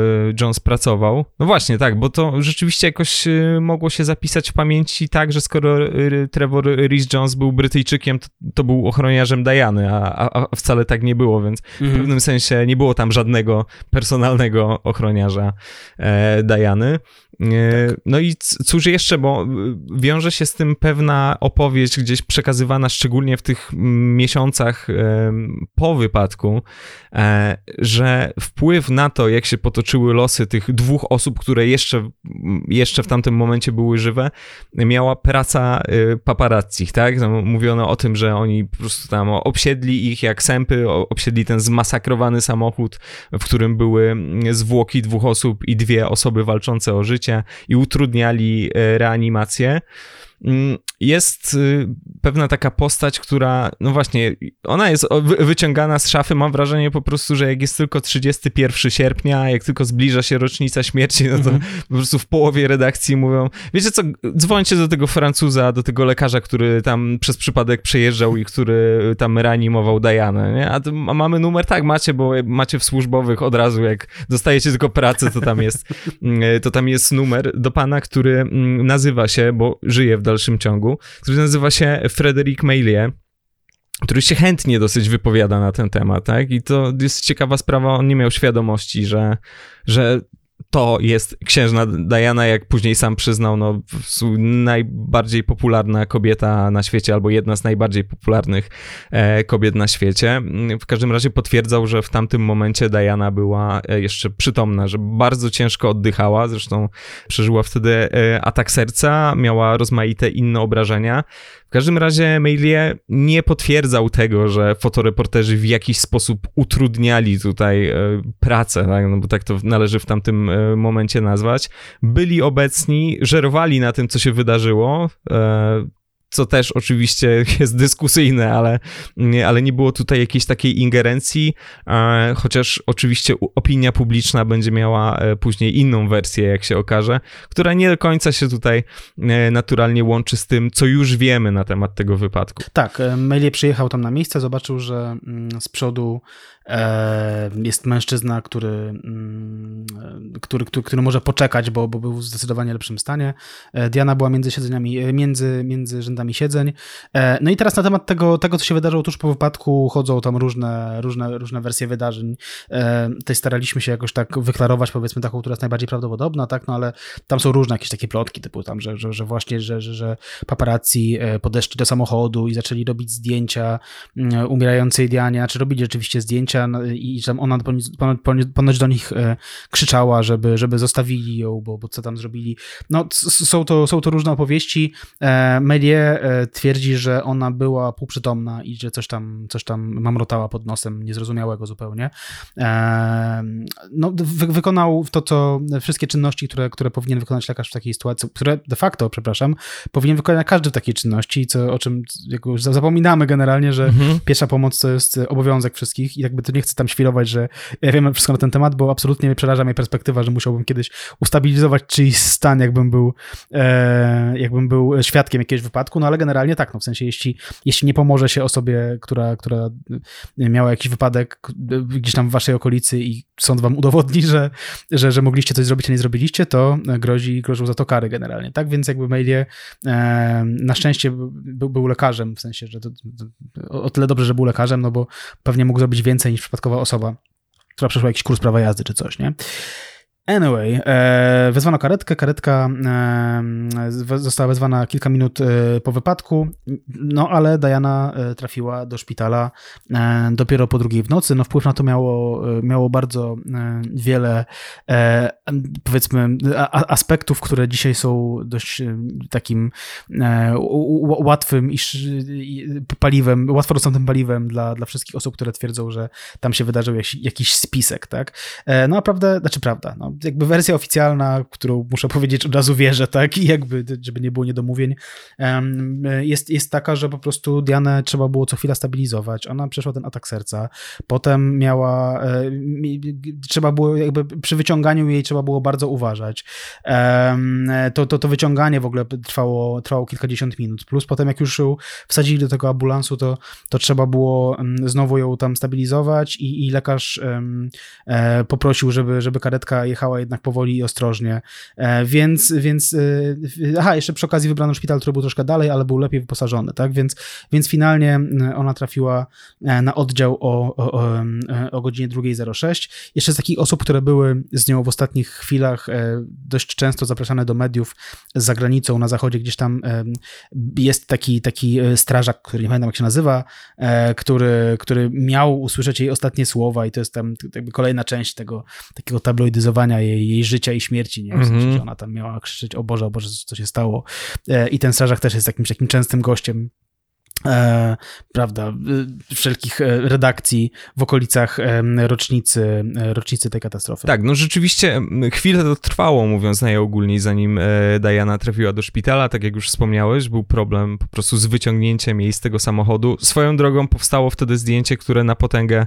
Jones pracował. No właśnie, tak, bo to rzeczywiście jakoś e, mogło się zapisać w pamięci tak, że skoro Trevor Rhys Jones był Brytyjczykiem, to, to był ochroniarzem Diany, a, a, wcale tak nie było, więc mhm. w pewnym sensie nie było tam żadnego personalnego ochroniarza e, Diany. Tak. No i cóż jeszcze, bo wiąże się z tym pewna opowieść gdzieś przekazywana, szczególnie w tych miesiącach po wypadku, e, że wpływ na to, jak się potoczyły losy tych dwóch osób, które jeszcze, jeszcze w tamtym momencie były żywe, miała praca y, paparazzi, tak? No, mówiono o tym, że oni po prostu tam obsiedli ich jak sępy, obsiedli ten zmasakrowany samochód, w którym były zwłoki dwóch osób i dwie osoby walczące o życie i utrudniali e, reanimację. Mm, jest y, pewna taka postać, która, no właśnie, ona jest wyciągana z szafy. Mam wrażenie po prostu, że jak jest tylko 31 sierpnia, jak tylko zbliża się rocznica śmierci, no to mm -hmm. po prostu w połowie redakcji mówią: Wiecie co, dzwońcie do tego Francuza, do tego lekarza, który tam przez przypadek przejeżdżał i który tam reanimował Dianę, nie? A, a mamy numer? Tak, macie, bo macie w służbowych od razu, jak dostajecie tylko pracę, to tam jest, mm, *laughs* to tam jest numer do pana, który mm, nazywa się, bo żyje w dalszym ciągu, który nazywa się Frederick Maillet który się chętnie dosyć wypowiada na ten temat, tak? I to jest ciekawa sprawa, on nie miał świadomości, że, że to jest księżna Diana, jak później sam przyznał, no, najbardziej popularna kobieta na świecie, albo jedna z najbardziej popularnych e, kobiet na świecie. W każdym razie potwierdzał, że w tamtym momencie Diana była e, jeszcze przytomna, że bardzo ciężko oddychała, zresztą przeżyła wtedy e, atak serca, miała rozmaite inne obrażenia. W każdym razie Mailie nie potwierdzał tego, że fotoreporterzy w jakiś sposób utrudniali tutaj e, pracę, tak? No bo tak to należy w tamtym e, momencie nazwać. Byli obecni, żerowali na tym, co się wydarzyło. E, co też oczywiście *laughs* jest dyskusyjne, ale, ale nie było tutaj jakiejś takiej ingerencji, chociaż oczywiście opinia publiczna będzie miała e, później inną wersję, jak się okaże, która nie do końca się tutaj e, naturalnie łączy z tym, co już wiemy na temat tego wypadku. Tak, e, Melie przyjechał tam na miejsce, zobaczył, że mm, z przodu jest mężczyzna, który, mm, który, który, który może poczekać, bo, bo był w zdecydowanie lepszym stanie. Diana była między siedzeniami, między, między rzędami siedzeń. No i teraz na temat tego, tego, co się wydarzyło tuż po wypadku, chodzą tam różne, różne, różne wersje wydarzeń. Tutaj staraliśmy się jakoś tak wyklarować, powiedzmy, taką, która jest najbardziej prawdopodobna, tak, no ale tam są różne jakieś takie plotki, typu tam, że, że, że właśnie, że, że, że paparazzi e, podeszli do samochodu i zaczęli robić zdjęcia mm, umierającej Dianie, czy znaczy robić rzeczywiście zdjęcia no, i tam ona ponoć do nich e, krzyczała, żeby, żeby zostawili ją, bo, bo co tam zrobili. No, są to, są to różne opowieści. E, Melie e, twierdzi, że ona była półprzytomna i że coś tam, coś tam mamrotała pod nosem, niezrozumiałego zupełnie. No, wy, wykonał to, co wszystkie czynności, które, które powinien wykonać lekarz w takiej sytuacji, które de facto, przepraszam, powinien wykonać każdy w takiej czynności, co, o czym już zapominamy generalnie, że mhm. pierwsza pomoc to jest obowiązek wszystkich i jakby to nie chcę tam świrować, że ja wiem wszystko na ten temat, bo absolutnie mnie przeraża mnie perspektywa, że musiałbym kiedyś ustabilizować czyjś stan, jakbym był, e, jakbym był świadkiem jakiegoś wypadku, no ale generalnie tak, no w sensie jeśli, jeśli nie pomoże się osobie, która, która miała jakiś wypadek gdzieś tam w waszej okolicy i sąd wam udowodni, że, że, że mogliście coś zrobić, a nie zrobiliście, to grozi, grożą za to kary generalnie, tak? Więc jakby Mailie e, na szczęście był, był lekarzem, w sensie, że to, to, o tyle dobrze, że był lekarzem, no bo pewnie mógł zrobić więcej niż przypadkowa osoba, która przeszła jakiś kurs prawa jazdy czy coś, nie? Anyway, e, wezwano karetkę. Karetka e, została wezwana kilka minut e, po wypadku, no ale Diana e, trafiła do szpitala e, dopiero po drugiej w nocy. No wpływ na to miało, e, miało bardzo wiele, powiedzmy, a, aspektów, które dzisiaj są dość takim łatwym iż, paliwem, łatwo dostępnym paliwem dla, dla wszystkich osób, które twierdzą, że tam się wydarzył jakiś, jakiś spisek, tak? No a prawda, znaczy prawda, no, jakby wersja oficjalna, którą muszę powiedzieć od razu wierzę, tak, i jakby, żeby nie było niedomówień, jest, jest taka, że po prostu Dianę trzeba było co chwila stabilizować. Ona przeszła ten atak serca, potem miała, e, trzeba było jakby przy wyciąganiu jej trzeba było bardzo uważać. To, to, to wyciąganie w ogóle trwało, trwało kilkadziesiąt minut, plus potem jak już ją wsadzili do tego ambulansu, to, to trzeba było znowu ją tam stabilizować i, i lekarz e, poprosił, żeby, żeby karetka jechała jechała jednak powoli i ostrożnie, e, więc, więc e, aha, jeszcze przy okazji wybrano szpital, który był troszkę dalej, ale był lepiej wyposażony, tak, więc, więc finalnie ona trafiła e, na oddział o, o, o, godzinie 2.06. Jeszcze z takich osób, które były z nią w ostatnich chwilach dość często zapraszane do mediów z zagranicą, na zachodzie gdzieś tam jest taki, taki strażak, który nie pamiętam jak się nazywa, który, który miał usłyszeć jej ostatnie słowa i to jest tam jakby kolejna część tego takiego tabloidyzowania jej, jej życia i śmierci, nie? W sensie, mm -hmm. że ona tam miała krzyczeć, o Boże, o Boże, co się stało. E, I ten strażak też jest jakimś takim częstym gościem E, prawda, y, wszelkich e, redakcji w okolicach e, rocznicy, rocznicy tej katastrofy. Tak, no rzeczywiście chwilę to trwało, mówiąc najogólniej, zanim Diana trafiła do szpitala. Tak jak już wspomniałeś, był problem po prostu z wyciągnięciem jej z tego samochodu. Swoją drogą powstało wtedy zdjęcie, które na potęgę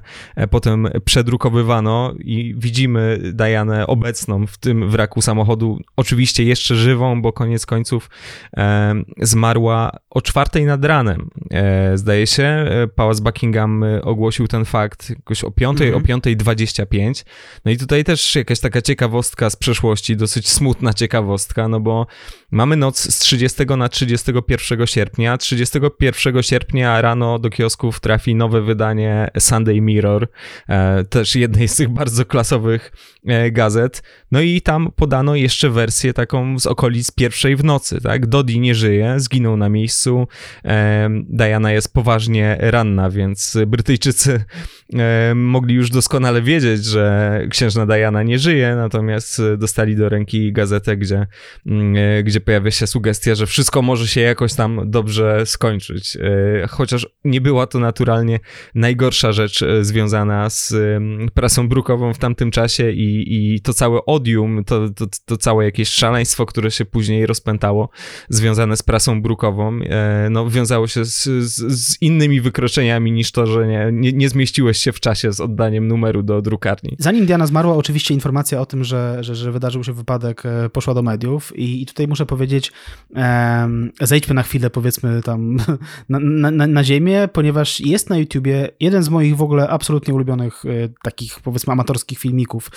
potem przedrukowywano i widzimy Dianę obecną w tym wraku samochodu. Oczywiście jeszcze żywą, bo koniec końców e, zmarła o czwartej nad ranem. E, zdaje się, e, Pałac Buckingham e, ogłosił ten fakt jakoś o 5, mm -hmm. o 5.25. No i tutaj też jakaś taka ciekawostka z przeszłości, dosyć smutna ciekawostka, no bo mamy noc z 30 na 31 sierpnia. 31 sierpnia rano do kiosków trafi nowe wydanie Sunday Mirror, też jednej z tych bardzo klasowych gazet. No i tam podano jeszcze wersję taką z okolic pierwszej w nocy, tak? Dodi nie żyje, zginął na miejscu, Diana jest poważnie ranna, więc Brytyjczycy e, mogli już doskonale wiedzieć, że księżna Diana nie żyje, natomiast dostali do ręki gazetę, gdzie, mm, e, gdzie pojawia się sugestia, że wszystko może się jakoś tam dobrze skończyć. E, chociaż nie była to naturalnie najgorsza rzecz związana z prasą brukową w tamtym czasie i, i to całe odium, to, to, to całe jakieś szaleństwo, które się później rozpętało, związane z prasą brukową, no wiązało się z z, z, innymi wykroczeniami niż to, że nie, nie, nie, zmieściłeś się w czasie z oddaniem numeru do drukarni. Zanim Diana zmarła, oczywiście informacja o tym, że, że, że wydarzył się wypadek e, poszła do mediów i, i tutaj muszę powiedzieć, zejdźmy na chwilę powiedzmy tam *laughs* na, na, na ziemię, ponieważ jest na YouTubie jeden z moich w ogóle absolutnie ulubionych e, takich powiedzmy amatorskich filmików,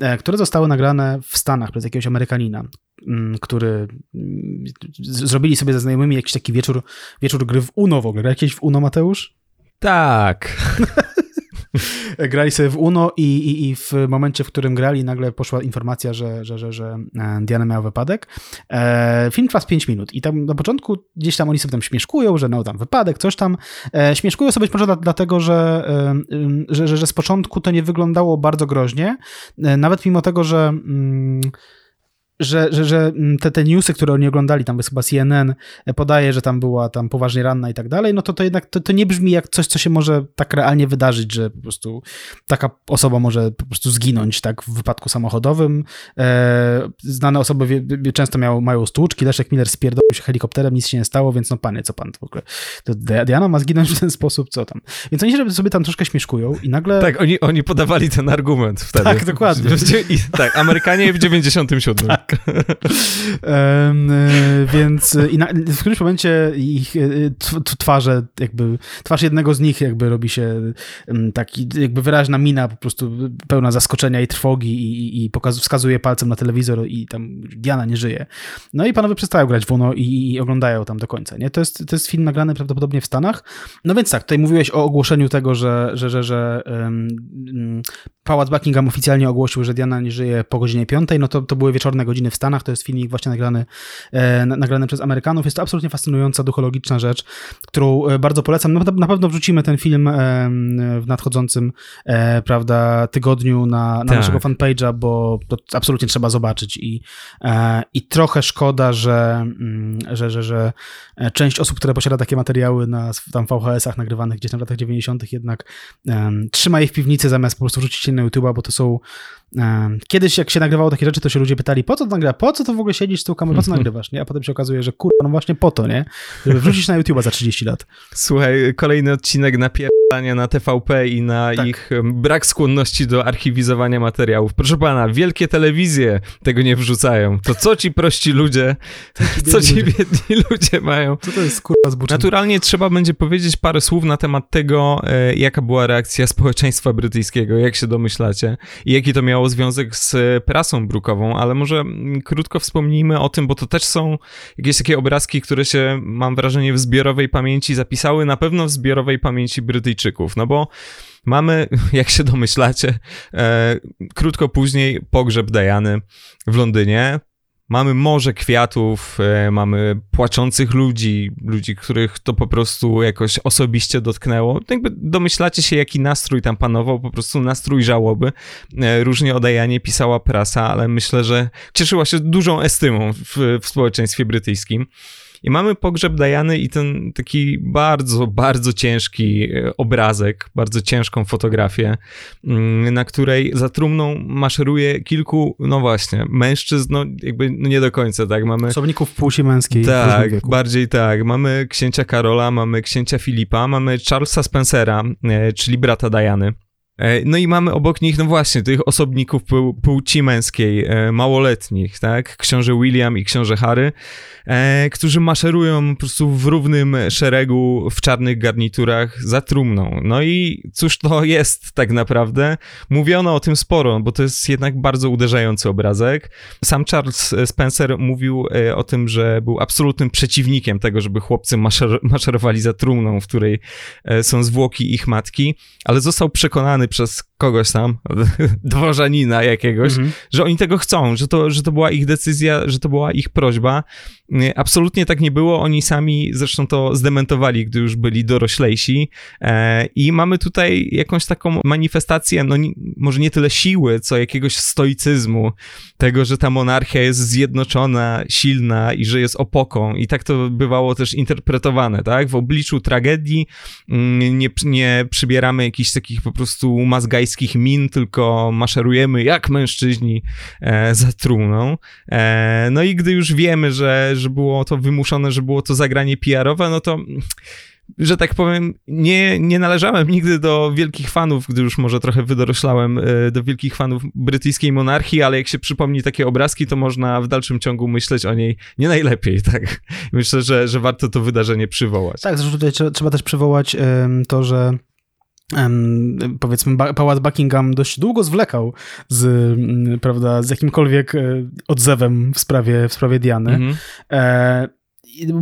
e, które zostały nagrane w Stanach przez jakiegoś Amerykanina. Mm, który mm, zrobili sobie ze znajomymi jakiś taki wieczór, wieczór gry w Uno w ogóle. Jakieś w Uno, Mateusz? Tak. *laughs* grali sobie w Uno i, i, i, w momencie, w którym grali, nagle poszła informacja, że, że, że, że e, Diana miała wypadek. E, film trwa z 5 minut i tam na początku gdzieś tam oni sobie tam śmieszkują, że no tam wypadek, coś tam. E, śmieszkują sobie być może dlatego, że, e, że, że, że, z początku to nie wyglądało bardzo groźnie, e, nawet mimo tego, że... Mm, że, że, że mm, te, te newsy, które oni oglądali, tam jest chyba CNN, e, podaje, że tam była tam poważnie ranna i tak dalej, no to to jednak to, to nie brzmi jak coś, co się może tak realnie wydarzyć, że po prostu taka osoba może po prostu zginąć tak w wypadku samochodowym. E, znane osoby wie, wie, często miały, mają stłuczki, Leszek Miller spierdolił się helikopterem, nic się nie stało, więc no panie, co pan w ogóle? To Diana ma zginąć w ten sposób, co tam? Więc oni sobie tam troszkę śmieszkują i nagle... Tak, oni, oni podawali ten argument wtedy. Tak, dokładnie. I, tak, Amerykanie w 97. Tak. *laughs* um, więc i na, w którymś momencie ich e, twarze, jakby twarz jednego z nich jakby robi się taki jakby wyraźna mina, po prostu pełna zaskoczenia i trwogi i, i pokaz, wskazuje palcem na telewizor i tam Diana nie żyje. No i panowie przestają grać w Uno i, i oglądają tam do końca, nie? To jest, to jest film nagrany prawdopodobnie w Stanach. No więc tak, tutaj mówiłeś o ogłoszeniu tego, że, że, że, że um, Pałac Buckingham oficjalnie ogłosił, że Diana nie żyje po godzinie 5, no to, to były wieczorne godziny w Stanach, to jest filmik właśnie nagrany, e, nagrany przez Amerykanów. Jest to absolutnie fascynująca, duchologiczna rzecz, którą e, bardzo polecam. No, na pewno wrzucimy ten film e, w nadchodzącym e, prawda, tygodniu na, na tak. naszego fanpage'a, bo to absolutnie trzeba zobaczyć i, e, i trochę szkoda, że, mm, że, że, że część osób, które posiada takie materiały na tam VHS-ach nagrywanych gdzieś na latach 90. jednak trzyma je w piwnicy zamiast po prostu wrzucić je na YouTube'a, bo to są Kiedyś jak się nagrywało takie rzeczy, to się ludzie pytali, po co to nagrywa, po co to w ogóle siedzisz z tą kamerą, po co nagrywasz, nie? A potem się okazuje, że kurwa, no właśnie po to, nie? Żeby wrzucić na YouTube za 30 lat. Słuchaj, kolejny odcinek na na TVP i na tak. ich brak skłonności do archiwizowania materiałów. Proszę pana, wielkie telewizje tego nie wrzucają. To co ci prości ludzie, *laughs* co ci biedni ludzie mają? Co to jest kurwa? Naturalnie trzeba będzie powiedzieć parę słów na temat tego, e, jaka była reakcja społeczeństwa brytyjskiego, jak się domyślacie i jaki to miało związek z prasą brukową, ale może krótko wspomnijmy o tym, bo to też są jakieś takie obrazki, które się, mam wrażenie, w zbiorowej pamięci zapisały, na pewno w zbiorowej pamięci Brytyjczyków, no bo mamy, *laughs* jak się domyślacie, e, krótko później pogrzeb Diany w Londynie. Mamy morze kwiatów, e, mamy płaczących ludzi, ludzi, których to po prostu jakoś osobiście dotknęło. Jakby domyślacie się, jaki nastrój tam panował, po prostu nastrój żałoby. E, różnie o Dajanie pisała prasa, ale myślę, że cieszyła się dużą estymą w, w społeczeństwie brytyjskim. I mamy pogrzeb Dajany i ten taki bardzo, bardzo ciężki e, obrazek, bardzo ciężką fotografię, mm, na której za trumną maszeruje kilku, no właśnie, mężczyzn, no jakby no nie do końca, tak? Mamy... Osobników płci męskiej. Tak, bardziej tak. Mamy księcia Karola, mamy księcia Filipa, mamy Charlesa Spencera, e, czyli brata Dajany. E, no i mamy obok nich, no właśnie, tych osobników płci męskiej, małoletnich, tak? Książę William i książę Harry e, którzy maszerują po prostu w równym szeregu w czarnych garniturach za trumną. No i cóż to *laughs* jest tak naprawdę? Mówiono o tym sporo, bo to jest jednak bardzo uderzający obrazek. Sam Charles Spencer mówił e, o tym, że był absolutnym przeciwnikiem tego, żeby chłopcy maszer maszerowali za trumną, w której e, są zwłoki ich matki, ale został przekonany przez kogoś tam, *laughs* dworzanina jakiegoś, mhm. że oni tego chcą, że to, że to była ich decyzja, że to była ich prośba Absolutnie tak nie było. Oni sami zresztą to zdementowali, gdy już byli doroślejsi. E, I mamy tutaj jakąś taką manifestację, no może nie tyle siły, co jakiegoś stoicyzmu, tego, że ta monarchia jest zjednoczona, silna i że jest opoką. I tak to bywało też interpretowane, tak? W obliczu tragedii mm, nie, nie przybieramy jakichś takich po prostu mazgajskich min, tylko maszerujemy jak mężczyźni e, za trumną. E, no i gdy już wiemy, że że było to wymuszone, że było to zagranie PR-owe, no to że tak powiem, nie, nie należałem nigdy do wielkich fanów, gdy już może trochę wydoroślałem e, do wielkich fanów brytyjskiej monarchii, ale jak się przypomni takie obrazki, to można w dalszym ciągu myśleć o niej nie najlepiej, *laughs* tak? Myślę, że, że warto to wydarzenie przywołać. Tak, zresztą tutaj trzeba, też przywołać to, że powiedzmy, pałac Buckingham dość długo zwlekał z, um, prawda, z jakimkolwiek e, odzewem w sprawie, w sprawie Diany. Mm -hmm.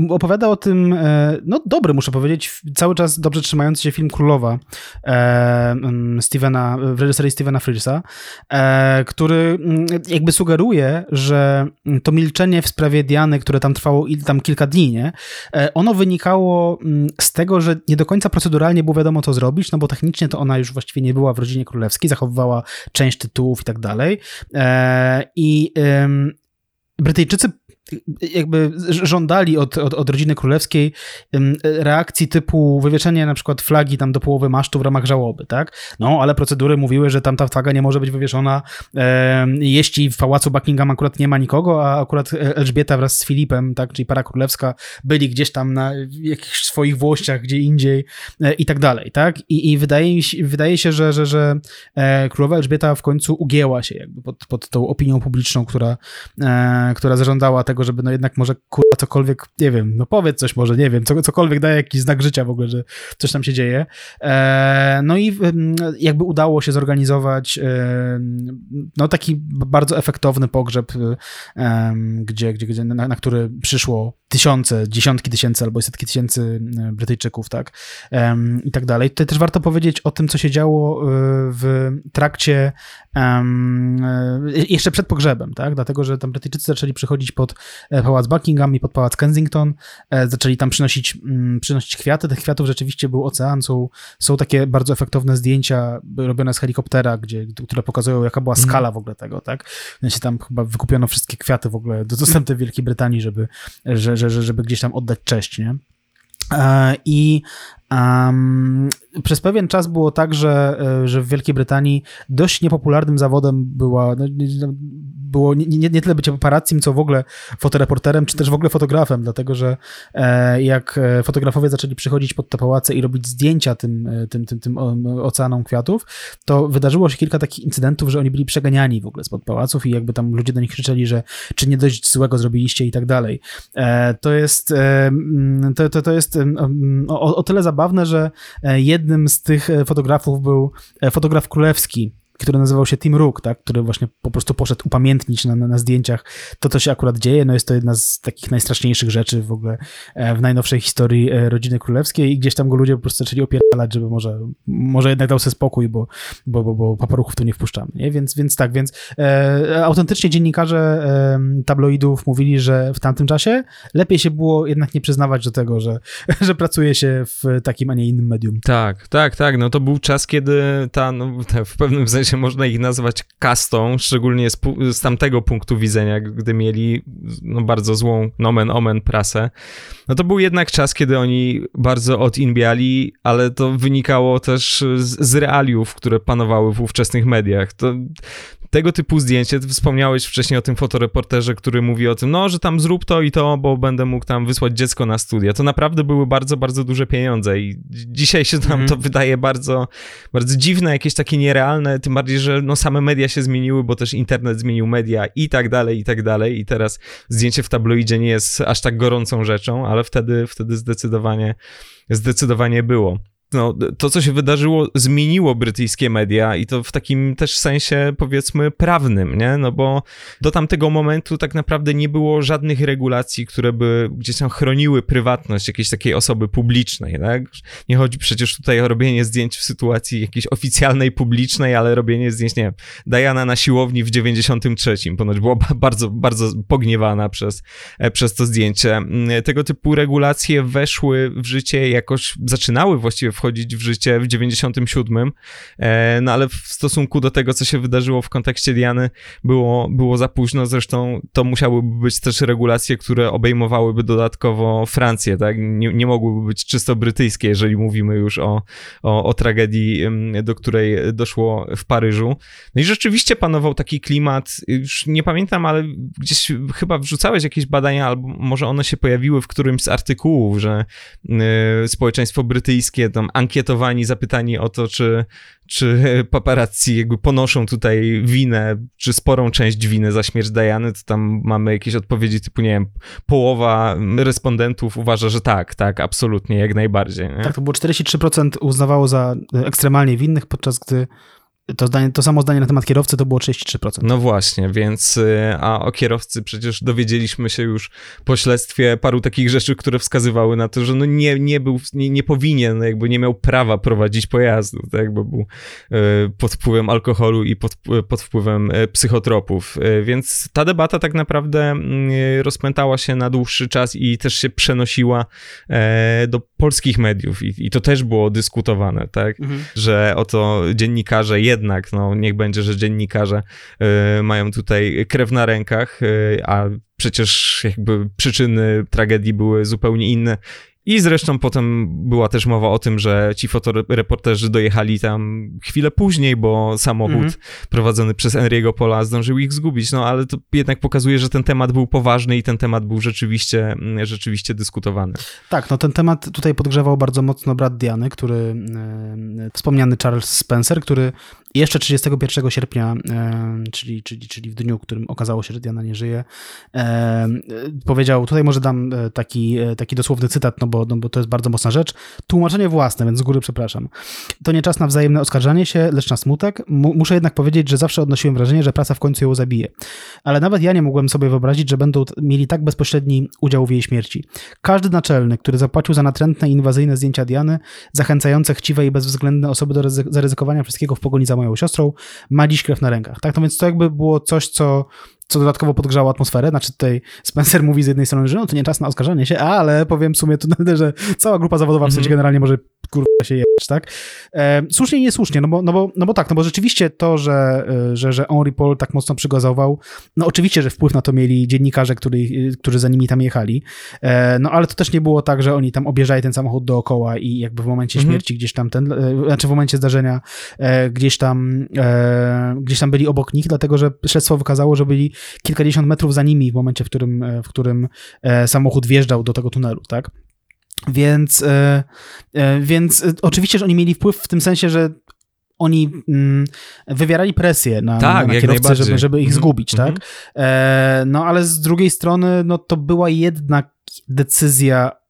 Opowiada o tym, e, no dobry muszę powiedzieć, cały czas dobrze trzymający się film Królowa e, Stevena, w reżyserii Stevena Frearsa, e, który mm, jakby sugeruje, że to milczenie w sprawie Diany, które tam trwało tam kilka dni, nie? ono wynikało mm, z tego, że nie do końca proceduralnie było wiadomo co zrobić, no bo technicznie to ona już właściwie nie była w rodzinie królewskiej, zachowywała część tytułów i tak dalej. I Brytyjczycy jakby żądali od, od, od rodziny królewskiej reakcji typu wywieszenie na przykład flagi tam do połowy masztu w ramach żałoby, tak? No, ale procedury mówiły, że tam ta flaga nie może być wywieszona, e, jeśli w pałacu Buckingham akurat nie ma nikogo, a akurat Elżbieta wraz z Filipem, tak, czyli para królewska, byli gdzieś tam na jakichś swoich włościach, gdzie indziej e, i tak dalej, tak? I, i wydaje, wydaje się, że, że, że e, królowa Elżbieta w końcu ugięła się jakby pod, pod tą opinią publiczną, która, e, która zażądała tego, żeby no jednak może kurwa cokolwiek, nie wiem, no powiedz coś może, nie wiem, co, cokolwiek daje jakiś znak życia w ogóle, że coś tam się dzieje. E, no i jakby udało się zorganizować no taki bardzo efektowny pogrzeb, e, gdzie, gdzie, gdzie na, na który przyszło tysiące, dziesiątki tysięcy albo setki tysięcy Brytyjczyków, tak, i tak dalej. Tutaj też warto powiedzieć o tym, co się działo w trakcie jeszcze przed pogrzebem, tak, dlatego, że tam Brytyjczycy zaczęli przychodzić pod pałac Buckingham i pod pałac Kensington. E, zaczęli tam przynosić, mm, przynosić kwiaty. Tych kwiatów rzeczywiście był ocean. Są, są takie bardzo efektowne zdjęcia robione z helikoptera, gdzie, które pokazują, jaka była mhm. skala w ogóle tego, tak? Więc tam chyba wykupiono wszystkie kwiaty w ogóle dostępne w Wielkiej Brytanii, żeby, że, że, żeby gdzieś tam oddać cześć, nie? E, I um, przez pewien czas było tak, że, że w Wielkiej Brytanii dość niepopularnym zawodem była, no, było nie, nie, nie tyle bycie paparazzim, co w ogóle fotoreporterem, czy też w ogóle fotografem, dlatego że e, jak e, fotografowie zaczęli przychodzić pod te pałace i robić zdjęcia tym, e, tym, tym, tym oceanom kwiatów, to wydarzyło się kilka takich incydentów, że oni byli przeganiani w ogóle spod pałaców i jakby tam ludzie do nich krzyczeli, że czy nie dość złego zrobiliście i tak dalej. To jest, to, to, to jest o, o tyle zabawne, że jednym z tych fotografów był fotograf królewski, który nazywał się Tim Rook, tak, który właśnie po prostu poszedł upamiętnić na, na, na, zdjęciach to, co się akurat dzieje. No jest to jedna z takich najstraszniejszych rzeczy w ogóle e, w najnowszej historii e, rodziny królewskiej i gdzieś tam go ludzie po prostu zaczęli opierdalać, żeby może, może jednak dał sobie spokój, bo, bo, bo, bo paparuchów tu nie wpuszczamy, nie? Więc, więc tak, więc e, autentycznie dziennikarze e, tabloidów mówili, że w tamtym czasie lepiej się było jednak nie przyznawać do tego, że, *laughs* że pracuje się w takim, a nie innym medium. Tak, tak, tak. No to był czas, kiedy ta, no, w pewnym sensie sensie można ich nazwać kastą, szczególnie z, z tamtego punktu widzenia, gdy mieli no, bardzo złą nomen omen prasę. No to był jednak czas, kiedy oni bardzo odinbiali, ale to wynikało też z, z realiów, które panowały w ówczesnych mediach. To tego typu zdjęcie, ty wspomniałeś wcześniej o tym fotoreporterze, który mówi o tym, no, że tam zrób to i to, bo będę mógł tam wysłać dziecko na studia. To naprawdę były bardzo, bardzo duże pieniądze i dzisiaj się nam mm. to wydaje bardzo, bardzo dziwne, jakieś takie nierealne, tym bardziej, że no same media się zmieniły, bo też internet zmienił media i tak dalej, i tak dalej i teraz zdjęcie w tabloidzie nie jest aż tak gorącą rzeczą, ale wtedy, wtedy zdecydowanie, zdecydowanie było no, to, co się wydarzyło, zmieniło brytyjskie media i to w takim też sensie, powiedzmy, prawnym, nie? No bo do tamtego momentu tak naprawdę nie było żadnych regulacji, które by gdzieś tam chroniły prywatność jakiejś takiej osoby publicznej, tak? Nie chodzi przecież tutaj o robienie zdjęć w sytuacji jakiejś oficjalnej, publicznej, ale robienie zdjęć, nie wiem, Diana na siłowni w 93, ponoć była bardzo, bardzo pogniewana przez, e, przez to zdjęcie. Mm, tego typu regulacje weszły w życie jakoś, zaczynały właściwie w wchodzić w życie w 97, e, no ale w stosunku do tego, co się wydarzyło w kontekście Diany, było, było za późno, zresztą to musiałyby być też regulacje, które obejmowałyby dodatkowo Francję, tak, nie, nie mogłyby być czysto brytyjskie, jeżeli mówimy już o, o, o tragedii, do której doszło w Paryżu. No i rzeczywiście panował taki klimat, już nie pamiętam, ale gdzieś chyba wrzucałeś jakieś badania, albo może one się pojawiły w którymś z artykułów, że y, społeczeństwo brytyjskie tam ankietowani, zapytani o to, czy, czy paparazzi jakby ponoszą tutaj winę, czy sporą część winy za śmierć Diany, to tam mamy jakieś odpowiedzi typu, nie wiem, połowa respondentów uważa, że tak, tak, absolutnie, jak najbardziej. Nie? Tak, to było 43% uznawało za ekstremalnie winnych, podczas gdy to, zdanie, to samo zdanie na temat kierowcy to było 33%. No właśnie, więc y, a o kierowcy przecież dowiedzieliśmy się już po śledztwie paru takich rzeczy, które wskazywały na to, że no nie, nie był, nie, nie powinien, jakby nie miał prawa prowadzić pojazdu, tak, bo był y, pod wpływem alkoholu i pod, pod wpływem y, psychotropów. Więc ta debata tak naprawdę rozpętała się na dłuższy czas i też się przenosiła e, do polskich mediów i, i to też było dyskutowane, tak, mhm. że oto dziennikarze jednak, no niech będzie, że dziennikarze y, mają tutaj krew na rękach, y, a przecież jakby przyczyny tragedii były zupełnie inne i zresztą potem była też mowa o tym, że ci fotoreporterzy dojechali tam chwilę później, bo samochód mm -hmm. prowadzony przez Enriego Pola zdążył ich zgubić. No ale to jednak pokazuje, że ten temat był poważny i ten temat był rzeczywiście, mm, rzeczywiście dyskutowany. Tak, no ten temat tutaj podgrzewał bardzo mocno brat Diany, który, e, wspomniany Charles Spencer, który jeszcze 31 sierpnia, e, czyli, czyli, czyli w dniu, w którym okazało się, że Diana nie żyje, e, powiedział, tutaj może dam e, taki, taki dosłowny cytat, no bo, no bo to jest bardzo mocna rzecz, tłumaczenie własne, więc z góry przepraszam. To nie czas na wzajemne oskarżanie się, lecz na smutek. Muszę jednak powiedzieć, że zawsze odnosiłem wrażenie, że praca w końcu ją zabije. Ale nawet ja nie mogłem sobie wyobrazić, że będą mieli tak bezpośredni udział w jej śmierci. Każdy naczelny, który zapłacił za natrętne inwazyjne zdjęcia Diany, zachęcające chciwe i bezwzględne osoby do zaryzykowania wszystkiego w pogoni za moją siostrą, ma dziś krew na rękach. Tak? No więc to jakby było coś, co co dodatkowo podgrzało atmosferę. Znaczy tutaj Spencer mówi z jednej strony, że no to nie czas na oskarżanie się, ale powiem w sumie tu, *laughs* że cała grupa zawodowa w sensie mhm. generalnie może kurwa się jebać, tak? E, słusznie i niesłusznie, no bo, no, bo, no bo tak, no bo rzeczywiście to, że, e, że, że Henri Paul tak mocno przygazował, no oczywiście, że wpływ na to mieli dziennikarze, który, którzy za nimi tam jechali, e, no ale to też nie było tak, że oni tam objeżdżali ten samochód dookoła i jakby w momencie mhm. śmierci gdzieś tam ten, e, znaczy w momencie zdarzenia e, gdzieś tam e, gdzieś tam byli obok nich, dlatego, że śledztwo wykazało, że byli kilkadziesiąt metrów za nimi w momencie, w którym, w którym samochód wjeżdżał do tego tunelu, tak? Więc, e, e, więc e, oczywiście, że oni mieli wpływ w tym sensie, że oni mm, wywierali presję na, tak, na, na kierowcę, żeby, żeby ich mhm. zgubić, mm -hmm. tak? no ale z drugiej strony, no to była jednak decyzja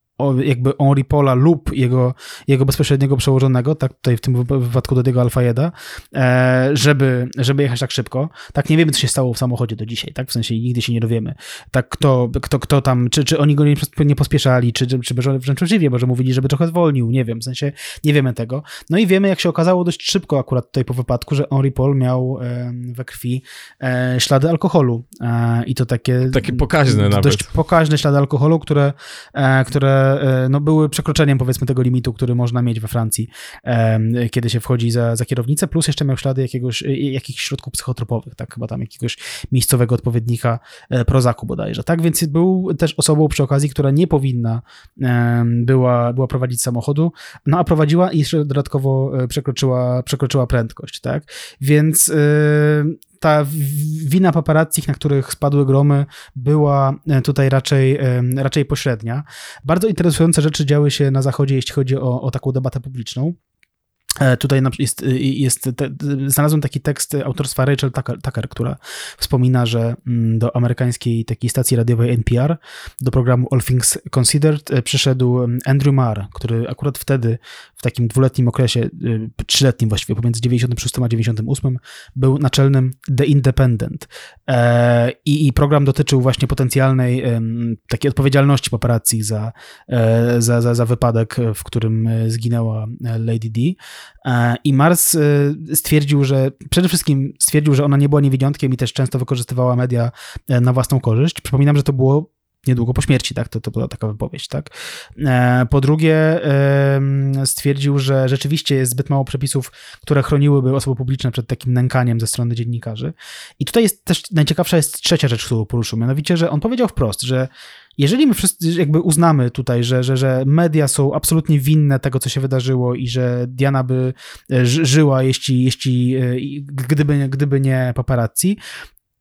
jakby Henri Paula lub jego, jego bezpośredniego przełożonego, tak tutaj w tym wypadku do tego Alfajeda, e, żeby, żeby jechać tak szybko. Tak nie wiemy, co się stało w samochodzie do dzisiaj, tak? W sensie nigdy się nie dowiemy. Tak kto, kto, kto tam, czy, czy oni go nie, nie pospieszali, czy, czy wręcz przeciwnie, może mówili, żeby trochę zwolnił, nie wiem, w sensie nie wiemy tego. No i wiemy, jak się okazało dość szybko akurat tutaj po wypadku, że Henri Paul miał e, we krwi e, ślady alkoholu i to takie... Takie pokaźne dość nawet. Dość pokaźne ślady alkoholu, które, które E, no, były przekroczeniem powiedzmy tego limitu, który można mieć we Francji, kiedy się wchodzi za, za kierownicę, plus jeszcze miał ślady jakiegoś, e, jakichś środków psychotropowych, tak, chyba tam jakiegoś miejscowego odpowiednika e, Prozaku bodajże, tak, więc był też osobą przy okazji, która nie powinna była, była prowadzić samochodu, no a prowadziła i jeszcze dodatkowo przekroczyła, przekroczyła prędkość, tak, więc ta wina paparazzi, na których spadły gromy, była e, tutaj raczej, e, raczej pośrednia. Bardzo interesujące rzeczy działy się na Zachodzie, jeśli chodzi o, o taką debatę publiczną. E, tutaj jest, jest te, znalazłem taki tekst autorstwa Rachel Tucker, Tucker, która wspomina, że mm, do amerykańskiej takiej stacji radiowej NPR, do programu All Things Considered e, przyszedł mm, Andrew Marr, który akurat wtedy, w takim dwuletnim okresie, e, trzyletnim właściwie, pomiędzy 96 a 98, był naczelnym The Independent. I, i program dotyczył właśnie potencjalnej takiej odpowiedzialności paparazzi za, za, za, za wypadek, w którym zginęła Lady D. E, I Mars e, stwierdził, że przede wszystkim stwierdził, że ona nie była niewidzątkiem i też często wykorzystywała media e, na własną korzyść. Przypominam, że to było niedługo po śmierci, tak? To, to była taka wypowiedź, tak? Po drugie, stwierdził, że rzeczywiście jest zbyt mało przepisów, które chroniłyby osoby publiczne przed takim nękaniem ze strony dziennikarzy. I tutaj jest też najciekawsza jest trzecia rzecz, którą poruszył, mianowicie, że on powiedział wprost, że jeżeli my wszyscy jakby uznamy tutaj, że, że, że media są absolutnie winne tego, co się wydarzyło i że Diana by e, żyła, jeśli, jeśli e, gdyby, gdyby nie paparazzi,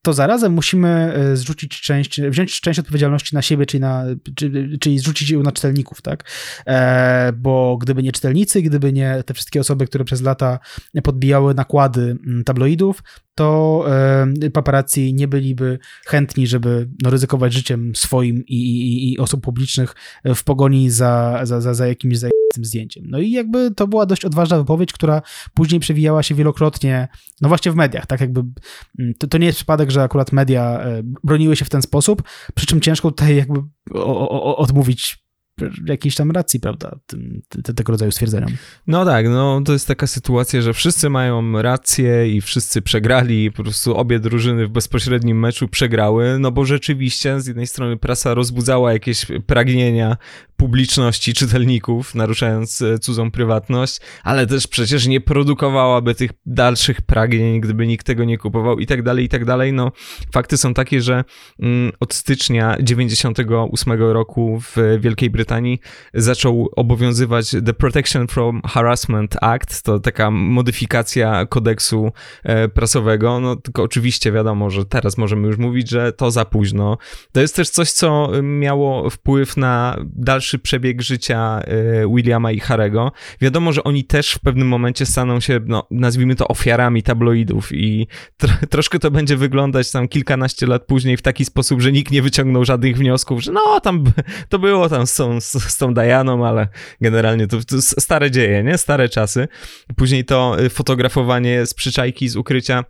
to zarazem musimy e, zrzucić część, wziąć część odpowiedzialności na siebie, czyli, na, czyli, czyli zrzucić ją na czytelników, tak? E, bo gdyby nie czytelnicy, gdyby nie te wszystkie osoby, które przez lata podbijały nakłady mm, tabloidów, to e, paparazzi nie byliby chętni, żeby no, ryzykować życiem swoim i, i, i osób publicznych w pogoni za, za, za, za jakimś za tym zdjęciem. No i jakby to była dość odważna wypowiedź, która później przewijała się wielokrotnie, no właśnie w mediach, tak jakby mm, to, to nie jest przypadek, że akurat media e, broniły się w ten sposób, przy czym ciężko tutaj jakby o, o, odmówić jakiejś tam racji, prawda, tym, te, tego rodzaju stwierdzeniom. No tak, no to jest taka sytuacja, że wszyscy mają rację i wszyscy przegrali, po prostu obie drużyny w bezpośrednim meczu przegrały, no bo rzeczywiście z jednej strony prasa rozbudzała jakieś pragnienia publiczności czytelników, naruszając e, cudzą prywatność, ale też przecież nie produkowałaby tych dalszych pragnień, gdyby nikt tego nie kupował i tak dalej, i tak dalej. No, fakty są takie, że mm, od stycznia 98 roku w Wielkiej Brytanii zaczął obowiązywać The Protection from Harassment Act, to taka modyfikacja kodeksu e, prasowego, no tylko oczywiście wiadomo, że teraz możemy już mówić, że to za późno. To jest też coś, co miało wpływ na dalszy przebieg życia e, Williama i Harego. Wiadomo, że oni też w pewnym momencie staną się, no, nazwijmy to ofiarami tabloidów i tro troszkę to będzie wyglądać tam kilkanaście lat później w taki sposób, że nikt nie wyciągnął żadnych wniosków, że no, tam to było tam z tą, z tą Dianą, ale generalnie to, to stare dzieje, nie? Stare czasy. Później to y, fotografowanie z przyczajki, z ukrycia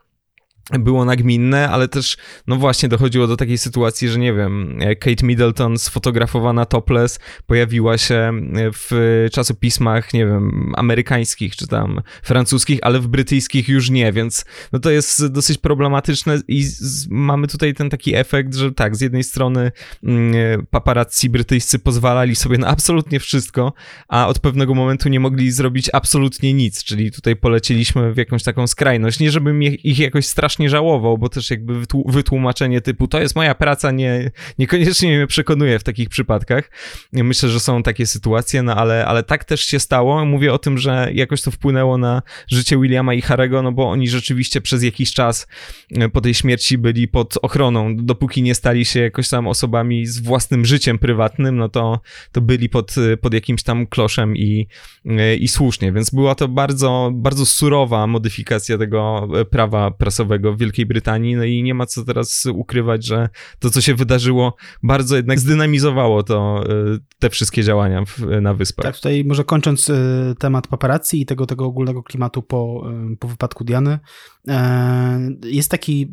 było nagminne, ale też, no właśnie, dochodziło do takiej sytuacji, że nie wiem, Kate Middleton sfotografowana topless pojawiła się w czasopismach, nie wiem, amerykańskich czy tam francuskich, ale w brytyjskich już nie, więc no to jest dosyć problematyczne i z, mamy tutaj ten taki efekt, że tak, z jednej strony mm, paparazzi brytyjscy pozwalali sobie na absolutnie wszystko, a od pewnego momentu nie mogli zrobić absolutnie nic, czyli tutaj polecieliśmy w jakąś taką skrajność. Nie, żebym ich jakoś strasznie strasznie żałował, bo też jakby wytłumaczenie typu to jest moja praca nie, niekoniecznie mnie przekonuje w takich przypadkach. Myślę, że są takie sytuacje, no ale, ale tak też się stało. Mówię o tym, że jakoś to wpłynęło na życie Williama i Harego, no bo oni rzeczywiście przez jakiś czas e, po tej śmierci byli pod ochroną. Dopóki nie stali się jakoś tam osobami z własnym życiem prywatnym, no to, to byli pod, pod jakimś tam kloszem i, e, i słusznie, więc była to bardzo, bardzo surowa modyfikacja tego e, prawa prasowego w Wielkiej Brytanii, no i nie ma co teraz ukrywać, że to, co się wydarzyło, bardzo jednak zdynamizowało to, y, te wszystkie działania w, na wyspach. Tak, tutaj może kończąc y, temat paparazzi i tego, tego ogólnego klimatu po, y, po wypadku Diany, e, jest taki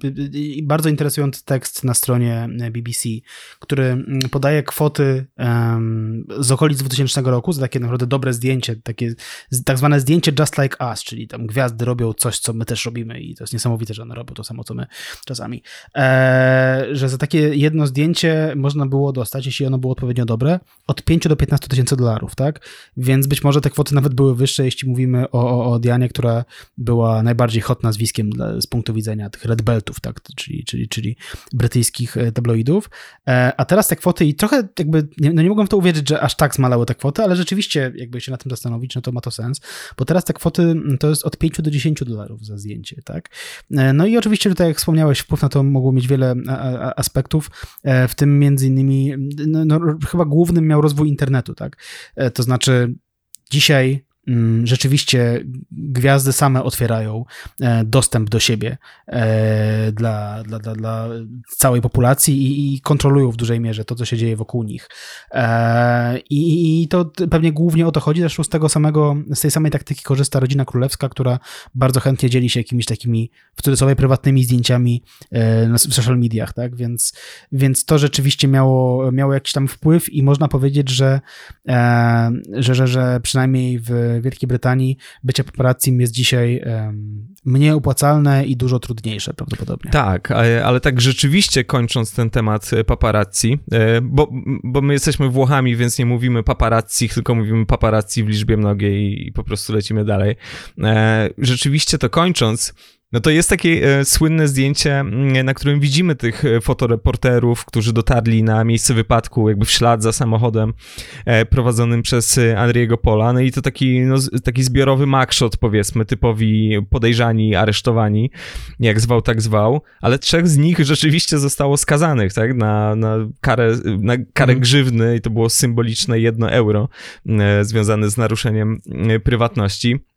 bardzo interesujący tekst na stronie BBC, który mm, podaje kwoty z okolic 2000 roku za takie naprawdę dobre zdjęcie, takie tak zwane zdjęcie just like us, czyli tam gwiazdy robią coś, co my też robimy i to jest niesamowite, że one robią to samo, co my czasami. E, że za takie jedno zdjęcie można było dostać, jeśli ono było odpowiednio dobre, od 5 do 15 tysięcy dolarów, tak? Więc być może te kwoty nawet były wyższe, jeśli mówimy o, o, o Dianie, która była najbardziej hot nazwiskiem z punktu widzenia tych red beltów, tak? Czyli, czyli, czyli brytyjskich e, tabloidów. E, a teraz te kwoty i trochę jakby, no nie mogłem w to uwierzyć, że aż tak zmalały te kwoty, ale rzeczywiście jakby się na tym zastanowić, no to ma to sens, bo teraz te kwoty to jest od 5 do 10 dolarów za zdjęcie, tak? E, no i oczywiście tutaj, jak wspomniałeś, wpływ na to mogło mieć wiele aspektów, w tym między innymi, no, no, chyba głównym miał rozwój internetu, tak? E, to znaczy, dzisiaj rzeczywiście gwiazdy same otwierają e, dostęp do siebie e, dla, dla, dla, dla całej populacji i, i, kontrolują w dużej mierze to, co się dzieje wokół nich. E, I, I, to pewnie głównie o to chodzi. Zresztą z tego samego, z tej samej taktyki korzysta rodzina królewska, która bardzo chętnie dzieli się jakimiś takimi w cudzysłowie prywatnymi zdjęciami w social mediach, tak? Więc, więc to rzeczywiście miało, miało jakiś tam wpływ i można powiedzieć, że, że, że, że przynajmniej w Wielkiej Brytanii bycie paparazzi jest dzisiaj mniej opłacalne i dużo trudniejsze prawdopodobnie. Tak, ale tak rzeczywiście kończąc ten temat e, paparazzi, e, bo, bo my jesteśmy Włochami, więc nie mówimy paparazzi, tylko mówimy paparazzi w liczbie mnogiej i po prostu lecimy dalej. E, rzeczywiście to kończąc, no to jest takie e, słynne zdjęcie, mm, na którym widzimy tych e, fotoreporterów, którzy dotarli na miejsce wypadku, jakby w ślad za samochodem e, prowadzonym przez e, Andriego Pola. No i to taki, no, taki zbiorowy makshot, powiedzmy, typowi podejrzani, aresztowani, jak zwał, tak zwał, ale trzech z nich rzeczywiście zostało skazanych, tak, na, na karę, na karę mhm. grzywny i to było symboliczne jedno euro e, związane z naruszeniem e, prywatności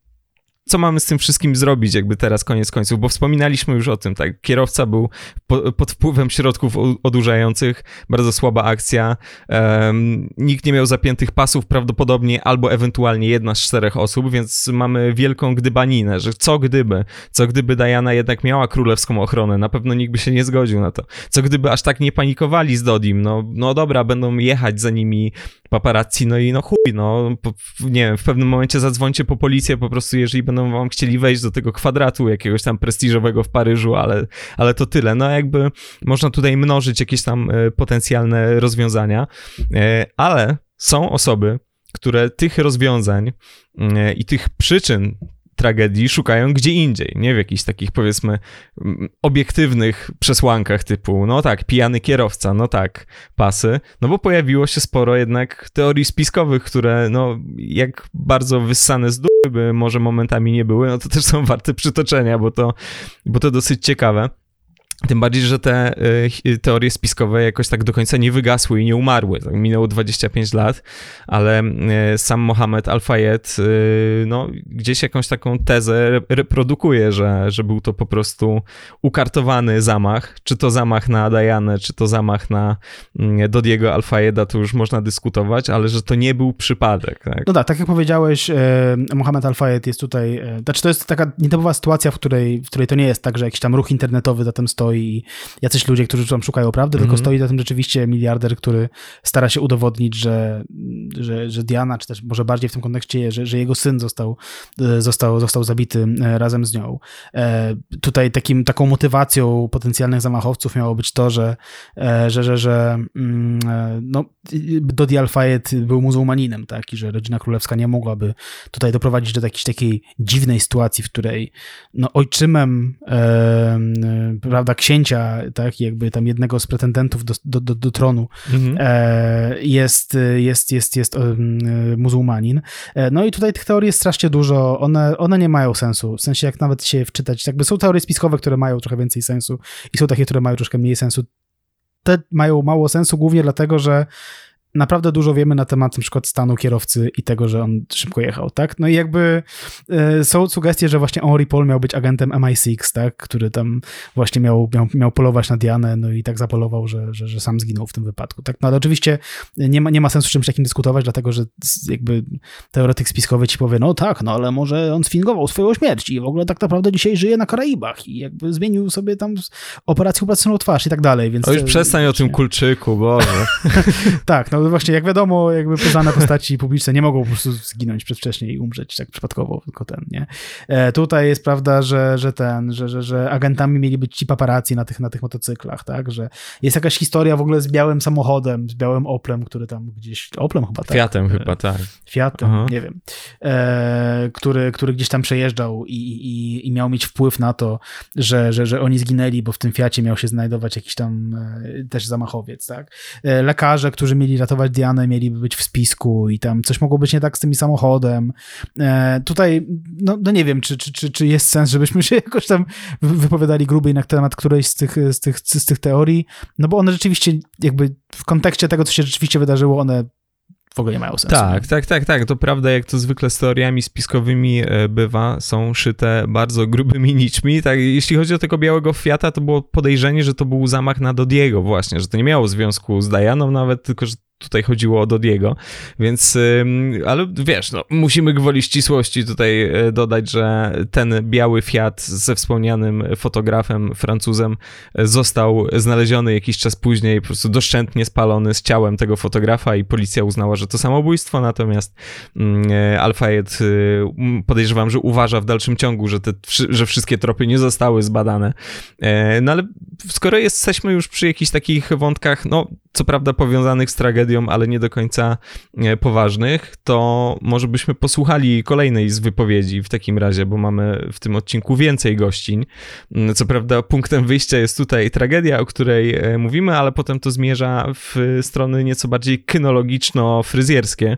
co mamy z tym wszystkim zrobić, jakby teraz koniec końców, bo wspominaliśmy już o tym, tak, kierowca był po, pod wpływem środków odurzających, bardzo słaba akcja, um, nikt nie miał zapiętych pasów prawdopodobnie, albo ewentualnie jedna z czterech osób, więc mamy wielką gdybaninę, że co gdyby, co gdyby Diana jednak miała królewską ochronę, na pewno nikt by się nie zgodził na to, co gdyby aż tak nie panikowali z Dodim, no, no dobra, będą jechać za nimi paparazzi, no i no chuj, no, po, nie wiem, w pewnym momencie zadzwońcie po policję po prostu, jeżeli będą wam chcieli wejść do tego kwadratu jakiegoś tam prestiżowego w Paryżu, ale, ale to tyle. No jakby można tutaj mnożyć jakieś tam e, potencjalne rozwiązania, e, ale są osoby, które tych rozwiązań mm, i tych przyczyn tragedii szukają gdzie indziej, nie w jakichś takich powiedzmy obiektywnych przesłankach typu, no tak, pijany kierowca, no tak, pasy, no bo pojawiło się sporo jednak teorii spiskowych, które no jak bardzo wyssane z dupy by może momentami nie były, no to też są warte przytoczenia, bo to, bo to dosyć ciekawe. Tym bardziej, że te y, teorie spiskowe jakoś tak do końca nie wygasły i nie umarły. Tak, minęło 25 lat, ale y, sam Mohamed Al-Fayed y, no, gdzieś jakąś taką tezę reprodukuje, że, że był to po prostu ukartowany zamach. Czy to zamach na Dianę, czy to zamach na Dodiego Al-Fayeda, to już można dyskutować, ale że to nie był przypadek. Tak? No tak, tak jak powiedziałeś, e, Mohamed Al-Fayed jest tutaj, e, znaczy to jest taka nietypowa sytuacja, w której, w której to nie jest tak, że jakiś tam ruch internetowy za tym stoi stoi jacyś ludzie, którzy tam szukają prawdy, mm -hmm. tylko mhm. stoi za tym rzeczywiście miliarder, który stara się udowodnić, że, że, że Diana, czy też może bardziej w tym kontekście, że, że jego syn został, e, został, został zabity e, razem z nią. E, tutaj takim, taką motywacją potencjalnych zamachowców miało być to, że, że, że, że mm, no, Dodi Al-Fayed był muzułmaninem, tak, i że rodzina królewska nie mogłaby tutaj doprowadzić do jakiejś takiej dziwnej sytuacji, w której no, ojczymem, prawda, księcia, tak, jakby tam jednego z pretendentów do, do, do, do tronu mhm. e, jest, jest, jest, jest muzułmanin. E, no i tutaj tych teorii jest strasznie dużo, one, one nie mają sensu, w sensie jak nawet się wczytać, jakby są teorie spiskowe, które mają trochę więcej sensu i są takie, które mają troszkę mniej sensu. Te mają mało sensu głównie dlatego, że naprawdę dużo wiemy na temat na przykład stanu kierowcy i tego, że on szybko jechał, tak? No i jakby e, są sugestie, że właśnie Henri Paul miał być agentem MI6, tak? Który tam właśnie miał, miał, miał polować na Dianę, no i tak zapolował, że, że, że sam zginął w tym wypadku, tak? No ale oczywiście nie ma, nie ma sensu czymś takim dyskutować, dlatego, że jakby teoretyk spiskowy ci powie, no tak, no ale może on sfingował swoją śmierć i w ogóle tak naprawdę dzisiaj żyje na Karaibach i jakby zmienił sobie tam operację upracowaną twarz i tak dalej, więc... O już przestań o tym kulczyku, Boże. *laughs* tak, no no właśnie, jak wiadomo, jakby poznane postaci publiczne nie mogą po prostu zginąć przedwcześnie i umrzeć tak przypadkowo, tylko ten, nie? E, tutaj jest prawda, że, że ten, że, że, że agentami mieli być ci paparazzi na tych, na tych motocyklach, tak? Że jest jakaś historia w ogóle z białym samochodem, z białym Oplem, który tam gdzieś, Oplem chyba, tak? Fiatem chyba, tak. Fiatem, Aha. nie wiem. E, który, który gdzieś tam przejeżdżał i, i, i miał mieć wpływ na to, że, że, że oni zginęli, bo w tym Fiacie miał się znajdować jakiś tam e, też zamachowiec, tak? E, lekarze, którzy mieli ratować Dianę, mieliby być w spisku i tam coś mogło być nie tak z tym samochodem. E, tutaj, no, no, nie wiem, czy, czy, czy, czy jest sens, żebyśmy *laughs* się jakoś tam wypowiadali grubiej na temat którejś z tych, z, tych, z tych teorii, no bo one rzeczywiście jakby w kontekście tego, co się rzeczywiście wydarzyło, one w ogóle nie mają sensu. Tak, tak, tak, tak. To prawda, jak to zwykle z teoriami spiskowymi e, bywa, są szyte bardzo grubymi nićmi. Tak, jeśli chodzi o tego białego Fiata, to było podejrzenie, że to był zamach na Dodiego właśnie, że to nie miało związku z Dianą nawet, tylko że tutaj chodziło o Dodiego, więc, ale wiesz, no, musimy gwoli ścisłości tutaj e, dodać, że ten biały Fiat ze wspomnianym fotografem, Francuzem, e, został znaleziony jakiś czas później, po prostu doszczętnie spalony z ciałem tego fotografa i policja uznała, że to samobójstwo, natomiast mm, e, Alfayed podejrzewam, że uważa w dalszym ciągu, że, te, że wszystkie tropy nie zostały zbadane. No ale skoro jesteśmy już przy jakichś takich wątkach, no co prawda powiązanych z tragedią, ale nie do końca e, poważnych, to może byśmy posłuchali kolejnej z wypowiedzi w takim razie, bo mamy w tym odcinku więcej gościń. Mm, co prawda punktem wyjścia jest tutaj tragedia, o której e, mówimy, ale potem to zmierza w strony nieco bardziej kynologiczno-fryzjerskie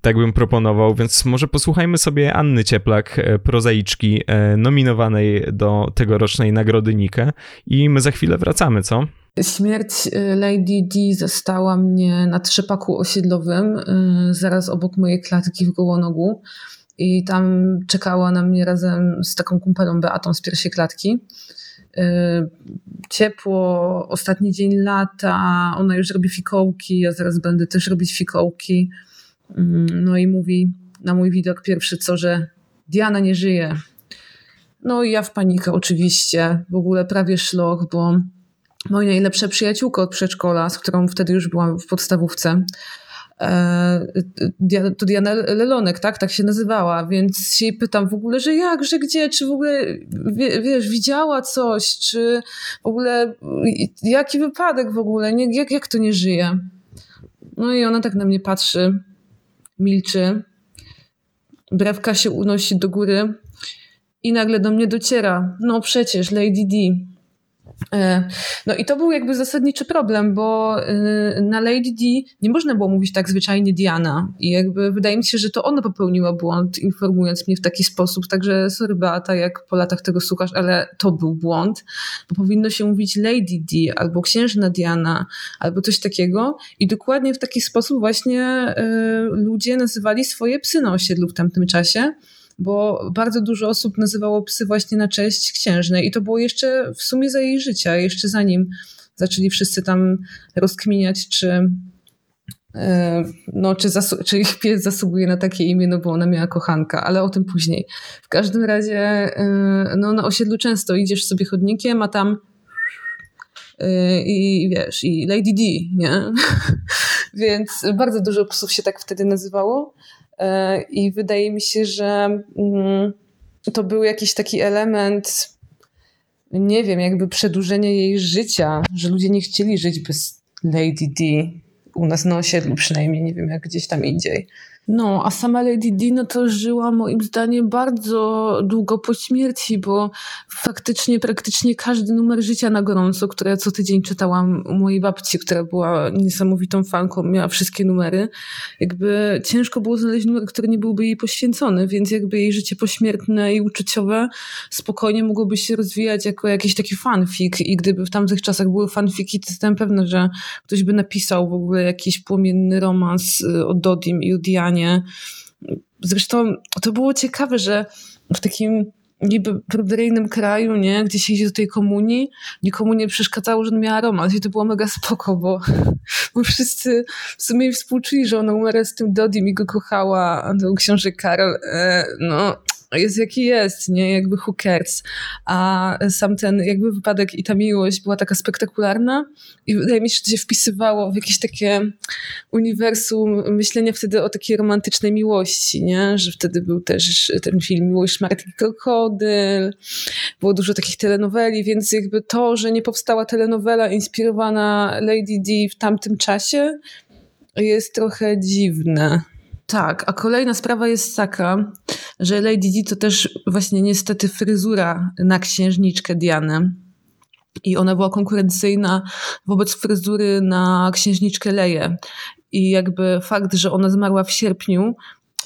tak bym proponował, więc może posłuchajmy sobie Anny Cieplak, e, prozaiczki nominowanej do tegorocznej nagrody Nike i my za chwilę wracamy, co? Śmierć y, Lady D zastała mnie na trzepaku osiedlowym, y, zaraz obok mojej klatki w Gołonogu. I tam czekała na mnie razem z taką kumpelą Beatą z pierwszej klatki. Y, ciepło, ostatni dzień lata, ona już robi fikołki, ja zaraz będę też robić fikołki. No i mówi na mój widok pierwszy co, że Diana nie żyje. No i ja w panikę oczywiście, w ogóle prawie szlok, bo moja najlepsza przyjaciółka od przedszkola, z którą wtedy już byłam w podstawówce. E, to Diana Lelonek, tak? Tak się nazywała, więc się pytam w ogóle, że jak, że gdzie, czy w ogóle, wiesz, widziała coś, czy w ogóle, jaki wypadek w ogóle, nie, jak, jak to nie żyje? No i ona tak na mnie patrzy, milczy. Brewka się unosi do góry i nagle do mnie dociera. No przecież, Lady D. E, no i to był jakby zasadniczy problem, bo e, na Lady D nie można było mówić tak zwyczajnie Diana. I jakby wydaje mi się, że to ona popełniła błąd informując mnie w taki sposób, także sorry Beata, jak po latach tego słuchasz, ale to był błąd, bo powinno się mówić Lady D albo księżna Diana albo coś takiego. I dokładnie w taki sposób właśnie e, ludzie nazywali swoje psy na osiedlu w tamtym czasie bo bardzo dużo osób nazywało psy właśnie na cześć księżnej i to było jeszcze w sumie za jej życia, jeszcze zanim zaczęli wszyscy tam rozkminiać, czy e, no, czy, czy ich pies zasługuje na takie imię, no bo ona miała kochanka, ale o tym później. W każdym razie e, no, na osiedlu często idziesz sobie chodnikiem, a tam e, i wiesz, i Lady D, nie? *laughs* Więc bardzo dużo psów się tak wtedy nazywało. E, I wydaje mi się, że mm, to był jakiś taki element, nie wiem, jakby przedłużenie jej życia, że ludzie nie chcieli żyć bez Lady D. U nas na osiedlu przynajmniej, nie wiem jak gdzieś tam indziej. No, a sama Lady Di no to żyła moim zdaniem bardzo długo po śmierci, bo faktycznie praktycznie każdy numer życia na gorąco, które ja co tydzień czytałam u mojej babci, która była niesamowitą fanką, miała wszystkie numery, jakby ciężko było znaleźć numer, który nie byłby jej poświęcony, więc jakby jej życie pośmiertne i uczuciowe spokojnie mogłoby się rozwijać jako jakiś taki fanfic. I gdyby w tamtych czasach były fanfiki, to jestem pewna, że ktoś by napisał w ogóle jakiś płomienny romans y, o Dodim i o Dianie Zresztą to było ciekawe, że w takim niby pruderyjnym kraju, nie, gdzie się idzie do tej komunii, nikomu nie przeszkadzało, że on miała romans i to było mega spoko, bo, *laughs* bo wszyscy w sumie współczuli, że ona umarła z tym Dodim i go kochała, a ten książę Karol, e, no jest jaki jest, nie? Jakby who cares. A sam ten jakby wypadek i ta miłość była taka spektakularna i wydaje mi się, że się wpisywało w jakieś takie uniwersum myślenia wtedy o takiej romantycznej miłości, nie? Że wtedy był też ten film Miłość Marty Krokodyl, było dużo takich telenoweli, więc jakby to, że nie powstała telenowela inspirowana Lady D w tamtym czasie jest trochę dziwne. Tak, a kolejna sprawa jest taka, że Lady Di to też właśnie niestety fryzura na księżniczkę Dianę. I ona była konkurencyjna wobec fryzury na księżniczkę Leję. I jakby fakt, że ona zmarła w sierpniu,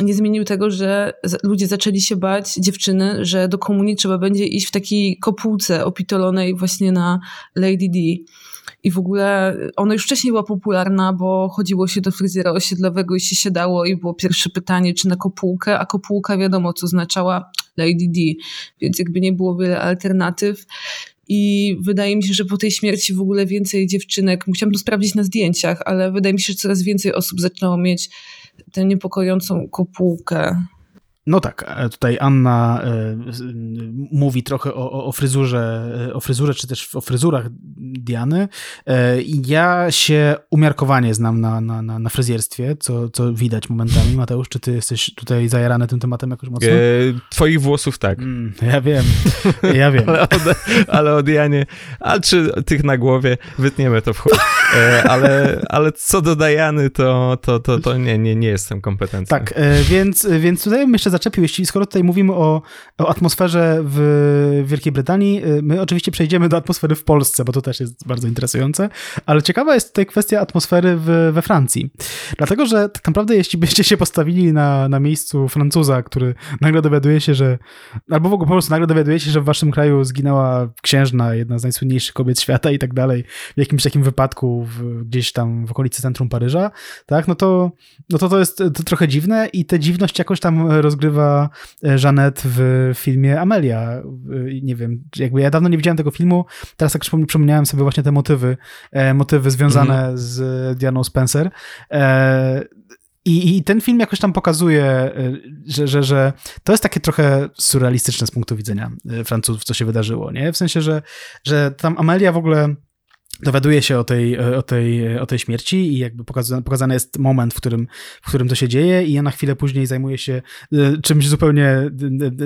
nie zmienił tego, że ludzie zaczęli się bać, dziewczyny, że do komunii trzeba będzie iść w takiej kopułce opitolonej właśnie na Lady D. I w ogóle ona już wcześniej była popularna, bo chodziło się do fryzjera osiedlowego i się siadało i było pierwsze pytanie, czy na kopułkę, a kopułka wiadomo, co oznaczała Lady D, więc jakby nie było wiele alternatyw. I wydaje mi się, że po tej śmierci w ogóle więcej dziewczynek, musiałam to sprawdzić na zdjęciach, ale wydaje mi się, że coraz więcej osób zaczynało mieć tę niepokojącą kopułkę. No tak, e, tutaj Anna e, mówi trochę o, o, fryzurze, e, o fryzurze, czy też o fryzurach Diany. Ja się umiarkowanie znam na, na, na, na fryzjerstwie, co, co widać momentami. Mateusz, czy ty jesteś tutaj zajarany tym tematem jakoś mocno? E, twoich włosów tak. Mm, ja wiem, ja wiem. *laughs* ale, od, ale od Janie, a czy tych na głowie, wytniemy to w chuj. Ale, ale co do Diany, to, to, to, to nie, nie, nie jestem kompetentny. Tak, więc, więc tutaj myślę, zaczepił, jeśli skoro tutaj mówimy o, o atmosferze w Wielkiej Brytanii, y, my oczywiście przejdziemy do atmosfery w Polsce, bo to też jest bardzo interesujące, ale ciekawa jest tutaj kwestia atmosfery w, we Francji. Dlatego, że tak naprawdę jeśli byście się postawili na, na miejscu Francuza, który nagle dowiaduje się, że albo w ogóle po prostu nagle dowiaduje się, że w waszym kraju zginęła księżna, jedna z najsłynniejszych kobiet świata i tak dalej, w jakimś takim wypadku w, gdzieś tam w okolicy centrum Paryża, tak, no to, no to to jest to trochę dziwne i tę dziwność jakoś tam rozgrywa e, Jeanette w filmie Amelia. Nie wiem, jakby ja dawno nie widziałem tego filmu, teraz tak przypomniałem sobie właśnie te motywy, e, motywy związane mhm. z Dianą Spencer. E, I, I, ten film jakoś tam pokazuje, że, że, że to jest takie trochę surrealistyczne z punktu widzenia Francuzów, co się wydarzyło, nie? W sensie, że, że tam Amelia w ogóle dowiaduje się o tej, o tej, o tej śmierci i jakby pokazany, pokazany jest moment, w którym, w którym to się dzieje i ona chwilę później zajmuje się czymś zupełnie,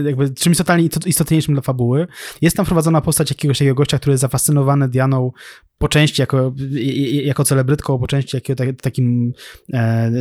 jakby czymś totalnie istotniejszym dla fabuły. Jest tam wprowadzona postać jakiegoś takiego gościa, który jest zafascynowany Dianą po części jako, jako celebrytką, po części jako takim e,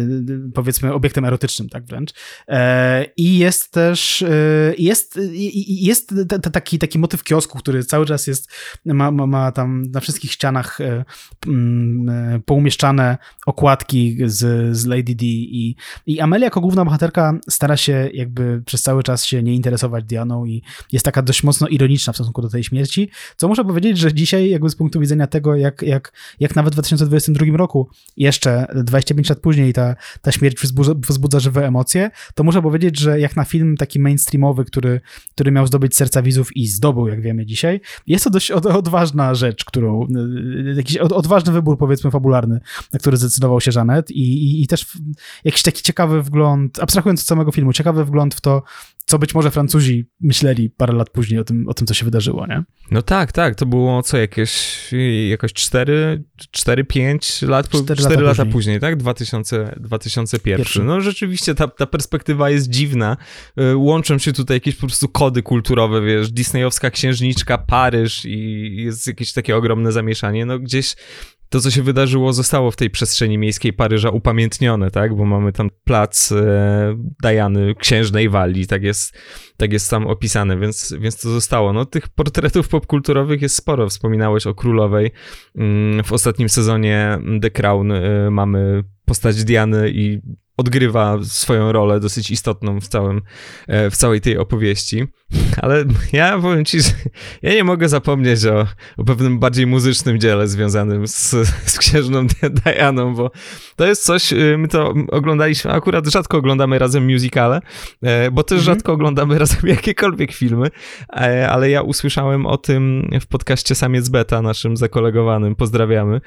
powiedzmy obiektem erotycznym, tak wręcz. E, I jest też e, jest, jest taki, taki motyw kiosku, który cały czas jest, ma, ma, ma tam na wszystkich ścianach e, e, poumieszczane okładki z, z Lady D i, i Amelia jako główna bohaterka stara się jakby przez cały czas się nie interesować Dianą i jest taka dość mocno ironiczna w stosunku do tej śmierci, co muszę powiedzieć, że dzisiaj jakby z punktu widzenia tego, jak, jak, jak nawet w 2022 roku, jeszcze 25 lat później ta, ta śmierć wzbudza, wzbudza żywe emocje, to muszę powiedzieć, że jak na film taki mainstreamowy, który, który miał zdobyć serca widzów i zdobył, jak wiemy dzisiaj, jest to dość od, odważna rzecz, którą, jakiś od, odważny wybór, powiedzmy, fabularny, na który zdecydował się Janet i, i, i też jakiś taki ciekawy wgląd, abstrahując od samego filmu, ciekawy wgląd w to, co być może Francuzi myśleli parę lat później o tym, o tym co się wydarzyło, nie? No tak, tak, to było co, jakieś, jakoś 4, 4 5 lat, 4, 4 lata, lata później. później, tak? 2000, 2001. Pierwszy. No rzeczywiście ta, ta perspektywa jest dziwna. Y, łączą się tutaj jakieś po prostu kody kulturowe, wiesz, disneyowska księżniczka, Paryż i jest jakieś takie ogromne zamieszanie. No gdzieś to, co się wydarzyło, zostało w tej przestrzeni miejskiej Paryża upamiętnione, tak? Bo mamy tam plac e, Dajany, księżnej Walii, tak jest, tak jest tam opisane, więc, więc to zostało. No, tych portretów popkulturowych jest sporo. Wspominałeś o królowej. Mm, w ostatnim sezonie The Crown e, mamy postać Diany i odgrywa swoją rolę dosyć istotną w, całym, e, w całej tej opowieści. *laughs* Ale ja powiem ci, że ja nie mogę zapomnieć o, o pewnym bardziej muzycznym dziele związanym z, z księżną *laughs* Dianą, bo to jest coś, y, my to oglądaliśmy, akurat rzadko oglądamy razem musicale, e, bo też mhm. rzadko oglądamy *laughs* razem jakiekolwiek filmy, e, ale ja usłyszałem o tym w podcaście Samiec Beta, naszym zakolegowanym, pozdrawiamy.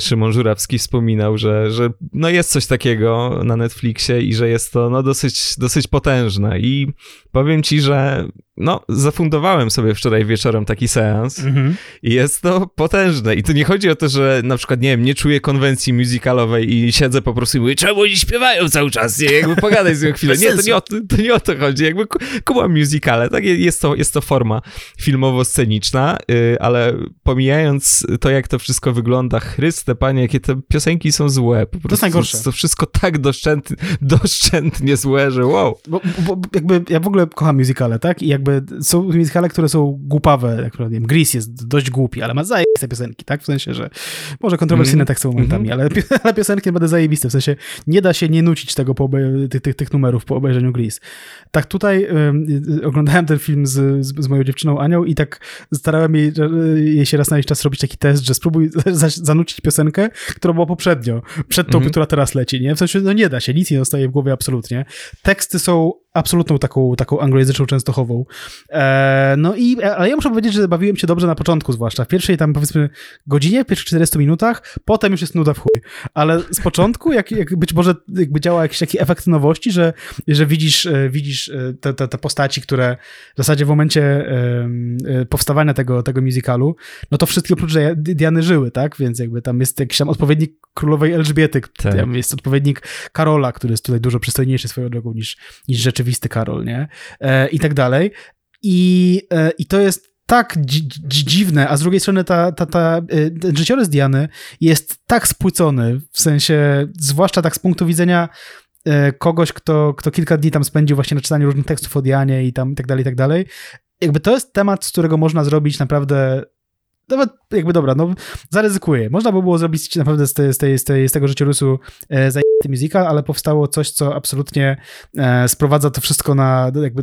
Szymon Żurawski wspominał, że, że no jest coś takiego na Netflixie i że jest to no, dosyć, dosyć potężne. I powiem ci, że no, zafundowałem sobie wczoraj wieczorem taki seans mm-hmm. i jest to potężne. I tu nie chodzi o to, że na przykład, nie wiem, nie czuję konwencji musicalowej i siedzę po prostu i mówię, czemu oni śpiewają cały czas, nie? Jakby pogadaj z nią *laughs* chwilę. Nie, to nie, o, to nie o to chodzi. Jakby kumam musicale, tak? Jest to, jest to forma filmowo-sceniczna, yy, ale pomijając to, jak to wszystko wygląda, Chryste, panie, jakie te piosenki są złe. Po to jest najgorsze. To wszystko tak doszczętnie, doszczętnie złe, że wow. Bo, bo, jakby ja w ogóle kocham musicale, tak? I jakby jakby są musicale, które są głupawe, jak nie wiem, Grease jest dość głupi, ale ma zajebiste piosenki, tak? W sensie, że może kontrowersyjne mm. teksty momentami, mm -hmm. ale, *laughs* ale piosenki naprawdę zajebiste, w sensie nie da się nie nucić tego po tych, tych, tych numerów po obejrzeniu Grease. Tak tutaj oglądałem ten film z, z, z, moją dziewczyną Anią i tak starałem jej, jej się raz na jakiś czas robić taki test, że spróbuj *laughs* zanucić piosenkę, która była poprzednio, przed tą, mm -hmm. która teraz leci, nie? W sensie, no nie da się, nic nie zostaje w głowie absolutnie. Teksty są absolutną taką, taką anglojęzyczną częstochową. E, no i, ale ja muszę powiedzieć, że bawiłem się dobrze na początku zwłaszcza. W pierwszej tam powiedzmy godzinie, w pierwszych 40 minutach, potem już jest nuda w chuj. Ale z początku, jak, jak być może jakby działa jakiś taki efekt nowości, że, że widzisz, e, widzisz e, te, te, te postaci, które w zasadzie w momencie e, powstawania tego, tego musicalu, no to wszystkie oprócz Diany żyły, tak? Więc jakby tam jest jakiś tam odpowiednik królowej Elżbiety, tak. jest odpowiednik Karola, który jest tutaj dużo przystojniejszy swoją drogą niż, niż rzeczywisty Karol, nie? E, I tak dalej. I, e, i to jest tak dzi dziwne, a z drugiej strony ta, ta, ta, e, ten życiorys Diany jest tak spłycony, w sensie, zwłaszcza tak z punktu widzenia e, kogoś, kto, kto kilka dni tam spędził właśnie na czytaniu różnych tekstów o Dianie i tam i tak dalej, i tak dalej. Jakby to jest temat, z którego można zrobić naprawdę nawet jakby dobra, no zaryzykuję. Można by było zrobić naprawdę z, tej, z, tej, z, tej, z tego życiorysu e, musical, ale powstało coś, co absolutnie e, sprowadza to wszystko na jakby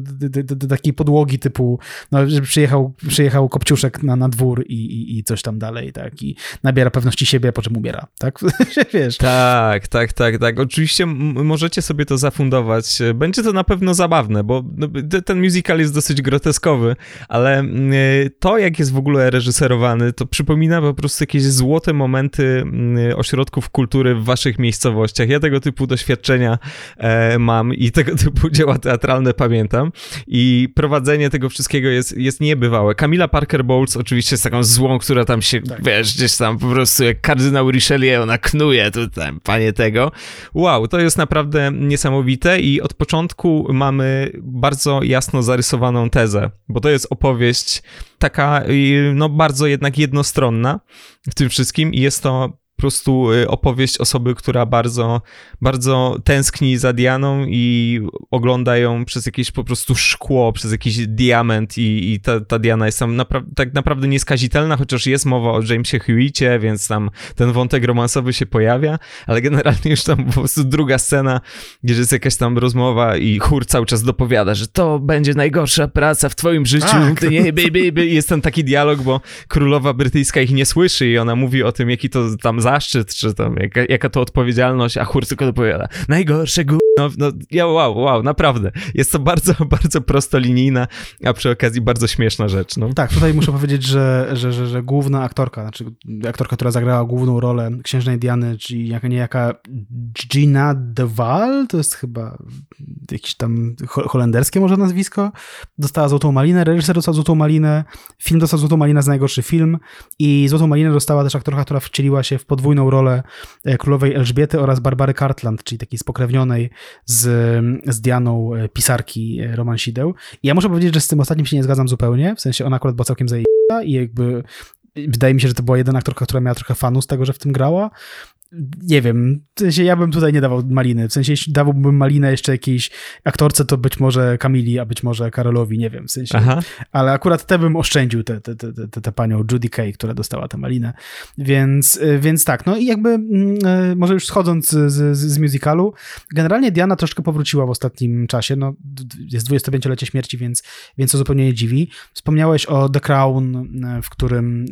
do, takiej podłogi typu, no, że przyjechał, przyjechał Kopciuszek na, na dwór i, i, i coś tam dalej, tak, i nabiera pewności siebie, po czym umiera, tak, *laughs* wiesz. Tak, tak, tak, tak. Oczywiście możecie sobie to zafundować. Będzie to na pewno zabawne, bo no, ten musical jest dosyć groteskowy, ale to, jak jest w ogóle reżyserowany to przypomina po prostu jakieś złote momenty ośrodków kultury w waszych miejscowościach. Ja tego typu doświadczenia e, mam i tego *laughs* typu dzieła teatralne pamiętam i prowadzenie tego wszystkiego jest, jest niebywałe. Camila Parker Bowles oczywiście jest taką złą, która tam się, tak. wiesz, gdzieś tam po prostu jak kardynał Richelieu, ona knuje tutaj, panie tego. Wow, to jest naprawdę niesamowite i od początku mamy bardzo jasno zarysowaną tezę, bo to jest opowieść taka, no bardzo jednak jednostronna w tym wszystkim i jest to prostu y, opowieść osoby, która bardzo, bardzo tęskni za Dianą i ogląda ją przez jakieś po prostu szkło, przez jakiś diament i, i ta, ta Diana jest tam napra tak naprawdę nieskazitelna, chociaż jest mowa o Jamesie Hewicie, więc tam ten wątek romansowy się pojawia, ale generalnie już tam po prostu druga scena, gdzie jest jakaś tam rozmowa i chór cały czas dopowiada, że to będzie najgorsza praca w twoim życiu, tak. ty nie, by, by, by. jest ten taki dialog, bo królowa brytyjska ich nie słyszy i ona mówi o tym, jaki to tam za zaszczyt, czy tam jaka, jaka to odpowiedzialność, a chór tylko dopowiada, najgorsze gó... No, no ja, wow, wow, naprawdę. Jest to bardzo, *laughs* bardzo prostolinijna, a przy okazji bardzo śmieszna rzecz. No. Tak, tutaj muszę powiedzieć, że, że, że, że główna aktorka, znaczy aktorka, która zagrała główną rolę księżnej Diany, czyli jaka niejaka Gina de Waal, to jest chyba jakieś tam holenderskie może nazwisko, dostała Złotą Malinę, reżyser dostał Złotą Malinę, film dostał Złotą Malinę za najgorszy film i Złotą Malinę dostała też aktorka, która wcieliła się w podwójną podwójną rolę e, królowej Elżbiety oraz Barbary Cartland, czyli takiej spokrewnionej z, z Dianą e, pisarki e, romansideł. I ja muszę powiedzieć, że z tym ostatnim się nie zgadzam zupełnie, w sensie ona akurat była całkiem zajęta i jakby wydaje mi się, że to była jedyna aktorka, która miała trochę fanu z tego, że w tym grała nie wiem, w sensie ja bym tutaj nie dawał maliny, w sensie jeśli dawałbym malinę jeszcze jakiejś aktorce, to być może Kamili, a być może Karolowi, nie wiem, w sensie, Aha. ale akurat te bym oszczędził, tę te, te, te, te, panią Judy Kay, która dostała tę malinę, więc, y, więc tak, no i jakby mm, y, może już schodząc z, z, z musicalu, generalnie Diana troszkę powróciła w ostatnim czasie, no jest 25-lecie śmierci, więc, więc to zupełnie nie dziwi. Wspomniałeś o The Crown, y, w którym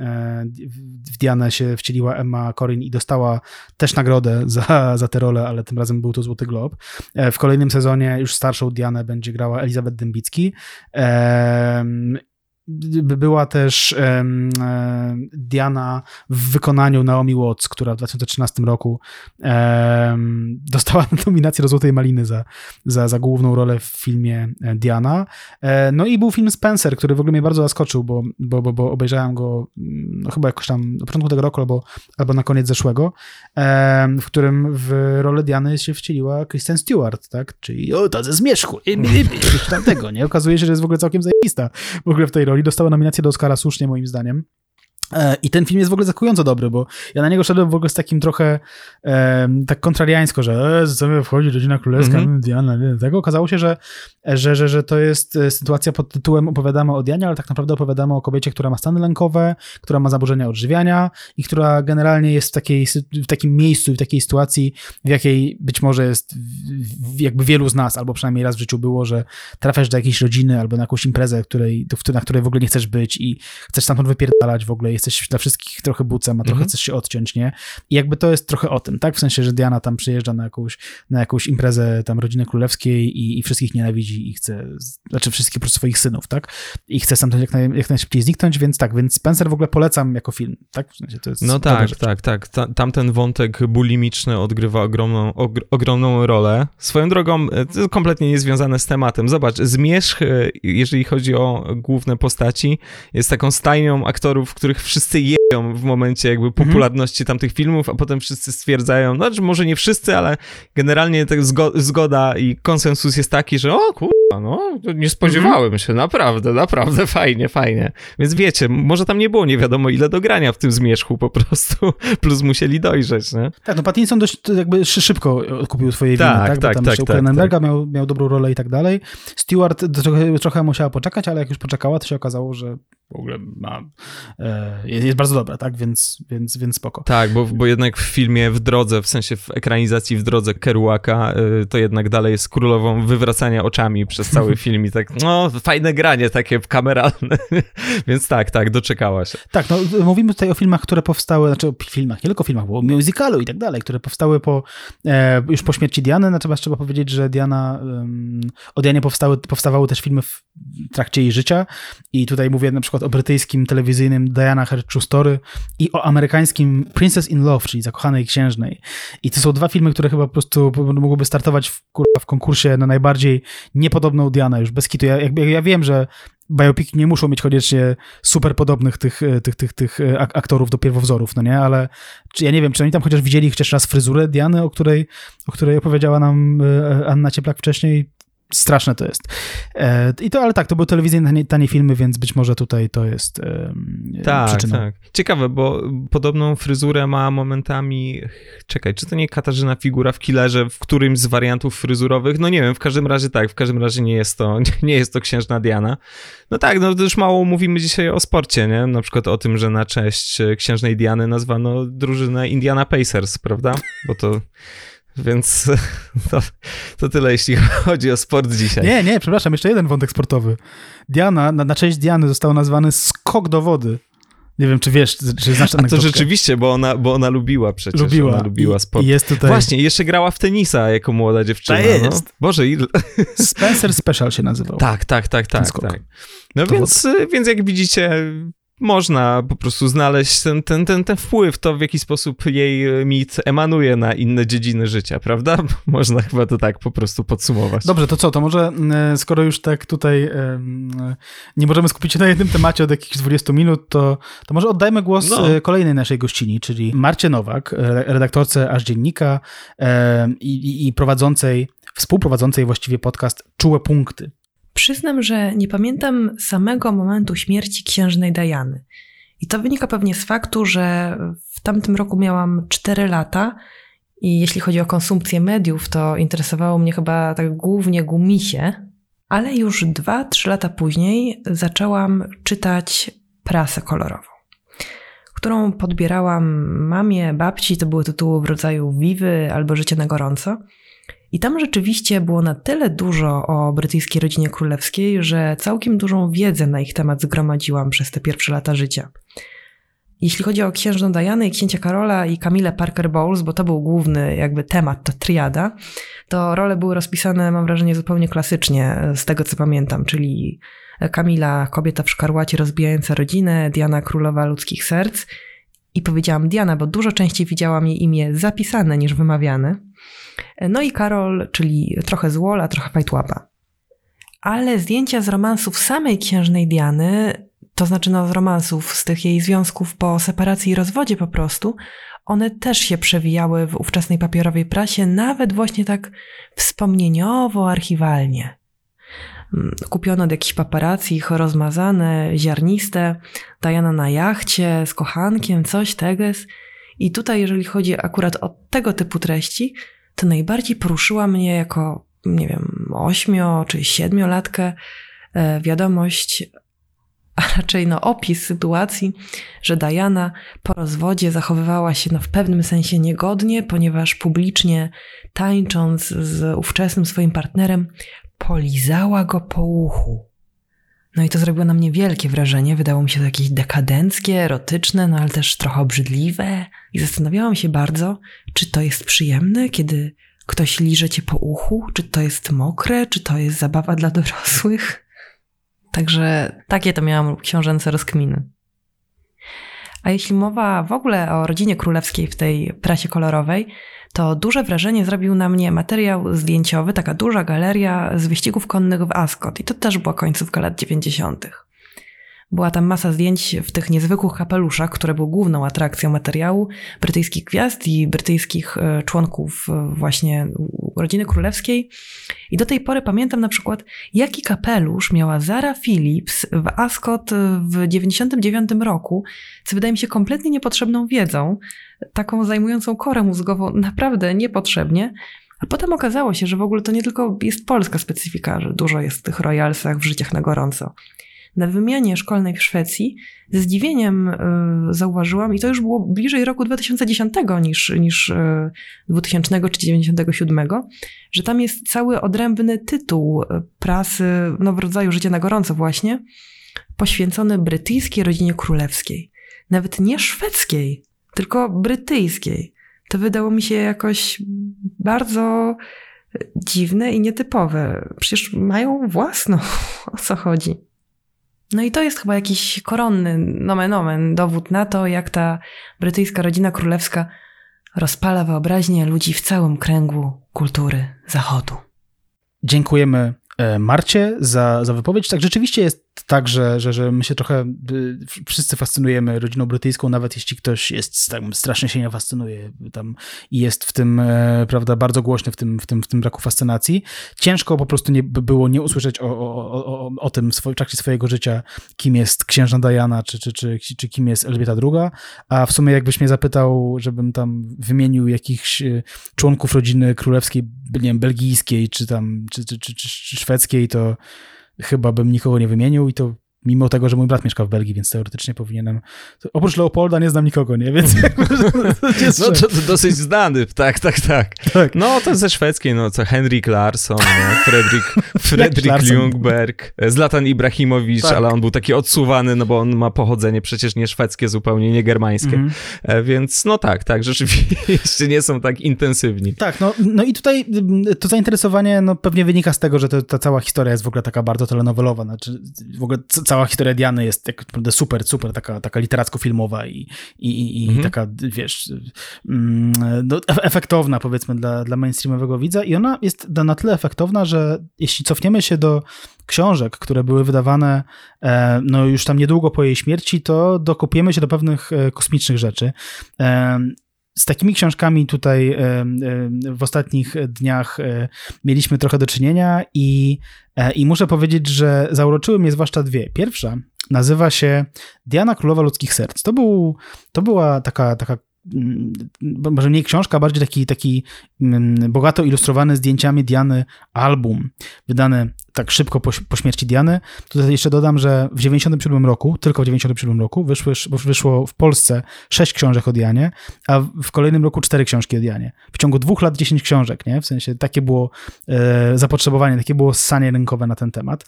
w Dianę się wcieliła Emma Corrin i dostała też nagrodę za, za tę rolę, ale tym razem był to Złoty Glob. E, w kolejnym sezonie już starszą Dianę będzie grała Elizabeth Dębicki była też um, Diana w wykonaniu Naomi Watts, która w 2013 roku um, *laughs* dostała nominację do Złotej Maliny za, za, za główną rolę w filmie e, Diana. E, no i był film Spencer, który w ogóle mnie bardzo zaskoczył, bo, bo, bo, bo obejrzałem go no, chyba jakoś tam na początku tego roku albo, albo na koniec zeszłego, w którym w rolę Diany się wcieliła Kristen Stewart, tak? Czyli o, to ze zmierzchu, i, i, i, tamtego, nie? Okazuje się, że jest w ogóle całkiem zajebista w ogóle w tej roli dostała nominację do Oscara słusznie moim zdaniem. E, I ten film jest w ogóle zakująco dobry, bo ja na niego szedłem w ogóle z takim trochę e, tak kontrariańsko, że e, co wchodzi rodzina królewska, mm -hmm. Diana, nie? Tego okazało się, że, że, że, że to jest e, sytuacja pod tytułem opowiadamy o Dianie, ale tak naprawdę opowiadamy o kobiecie, która ma stany lękowe, która ma zaburzenia odżywiania i która generalnie jest w, takiej, w takim miejscu i w takiej sytuacji, w jakiej być może jest jakby wielu z nas, albo przynajmniej raz w życiu było, że trafiasz do jakiejś rodziny albo na jakąś imprezę, której, na której w ogóle nie chcesz być i chcesz stamtąd wypierdalać w ogóle, jesteś dla wszystkich trochę bucem, a trochę mm -hmm. chcesz się odciąć, nie? I jakby to jest trochę o tym, tak? W sensie, że Diana tam przyjeżdża na jakąś, na jakąś imprezę tam rodziny królewskiej i, i wszystkich nienawidzi i chce, znaczy wszystkich po prostu swoich synów, tak? I chce stamtąd jak, naj, jak najszybciej zniknąć, więc tak, więc Spencer w ogóle polecam jako film, tak? W sensie to jest no tak, tak, tak. Ta, tamten wątek bulimiczny odgrywa ogromną, og, ogromną rolę. Swoją drogą, e, kompletnie niezwiązane z tematem. Zobacz, Zmierzch, e, jeżeli chodzi o główne postaci, jest taką stajnią aktorów, których wszyscy jeją w momencie jakby mhm. popularności tamtych filmów, a potem wszyscy stwierdzają, no, że może nie wszyscy, ale generalnie tak zgoda i konsensus jest taki, że o kurwa, no, nie spodziewałem mhm. się, naprawdę, naprawdę fajnie, fajnie. Więc wiecie, może tam nie było nie wiadomo ile do grania w tym zmierzchu po prostu, *laughs* plus musieli dojrzeć, nie? Tak, no Pattinson dość jakby szybko kupił swoje tak, winy, tak? tak, Bo tam tak, tak, tak. Miał, miał dobrą rolę i tak dalej. Stewart trochę, trochę musiała poczekać, ale jak już poczekała, to się okazało, że w ogóle ma, e, jest bardzo dobra, tak? Więc, więc, więc spoko. Tak, bo, bo jednak w filmie w drodze, w sensie w ekranizacji w drodze Kerouaka, e, to jednak dalej jest królową wywracania oczami przez cały *laughs* film i tak, no, fajne granie takie kameralne. *laughs* więc tak, tak, doczekała się. Tak, no mówimy tutaj o filmach, które powstały, znaczy o filmach, nie tylko filmach, bo o musicalu i tak dalej, które powstały po, e, już po śmierci Diany, natomiast trzeba powiedzieć, że Diana, um, o Dianie powstały, powstawały też filmy w trakcie jej życia i tutaj mówię na przykład przykład o brytyjskim telewizyjnym Diana Her True Story i o amerykańskim Princess in Love, czyli Zakochanej Księżnej. I to są dwa filmy, które chyba po prostu mogłyby startować w, w konkursie na najbardziej niepodobną Diana już bez kitu. Ja, ja wiem, że biopiki nie muszą mieć koniecznie super podobnych tych, tych, tych, tych aktorów do pierwowzorów, no nie? Ale ja nie wiem, czy oni tam chociaż widzieli chociaż raz fryzurę Diany, o której, o której opowiedziała nam e, Anna Cieplak wcześniej? Straszne to jest. E, I to, ale tak, to były telewizyjne tanie, tanie filmy, więc być może tutaj to jest tak, przyczyna. Tak, Ciekawe, bo podobną fryzurę ma momentami, czekaj, czy to nie Katarzyna Figura w Killerze, w którymś z wariantów fryzurowych? No nie wiem, w każdym razie tak, w każdym razie nie jest to, *laughs* nie jest to księżna Diana. No tak, no to już mało mówimy dzisiaj o sporcie, nie? Na przykład o tym, że na cześć księżnej Diany nazwano drużynę Indiana Pacers, prawda? Bo to więc *laughs* to, to, tyle, jeśli *laughs* chodzi o sport dzisiaj. Nie, nie, przepraszam, jeszcze jeden wątek sportowy. Diana, na, na cześć Diany został nazwany skok do wody. Nie wiem, czy wiesz, czy znasz A to rzeczywiście, bo ona, bo ona lubiła przecież. Lubiła. Ona lubiła sport. I jest tutaj... Właśnie, jeszcze grała w tenisa jako młoda dziewczyna. To jest. No. Boże, ile... Spencer Special się nazywał. Tak, tak, tak, tak. tak. No więc, więc jak widzicie, można po prostu znaleźć ten, ten, ten, ten wpływ, to w jaki sposób jej mit emanuje na inne dziedziny życia, prawda? *laughs* Można chyba to tak po prostu podsumować. Dobrze, to co, to może e, skoro już tak tutaj nie możemy skupić się na jednym temacie od jakichś 20 minut, to, to może oddajmy głos no. E, kolejnej naszej gościni, czyli Marcie Nowak, redaktorce Aż Dziennika i, i prowadzącej, współprowadzącej właściwie podcast Czułe Punkty. Przyznam, że nie pamiętam samego momentu śmierci księżnej Dajany. I to wynika pewnie z faktu, że w tamtym roku miałam 4 lata i jeśli chodzi o konsumpcję mediów, to interesowało mnie chyba tak głównie gumisie, ale już 2-3 lata później zaczęłam czytać prasę kolorową, którą podbierałam mamie, babci, to były tytuły w rodzaju Wiwy albo Życie na gorąco – i tam rzeczywiście było na tyle dużo o brytyjskiej rodzinie królewskiej, że całkiem dużą wiedzę na ich temat zgromadziłam przez te pierwsze lata życia. Jeśli chodzi o księżną Dianę i księcia Karola i Kamilę Parker Bowles, bo to był główny jakby temat, to triada, to role były rozpisane, mam wrażenie, zupełnie klasycznie, z tego co pamiętam, czyli Kamila, kobieta w szkarłacie rozbijająca rodzinę, Diana, królowa ludzkich serc. I powiedziałam Diana, bo dużo częściej widziałam jej imię zapisane niż wymawiane. No i Karol, czyli trochę złola, trochę fajtłapa. Ale zdjęcia z romansów samej księżnej Diany, to znaczy no z romansów, z tych jej związków po separacji i rozwodzie po prostu, one też się przewijały w ówczesnej papierowej prasie, nawet właśnie tak wspomnieniowo, archiwalnie. Kupiono od jakichś paparazzi, ich rozmazane, ziarniste, Diana na jachcie, z kochankiem, coś teges. I tutaj, jeżeli chodzi akurat o tego typu treści, to najbardziej poruszyła mnie jako, nie wiem, ośmio czy siedmiolatkę e, wiadomość, a raczej no opis sytuacji, że Diana po rozwodzie zachowywała się no w pewnym sensie niegodnie, ponieważ publicznie tańcząc z ówczesnym swoim partnerem polizała go po uchu. No i to zrobiło na mnie wielkie wrażenie. Wydało mi się to jakieś dekadenckie, erotyczne, no ale też trochę obrzydliwe. I zastanawiałam się bardzo, czy to jest przyjemne, kiedy ktoś liże cię po uchu, czy to jest mokre, czy to jest zabawa dla dorosłych. Także takie to miałam książęce rozkminy. A jeśli mowa w ogóle o rodzinie królewskiej w tej prasie kolorowej, to duże wrażenie zrobił na mnie materiał zdjęciowy, taka duża galeria z wyścigów konnych w Ascot. I to też była końcówka lat 90. Była tam masa zdjęć w tych niezwykłych kapeluszach, które były główną atrakcją materiału brytyjskich gwiazd i brytyjskich e, członków e, właśnie rodziny królewskiej. I do tej pory pamiętam na przykład, jaki kapelusz miała Zara Phillips w Ascot w 99 roku, co wydaje mi się kompletnie niepotrzebną wiedzą, taką zajmującą korę mózgową naprawdę niepotrzebnie. A potem okazało się, że w ogóle to nie tylko jest polska specyfika, że dużo jest w tych royalsach w życiach na gorąco na wymianie szkolnej w Szwecji ze zdziwieniem y, zauważyłam, i to już było bliżej roku 2010 niż, niż y, 2000 czy 97, że tam jest cały odrębny tytuł e, prasy, no w rodzaju życia na gorąco właśnie, poświęcony brytyjskiej rodzinie królewskiej. Nawet nie szwedzkiej, tylko brytyjskiej. To wydało mi się jakoś bardzo dziwne i nietypowe. Przecież mają własną, *laughs* o co chodzi. No i to jest chyba jakiś koronny nomen omen, dowód na to, jak ta brytyjska rodzina królewska rozpala wyobraźnię ludzi w całym kręgu kultury Zachodu. Dziękujemy E, Marcie za, za wypowiedź. Tak, rzeczywiście jest tak, że, że, że my się trochę y, wszyscy fascynujemy rodziną brytyjską, nawet jeśli ktoś jest tam strasznie się nie fascynuje tam i jest w tym, e, prawda, bardzo głośny w tym, w tym, w tym braku fascynacji. Ciężko po prostu nie, było nie usłyszeć o, o, o, o tym w trakcie swojego życia, kim jest księżna Diana, czy, czy, czy, czy kim jest Elżbieta II, a w sumie jakbyś mnie zapytał, żebym tam wymienił jakichś e, członków rodziny królewskiej, nie wiem, belgijskiej, czy tam, czy, czy, czy, czy szwedzkiej, to chyba bym nikogo nie wymienił i to mimo tego, że mój brat mieszka w Belgii, więc teoretycznie powinienem. Oprócz Leopolda nie znam nikogo, nie? Więc. no to, to dosyć znany, tak, tak, tak, tak. No to ze szwedzkiej, no co Henrik Larsson, Fredrik, *laughs* Fredrik Ljungberg, Zlatan Ibrahimowicz, tak. ale on był taki odsuwany, no bo on ma pochodzenie przecież nie szwedzkie, zupełnie nie germańskie. Mm. Więc no tak, tak, rzeczywiście *laughs* nie są tak intensywni. Tak, no, no i tutaj to zainteresowanie no, pewnie wynika z tego, że to, ta cała historia jest w ogóle taka bardzo telenowelowa, znaczy w ogóle cała historia Diany jest tak naprawdę super, super, taka, taka literacko-filmowa i, i, i mhm. taka, wiesz, mm, no, efektowna powiedzmy dla, dla mainstreamowego widza i ona jest na tyle efektowna, że jeśli cofniemy się do książek, które były wydawane e, no już tam niedługo po jej śmierci, to dokopiemy się do pewnych e, kosmicznych rzeczy. E, z takimi książkami tutaj w ostatnich dniach mieliśmy trochę do czynienia i, e, i muszę powiedzieć, że zauroczyły mnie zwłaszcza dwie. Pierwsza nazywa się Diana Królowa Ludzkich Serc. To, był, to była taka, taka mm, może nie książka, bardziej taki, taki mm, bogato ilustrowany zdjęciami Diany album, wydany tak szybko po, po, śmierci Diany. Tutaj jeszcze dodam, że w 97 roku, tylko w 97 roku, wyszły, wyszło w Polsce sześć książek o Dianie, a w kolejnym roku cztery książki o Dianie. W ciągu dwóch lat 10 książek, nie? W sensie takie było e, zapotrzebowanie, takie było ssanie rynkowe na ten temat.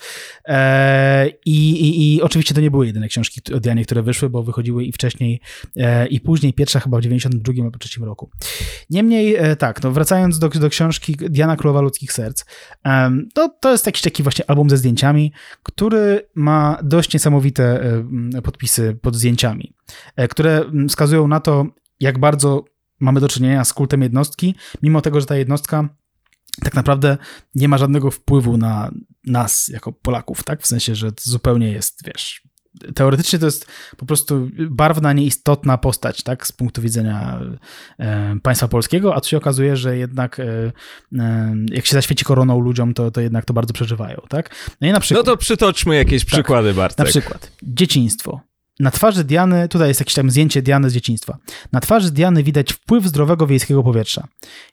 E, i, i, oczywiście to nie były jedyne książki o Dianie, które wyszły, bo wychodziły i wcześniej, e, i później. Pierwsza chyba w 92 albo 3 roku. Niemniej, e, tak, no wracając do, do książki Diana Królowa Ludzkich Serc, to, to jest jakiś taki właśnie album ze zdjęciami, który ma dość niesamowite e, podpisy pod zdjęciami, e, które wskazują na to, jak bardzo mamy do czynienia z kultem jednostki, mimo tego, że ta jednostka tak naprawdę nie ma żadnego wpływu na nas jako Polaków, tak? W sensie, że zupełnie jest, wiesz, teoretycznie to jest po prostu barwna, nieistotna postać, tak, z punktu widzenia e, państwa polskiego, a tu się okazuje, że jednak e, e, jak się zaświeci koroną ludziom, to, to jednak to bardzo przeżywają, tak? No, i na przykład, no to przytoczmy jakieś tak, przykłady, Bartek. Na przykład dzieciństwo. Na twarzy Diany, tutaj jest jakieś tam zdjęcie Diany z dzieciństwa. Na twarzy Diany widać wpływ zdrowego wiejskiego powietrza.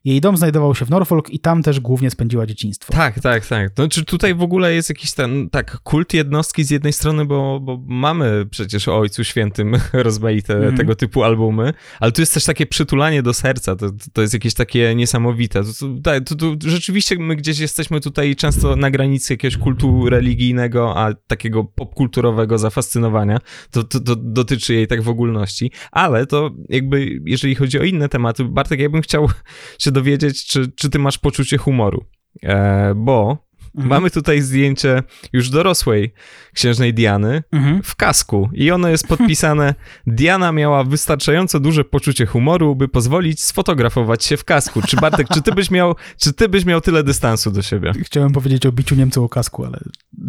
Jej dom znajdował się w Norfolk i tam też głównie spędziła dzieciństwo. Tak, tak, tak. No, czy tutaj w ogóle jest jakiś ten, tak, kult jednostki z jednej strony, bo, bo mamy przecież o Ojcu Świętym *laughs* rozmaite mm. tego typu albumy, ale tu jest też takie przytulanie do serca, to, to jest jakieś takie niesamowite. To, to, to, rzeczywiście my gdzieś jesteśmy tutaj często na granicy jakiegoś kultu religijnego, a takiego popkulturowego zafascynowania. To, to, to dotyczy jej tak w ogólności, ale to jakby, jeżeli chodzi o inne tematy, Bartek, ja bym chciał *laughs* się dowiedzieć, czy, czy ty masz poczucie humoru, e, bo Mhm. Mamy tutaj zdjęcie już dorosłej księżnej Diany mhm. w kasku i ono jest podpisane *laughs* Diana miała wystarczająco duże poczucie humoru, by pozwolić sfotografować się w kasku. Czy Bartek, czy ty byś miał, czy ty byś miał tyle dystansu do siebie? *laughs* Chciałem powiedzieć o biciu Niemców o kasku, ale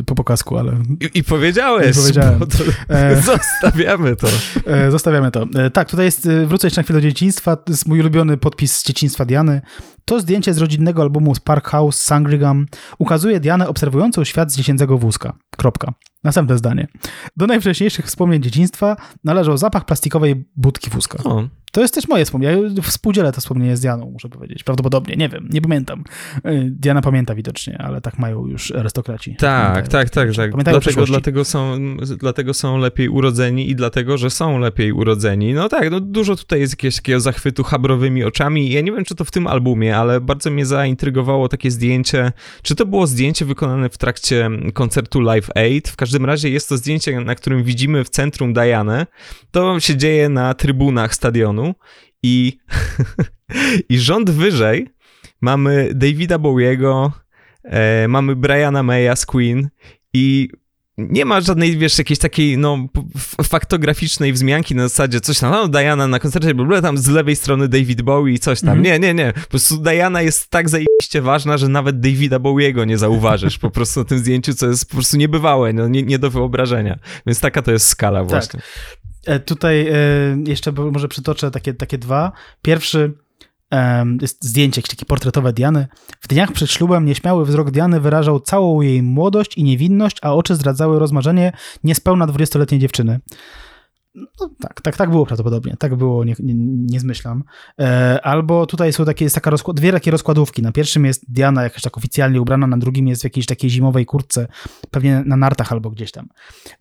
po, po kasku, ale... I, i powiedziałeś. I powiedziałem. To, e... *laughs* Zostawiamy to. E, zostawiamy to. E, tak, tutaj jest, e, wrócę jeszcze na chwilę do dzieciństwa. To jest mój ulubiony podpis z dzieciństwa Diany. To zdjęcie z rodzinnego albumu Spark House Sangrigham ukazuje Dianę obserwującą świat z dziecięcego wózka. Kropka. Następne zdanie. Do najwcześniejszych wspomnień dzieciństwa należał zapach plastikowej budki wózka. O. To jest też moje wspomnienie. Współdzielę to wspomnienie z Dianą, muszę powiedzieć. Prawdopodobnie, nie wiem, nie pamiętam. Y, Diana pamięta widocznie, ale tak mają już arystokraci. Tak, tak, tak, tak. Dlatego, dlatego, są, dlatego są lepiej urodzeni i dlatego, że są lepiej urodzeni. No tak, no dużo tutaj jest jakiegoś takiego zachwytu habrowymi oczami. Ja nie wiem, czy to w tym albumie, ale bardzo mnie zaintrygowało takie zdjęcie. Czy to było zdjęcie wykonane w trakcie koncertu Live Aid? W każdym razie jest to zdjęcie, na którym widzimy w centrum Dianę. To się dzieje na trybunach stadionu i, *laughs* i rząd wyżej mamy Davida Bowiego, e, mamy Briana Maya z Queen i nie ma żadnej, wiesz, jakiejś takiej, no, faktograficznej wzmianki na zasadzie coś tam, no, Diana na koncercie, bo tam z lewej strony David Bowie i coś tam. Mm -hmm. Nie, nie, nie. Po prostu Diana jest tak zajebiście ważna, że nawet Davida Bowiego nie zauważysz po prostu na tym zdjęciu, co jest po prostu niebywałe, no, nie, nie do wyobrażenia. Więc taka to jest skala tak. właśnie. Tak. Tutaj e, jeszcze może przytoczę takie, takie dwa. Pierwszy jest zdjęcie, jakieś takie portretowe Diany. W dniach przed ślubem nieśmiały wzrok Diany wyrażał całą jej młodość i niewinność, a oczy zdradzały rozmarzenie niespełna 20-letniej dziewczyny. No, tak, tak, tak było prawdopodobnie. Tak było, nie, nie, nie zmyślam. E, albo tutaj są takie, jest taka rozkład, dwie takie rozkładówki. Na pierwszym jest Diana jakaś tak oficjalnie ubrana, na drugim jest w jakiejś takiej zimowej kurtce, pewnie na nartach albo gdzieś tam.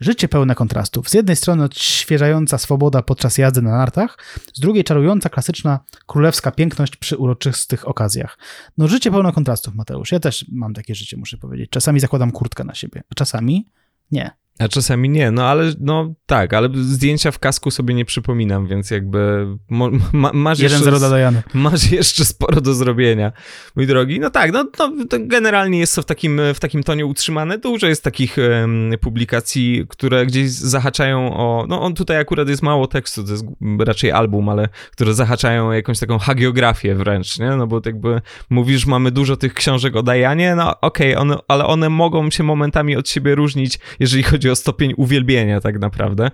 Życie pełne kontrastów. Z jednej strony odświeżająca swoboda podczas jazdy na nartach, z drugiej czarująca klasyczna królewska piękność przy uroczystych okazjach. No życie pełne kontrastów, Mateusz. Ja też mam takie życie, muszę powiedzieć. Czasami zakładam kurtkę na siebie, a czasami nie. A czasami nie, no ale no tak, ale zdjęcia w kasku sobie nie przypominam, więc jakby ma, masz, jeszcze, masz jeszcze sporo do zrobienia, mój drogi. No tak, no to generalnie jest to w takim, w takim tonie utrzymane. Dużo jest takich um, publikacji, które gdzieś zahaczają o, no on tutaj akurat jest mało tekstu, to jest raczej album, ale które zahaczają o jakąś taką hagiografię wręcz, nie? No bo jakby mówisz, mamy dużo tych książek o Dajanie, no okej, okay, one, ale one mogą się momentami od siebie różnić, jeżeli chodzi o stopień uwielbienia tak naprawdę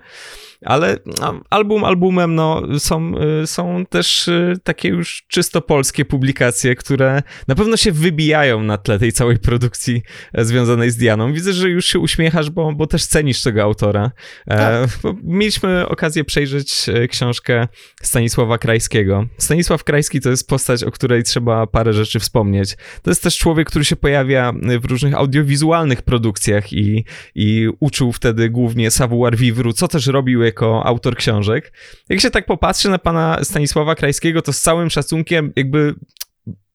ale no, album albumem no, są, y, są też y, takie już czysto polskie publikacje, które na pewno się wybijają na tle tej całej produkcji e, związanej z Dianą. Widzę, że już się uśmiechasz, bo, bo też cenisz tego autora. E, tak. Mieliśmy okazję przejrzeć e, książkę Stanisława Krajskiego. Stanisław Krajski to jest postać, o której trzeba parę rzeczy wspomnieć. To jest też człowiek, który się pojawia w różnych audiowizualnych produkcjach i, i uczył wtedy głównie savoir vivre, co też robił jako autor książek. Jak się tak popatrzy na pana Stanisława Krajskiego, to z całym szacunkiem jakby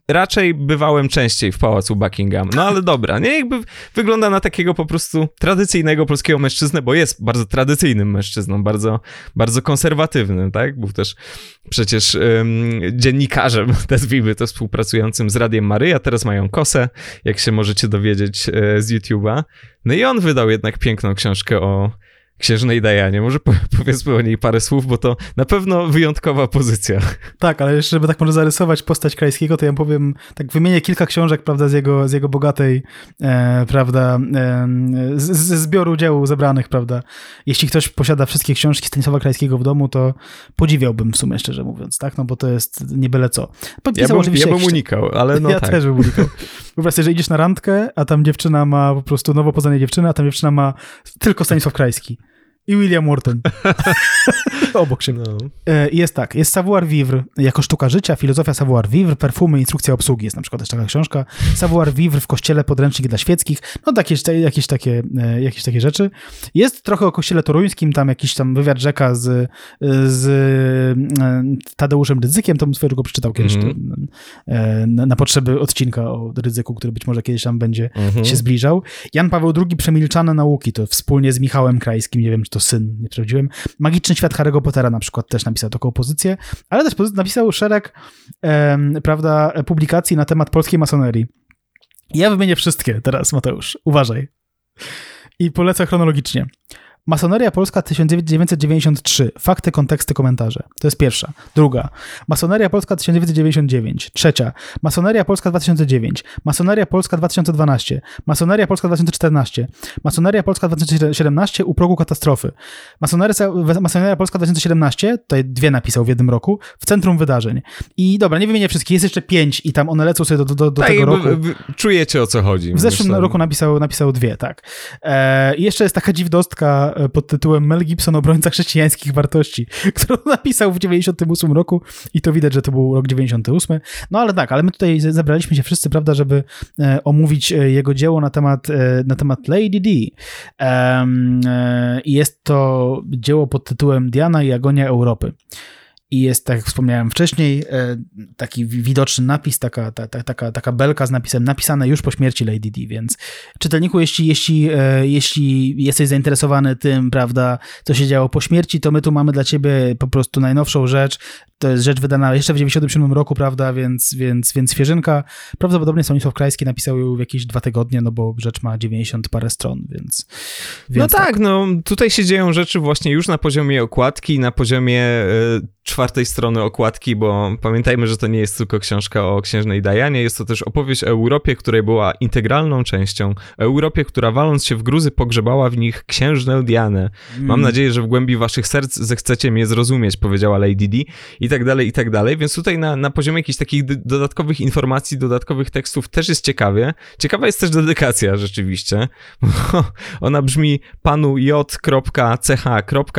raczej bywałem częściej w pałacu Buckingham. No ale dobra, nie? Jakby wygląda na takiego po prostu tradycyjnego polskiego mężczyznę, bo jest bardzo tradycyjnym mężczyzną, bardzo, bardzo konserwatywnym, tak? Był też przecież um, dziennikarzem, *laughs* nazwijmy to, współpracującym z Radiem Maryja. Teraz mają kosę, jak się możecie dowiedzieć e, z YouTube'a. No i on wydał jednak piękną książkę o księżnej Dajanie. Może powiedzmy o niej parę słów, bo to na pewno wyjątkowa pozycja. Tak, ale jeszcze, żeby tak może zarysować postać Krajskiego, to ja powiem, tak wymienię kilka książek, prawda, z jego, z jego bogatej, e, prawda, e, ze zbioru dzieł zebranych, prawda. Jeśli ktoś posiada wszystkie książki Stanisława Krajskiego w domu, to podziwiałbym w sumie, szczerze mówiąc, tak, no bo to jest nie byle co. Podpisał ja bym, ja bym unikał, ale no Ja tak. też bym unikał. Wyobraź sobie, że idziesz na randkę, a tam dziewczyna ma po prostu nowo poznanej dziewczyny, a tam dziewczyna ma tylko Stanisław Krajski i William Morton. *laughs* Obok siebie. No. E, jest tak, jest savoir vivre jako sztuka życia, filozofia savoir vivre, perfumy, instrukcja obsługi, jest na przykład też taka książka. Savoir vivre w kościele, podręcznik dla świeckich, no jakieś, jakieś, takie, e, jakieś takie rzeczy. Jest trochę o kościele toruńskim, tam jakiś tam wywiad rzeka z, z e, Tadeuszem Rydzykiem, to bym swojego go przeczytał kiedyś mm -hmm. na, na, potrzeby odcinka o Rydzyku, który być może kiedyś tam będzie mm -hmm. się zbliżał. Jan Paweł II, Przemilczane nauki, to wspólnie z Michałem Krajskim, nie wiem, czy to syn, nie sprawdziłem. Magiczny świat Harry'ego Pottera na przykład też napisał taką pozycję, ale też napisał szereg, prawda, publikacji na temat polskiej masonerii. Ja wymienię wszystkie teraz, Mateusz. Uważaj. I polecę chronologicznie. Masoneria Polska 1993. Fakty, konteksty, komentarze. To jest pierwsza. Druga. Masoneria Polska 1999. Trzecia. Masoneria Polska 2009. Masoneria Polska 2012. Masoneria Polska 2014. Masoneria Polska 2017 u progu katastrofy. Masoneria, Masoneria Polska 2017, tutaj dwie napisał w jednym roku, w centrum wydarzeń. I dobra, nie wymienię wszystkich, jest jeszcze pięć i tam one lecą sobie do, do, do tak, tego roku. Czujecie o co chodzi. W zeszłym myślę. roku napisał, napisał dwie, tak. E, I jeszcze jest taka dziwdostka E, pod tytułem Mel Gibson, obrońca chrześcijańskich wartości, *laughs* którą napisał w 98 roku i to widać, że to był rok 98. No ale tak, ale my tutaj zebraliśmy się wszyscy, prawda, żeby e, omówić e, jego dzieło na temat, na temat Lady D. I jest to dzieło pod tytułem Diana i Agonia Europy i jest, tak jak wspomniałem wcześniej, e, taki widoczny napis, taka, ta, taka, taka belka z napisem napisane już po śmierci Lady D, więc czytelniku, jeśli, jeśli, e, jeśli jesteś zainteresowany tym, prawda, co się działo po śmierci, to my tu mamy dla ciebie po prostu najnowszą rzecz, to jest rzecz wydana jeszcze w 97 roku, prawda, więc, więc, więc świeżynka. Prawdopodobnie Stanisław Krajski napisał ją w jakieś dwa tygodnie, no bo rzecz ma 90 parę stron, więc... więc no tak, tak, no tutaj się dzieją rzeczy właśnie już na poziomie okładki, na poziomie y, czwartej strony okładki, bo pamiętajmy, że to nie jest tylko książka o księżnej Dajanie, jest to też opowieść o Europie, której była integralną częścią, Europie, która waląc się w gruzy pogrzebała w nich księżnę Dianę. Mm. Mam nadzieję, że w głębi waszych serc zechcecie mnie zrozumieć, powiedziała Lady Di i tak dalej, i tak dalej, więc tutaj na, na poziomie jakichś takich dodatkowych informacji, dodatkowych tekstów też jest ciekawie. Ciekawa jest też dedykacja rzeczywiście, *laughs* ona brzmi panu j.ch.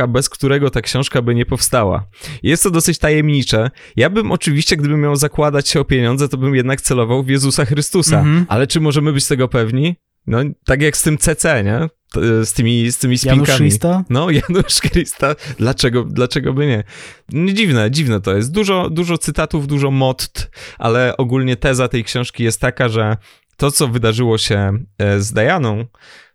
bez którego ta książka by nie powstała. Jest to dosyć tajemnicze. Ja bym oczywiście, gdybym miał zakładać się o pieniądze, to bym jednak celował w Jezusa Chrystusa. Mhm. Ale czy możemy być tego pewni? No, tak jak z tym CC, nie? Z tymi, z tymi spinkami. Janusz Christa? No, *laughs* Janusz Christa. Dlaczego, dlaczego by nie? nie? Dziwne, dziwne to jest. Dużo, dużo cytatów, dużo motт, ale ogólnie teza tej książki jest taka, że to, co wydarzyło się e, z Dajaną,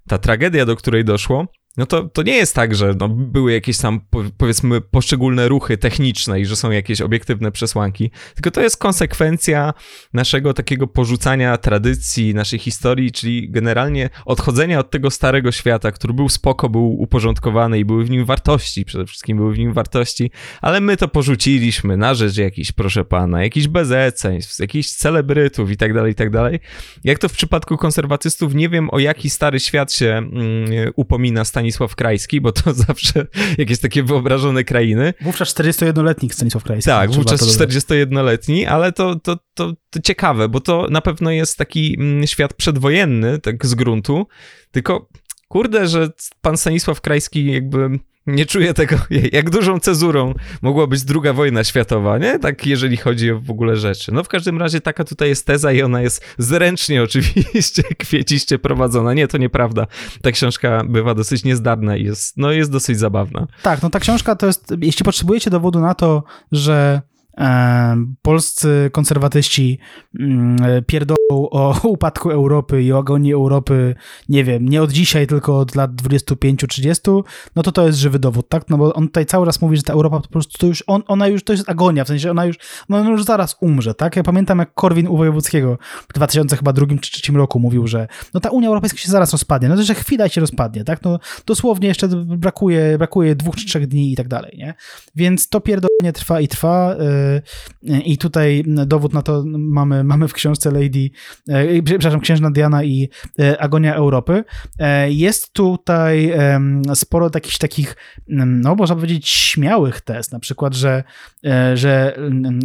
ta tragedia, do której doszło, no to, to nie jest tak, że no, były jakieś tam, powiedzmy, poszczególne ruchy techniczne i że są jakieś obiektywne przesłanki, tylko to jest konsekwencja naszego takiego porzucania tradycji, naszej historii, czyli generalnie odchodzenia od tego starego świata, który był spoko, był uporządkowany i były w nim wartości, przede wszystkim były w nim wartości, ale my to porzuciliśmy na rzecz jakichś, proszę pana, jakichś bezeceństw, jakichś celebrytów i tak dalej, i tak dalej. Jak to w przypadku konserwatystów, nie wiem o jaki stary świat się mm, upomina Stanisław Stanisław Krajski, bo to *laughs* zawsze jakieś takie wyobrażone krainy. Wówczas 41-letni Stanisław Krajski. Tak, wówczas 41-letni, ale to, to, to, to ciekawe, bo to na pewno jest taki mm, świat przedwojenny, tak z gruntu, tylko kurde, że pan Stanisław Krajski jakby nie czuję tego, *laughs* jak dużą cezurą mogła być druga wojna światowa, nie? Tak, jeżeli chodzi o w ogóle rzeczy. No w każdym razie taka tutaj jest teza i ona jest zręcznie *laughs* oczywiście, kwieciście prowadzona. Nie, to nieprawda. Ta książka bywa dosyć niezdarna i jest, no jest dosyć zabawna. Tak, no ta książka to jest, jeśli potrzebujecie dowodu na to, że polscy konserwatyści mm, pierdolą o *laughs* upadku Europy i o agonii Europy, nie wiem, nie od dzisiaj, tylko od lat 25-30, no to to jest żywy dowód, tak? No bo on tutaj cały raz mówi, że ta Europa po prostu to już, on, ona już, to jest agonia, w sensie ona już, no ona już zaraz umrze, tak? Ja pamiętam, jak Korwin u Wojewódzkiego w 2002 czy 2003 roku mówił, że no ta Unia Europejska się zaraz rozpadnie, no to, że chwila się rozpadnie, tak? No dosłownie jeszcze brakuje, brakuje dwóch czy trzech dni i tak dalej, nie? Więc to pierdolenie trwa i trwa, yy, i tutaj dowód na to mamy, mamy w książce Lady, e, przepraszam, Księżna Diana i e, Agonia Europy. Jest tutaj sporo takich, takich, no można powiedzieć, śmiałych test, na przykład, że, że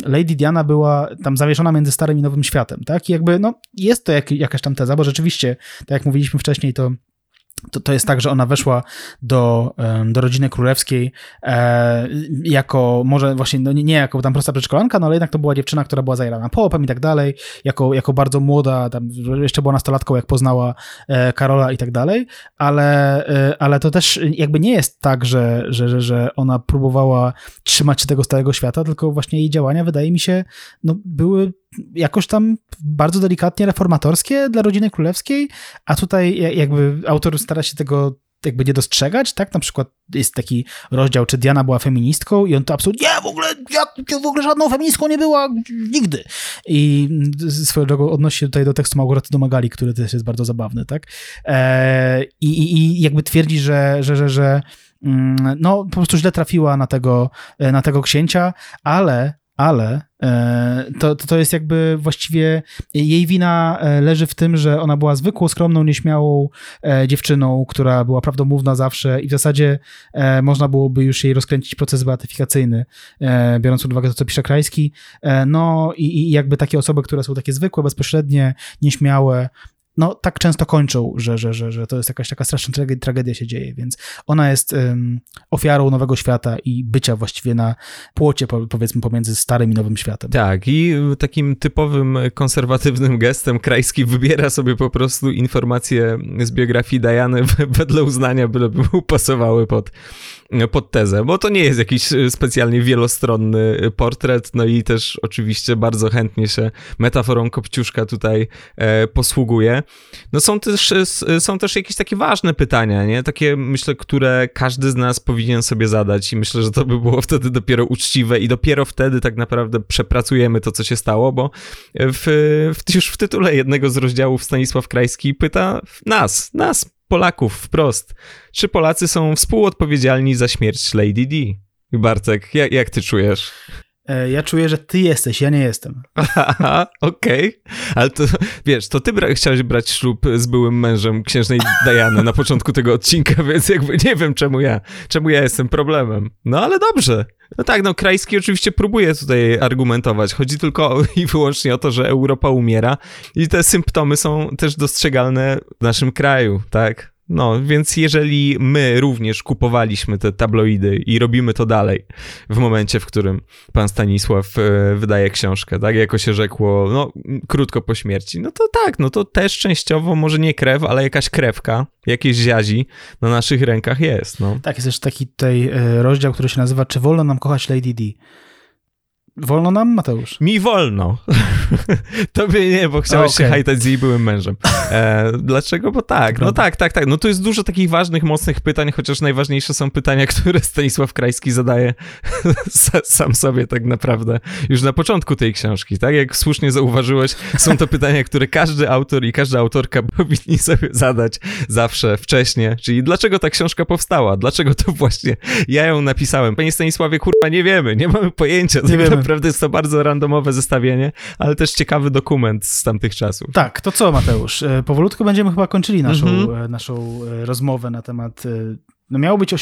Lady Diana była tam zawieszona między Starym i Nowym Światem, tak? I jakby, no, jest to jak, jakaś tam teza, bo rzeczywiście, tak jak mówiliśmy wcześniej, to to, to jest tak, że ona weszła do, do rodziny królewskiej e, jako, może właśnie, no nie jako tam prosta przedszkolanka, no ale jednak to była dziewczyna, która była zajarana popem i tak dalej, jako, jako bardzo młoda, tam jeszcze była nastolatką, jak poznała e, Karola i tak dalej, ale, e, ale to też jakby nie jest tak, że, że, że, że ona próbowała trzymać się tego starego świata, tylko właśnie jej działania, wydaje mi się, no były jakoś tam bardzo delikatnie reformatorskie dla rodziny królewskiej, a tutaj jakby autor stara się tego jakby nie dostrzegać, tak? Na przykład jest taki rozdział, czy Diana była feministką i on to absolutnie, nie, w ogóle, ja w ogóle żadną feministką nie była, nigdy. I swoją drogą odnosi się tutaj do tekstu Małgorzaty Domagali, który też jest bardzo zabawny, tak? E, i, I jakby twierdzi, że, że, że, że mm, no, po prostu źle trafiła na tego, na tego księcia, ale ale e, to, to jest jakby właściwie jej wina e, leży w tym, że ona była zwykłą, skromną, nieśmiałą e, dziewczyną, która była prawdomówna zawsze i w zasadzie można byłoby już jej rozkręcić proces beatyfikacyjny, biorąc pod uwagę to, co pisze Krajski. No i, i jakby takie osoby, które są takie zwykłe, bezpośrednie, nieśmiałe, no tak często kończą, że, że, że, że to jest jakaś taka straszna tragedia, tragedia się dzieje, więc ona jest um, ofiarą nowego świata i bycia właściwie na płocie, powiedzmy, pomiędzy starym i nowym światem. Tak, i takim typowym konserwatywnym gestem Krajski wybiera sobie po prostu informacje z biografii Diany wedle uznania, byleby mu pasowały pod, pod tezę, bo to nie jest jakiś specjalnie wielostronny portret, no i też oczywiście bardzo chętnie się metaforą Kopciuszka tutaj e, posługuje. No są też, są też jakieś takie ważne pytania, nie? Takie, myślę, które każdy z nas powinien sobie zadać i myślę, że to by było *laughs* wtedy dopiero uczciwe i dopiero wtedy tak naprawdę przepracujemy to, co się stało, bo w, w, już w tytule jednego z rozdziałów Stanisław Krajski pyta nas, nas, Polaków, wprost, czy Polacy są współodpowiedzialni za śmierć Lady D? Bartek, jak, jak ty czujesz? E, ja czuję, że ty jesteś, ja nie jestem. *laughs* Okej. Okay. Ale to, wiesz, to ty bra chciałeś brać ślub z byłym mężem księżnej Diany na początku tego odcinka, *laughs* więc jakby nie wiem, czemu ja, czemu ja jestem problemem. No ale dobrze. No tak, no Krajski oczywiście próbuje tutaj argumentować. Chodzi tylko *laughs* i wyłącznie o to, że Europa umiera i te symptomy są też dostrzegalne w naszym kraju, tak? No, więc jeżeli my również kupowaliśmy te tabloidy i robimy to dalej w momencie, w którym pan Stanisław e, wydaje książkę, tak, jako się rzekło, no, krótko po śmierci, no to tak, no to też częściowo, może nie krew, ale jakaś krewka, jakieś ziazi na naszych rękach jest, no. Tak, jest też taki tutaj e, rozdział, który się nazywa Czy wolno nam kochać Lady D? Wolno nam, Mateusz? Mi wolno. *laughs* Tobie nie, bo chciałeś okay. się hajtać z jej byłym mężem. E, dlaczego? Bo tak, no tak, tak, tak. No tu jest dużo takich ważnych, mocnych pytań, chociaż najważniejsze są pytania, *laughs* które Stanisław Krajski zadaje *laughs* sam sobie tak naprawdę już na początku tej książki, tak? Jak słusznie zauważyłeś, są to pytania, które każdy autor i każda autorka powinni sobie zadać zawsze, wcześniej. Czyli dlaczego ta książka powstała? Dlaczego to właśnie ja ją napisałem? Panie Stanisławie, kurwa, nie wiemy, nie mamy pojęcia. Nie wiemy naprawdę jest to bardzo randomowe zestawienie, ale też ciekawy dokument z tamtych czasów. Tak, to co Mateusz? E, powolutku będziemy chyba kończyli naszą, mm -hmm. naszą e, rozmowę na temat no miało być o,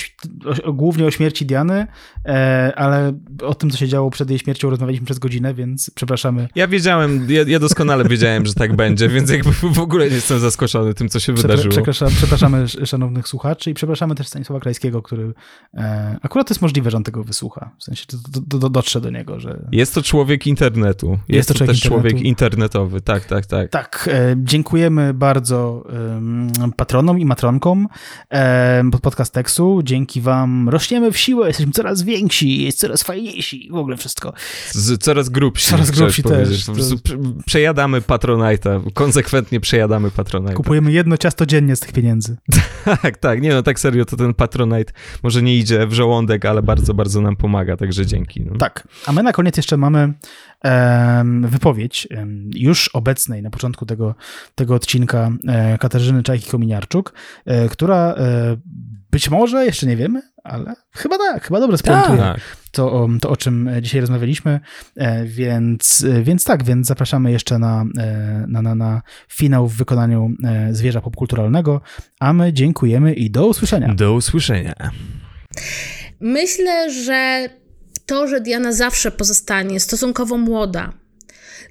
o, głównie o śmierci Diany, e, ale o tym, co się działo przed jej śmiercią, rozmawialiśmy przez godzinę, więc przepraszamy. Ja wiedziałem, ja, ja doskonale wiedziałem, że tak będzie, więc jakby w ogóle nie jestem zaskoczony tym, co się wydarzyło. Przepraszam, przepraszamy szanownych słuchaczy i przepraszamy też Stanisława Krajskiego, który e, akurat jest możliwe, że on tego wysłucha. W sensie do, do, dotrze do niego, że... Jest to człowiek internetu. Jest, jest to, człowiek też internetu. człowiek internetowy, tak, tak, tak. Tak, e, dziękujemy bardzo patronom i matronkom. E, podcast tekstu. Dzięki wam rośniemy w siłę, jesteśmy coraz więksi, jest coraz fajniejsi, w ogóle wszystko. Z, coraz grubsi. Coraz grubsi też. Po prostu przejadamy Patronite'a, konsekwentnie przejadamy Patronite'a. Kupujemy jedno ciasto dziennie z tych pieniędzy. *laughs* tak, tak, nie no, tak serio, to ten Patronite może nie idzie w żołądek, ale bardzo, bardzo nam pomaga, także dzięki. No. Tak, a my na koniec jeszcze mamy wypowiedź już obecnej na początku tego, tego odcinka e, Katarzyny Czajki-Kominiarczuk, e, która e, być może, jeszcze nie wiemy, ale chyba tak, chyba dobrze spuentuje tak. to, to, o czym dzisiaj rozmawialiśmy, więc, więc tak, więc zapraszamy jeszcze na, na, na, na finał w wykonaniu zwierza popkulturalnego, a my dziękujemy i do usłyszenia. Do usłyszenia. Myślę, że to, że Diana zawsze pozostanie stosunkowo młoda,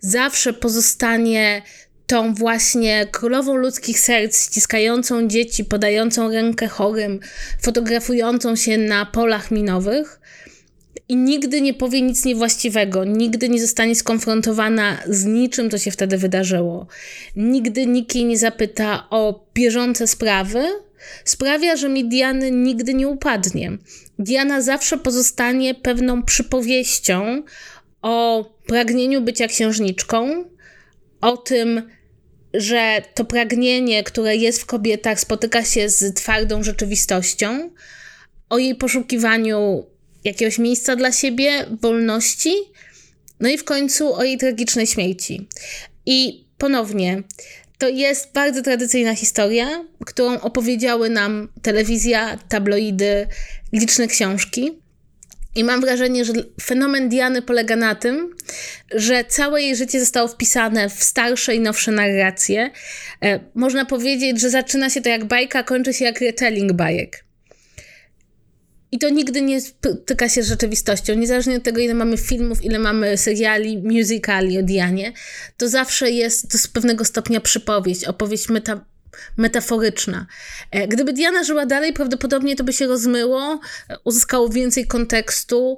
zawsze pozostanie tą właśnie królową ludzkich serc, ściskającą dzieci, podającą rękę chorym, fotografującą się na polach minowych i nigdy nie powie nic niewłaściwego, nigdy nie zostanie skonfrontowana z niczym, co się wtedy wydarzyło. Nigdy nikt jej nie zapyta o bieżące sprawy, sprawia, że mi Diany nigdy nie upadnie. Diana zawsze pozostanie pewną przypowieścią o pragnieniu bycia księżniczką, o tym, że to pragnienie, które jest w kobietach, spotyka się z twardą rzeczywistością, o jej poszukiwaniu jakiegoś miejsca dla siebie, wolności, no i w końcu o jej tragicznej śmierci. I ponownie, to jest bardzo tradycyjna historia, którą opowiedziały nam telewizja, tabloidy, liczne książki. I mam wrażenie, że fenomen Diany polega na tym, że całe jej życie zostało wpisane w starsze i nowsze narracje. E, można powiedzieć, że zaczyna się to jak bajka, kończy się jak retelling bajek. I to nigdy nie spotyka się z rzeczywistością. Niezależnie od tego, ile mamy filmów, ile mamy seriali, musicali o Dianie, to zawsze jest to z pewnego stopnia przypowieść, opowieść meta, metaforyczna. E, gdyby Diana żyła dalej, prawdopodobnie to by się rozmyło, uzyskało więcej kontekstu.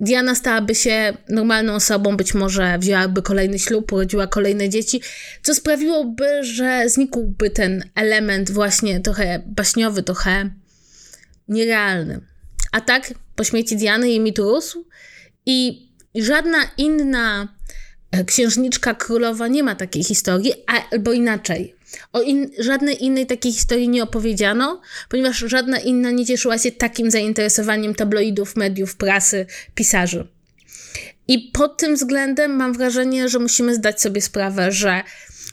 Diana stałaby się normalną osobą, być może wzięłaby kolejny ślub, urodziła kolejne dzieci, co sprawiłoby, że znikłby ten element właśnie trochę baśniowy, trochę nierealny. A tak po śmierci Diany jej mit rósł i żadna inna e, księżniczka królowa nie ma takiej historii, albo inaczej. O in, żadnej innej takiej historii nie opowiedziano, ponieważ żadna inna nie cieszyła się takim zainteresowaniem tabloidów, mediów, prasy, pisarzy. I pod tym względem mam wrażenie, że musimy zdać sobie sprawę, że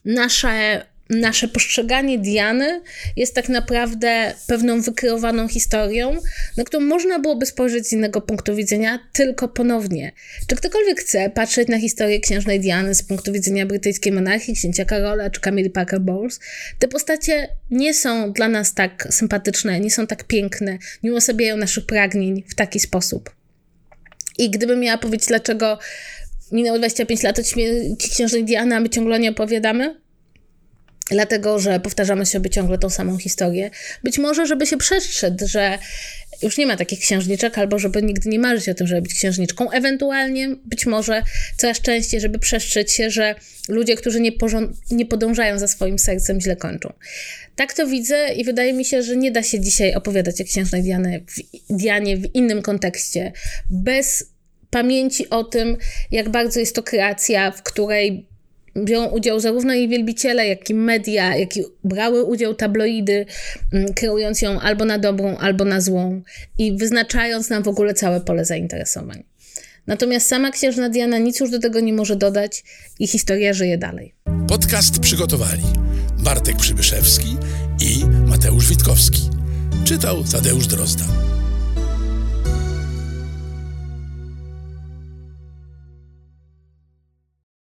nasze nasze postrzeganie Diany jest tak naprawdę pewną wykreowaną historią, na którą można byłoby spojrzeć z innego punktu widzenia, tylko ponownie. Czy ktokolwiek chce patrzeć na historię księżnej Diany z punktu widzenia brytyjskiej monarchii, księcia Karola czy Camille Parker Bowles, te postacie nie są dla nas tak sympatyczne, nie są tak piękne, nie uosabiają naszych pragnień w taki sposób. I gdybym miała powiedzieć, dlaczego minęło 25 lat od śmierci księżnej Diany, a my ciągle nie opowiadamy, dlatego że powtarzamy sobie ciągle tą samą historię. Być może, żeby się przestrzec, że już nie ma takich księżniczek, albo żeby nigdy nie marzyć o tym, żeby być księżniczką. Ewentualnie, być może coraz częściej, żeby przestrzec się, że ludzie, którzy nie, nie podążają za swoim sercem, źle kończą. Tak to widzę i wydaje mi się, że nie da się dzisiaj opowiadać o księżnej Dianie w, Dianie w innym kontekście, bez pamięci o tym, jak bardzo jest to kreacja, w której biorą udział zarówno jej wielbiciele, jak i media, jak i brały udział tabloidy, mm, kreując ją albo na dobrą, albo na złą i wyznaczając nam w ogóle całe pole zainteresowań. Natomiast sama księżna Diana nic już do tego nie może dodać i historia żyje dalej. Podcast przygotowali Bartek Przybyszewski i Mateusz Witkowski. Czytał Tadeusz Drozda.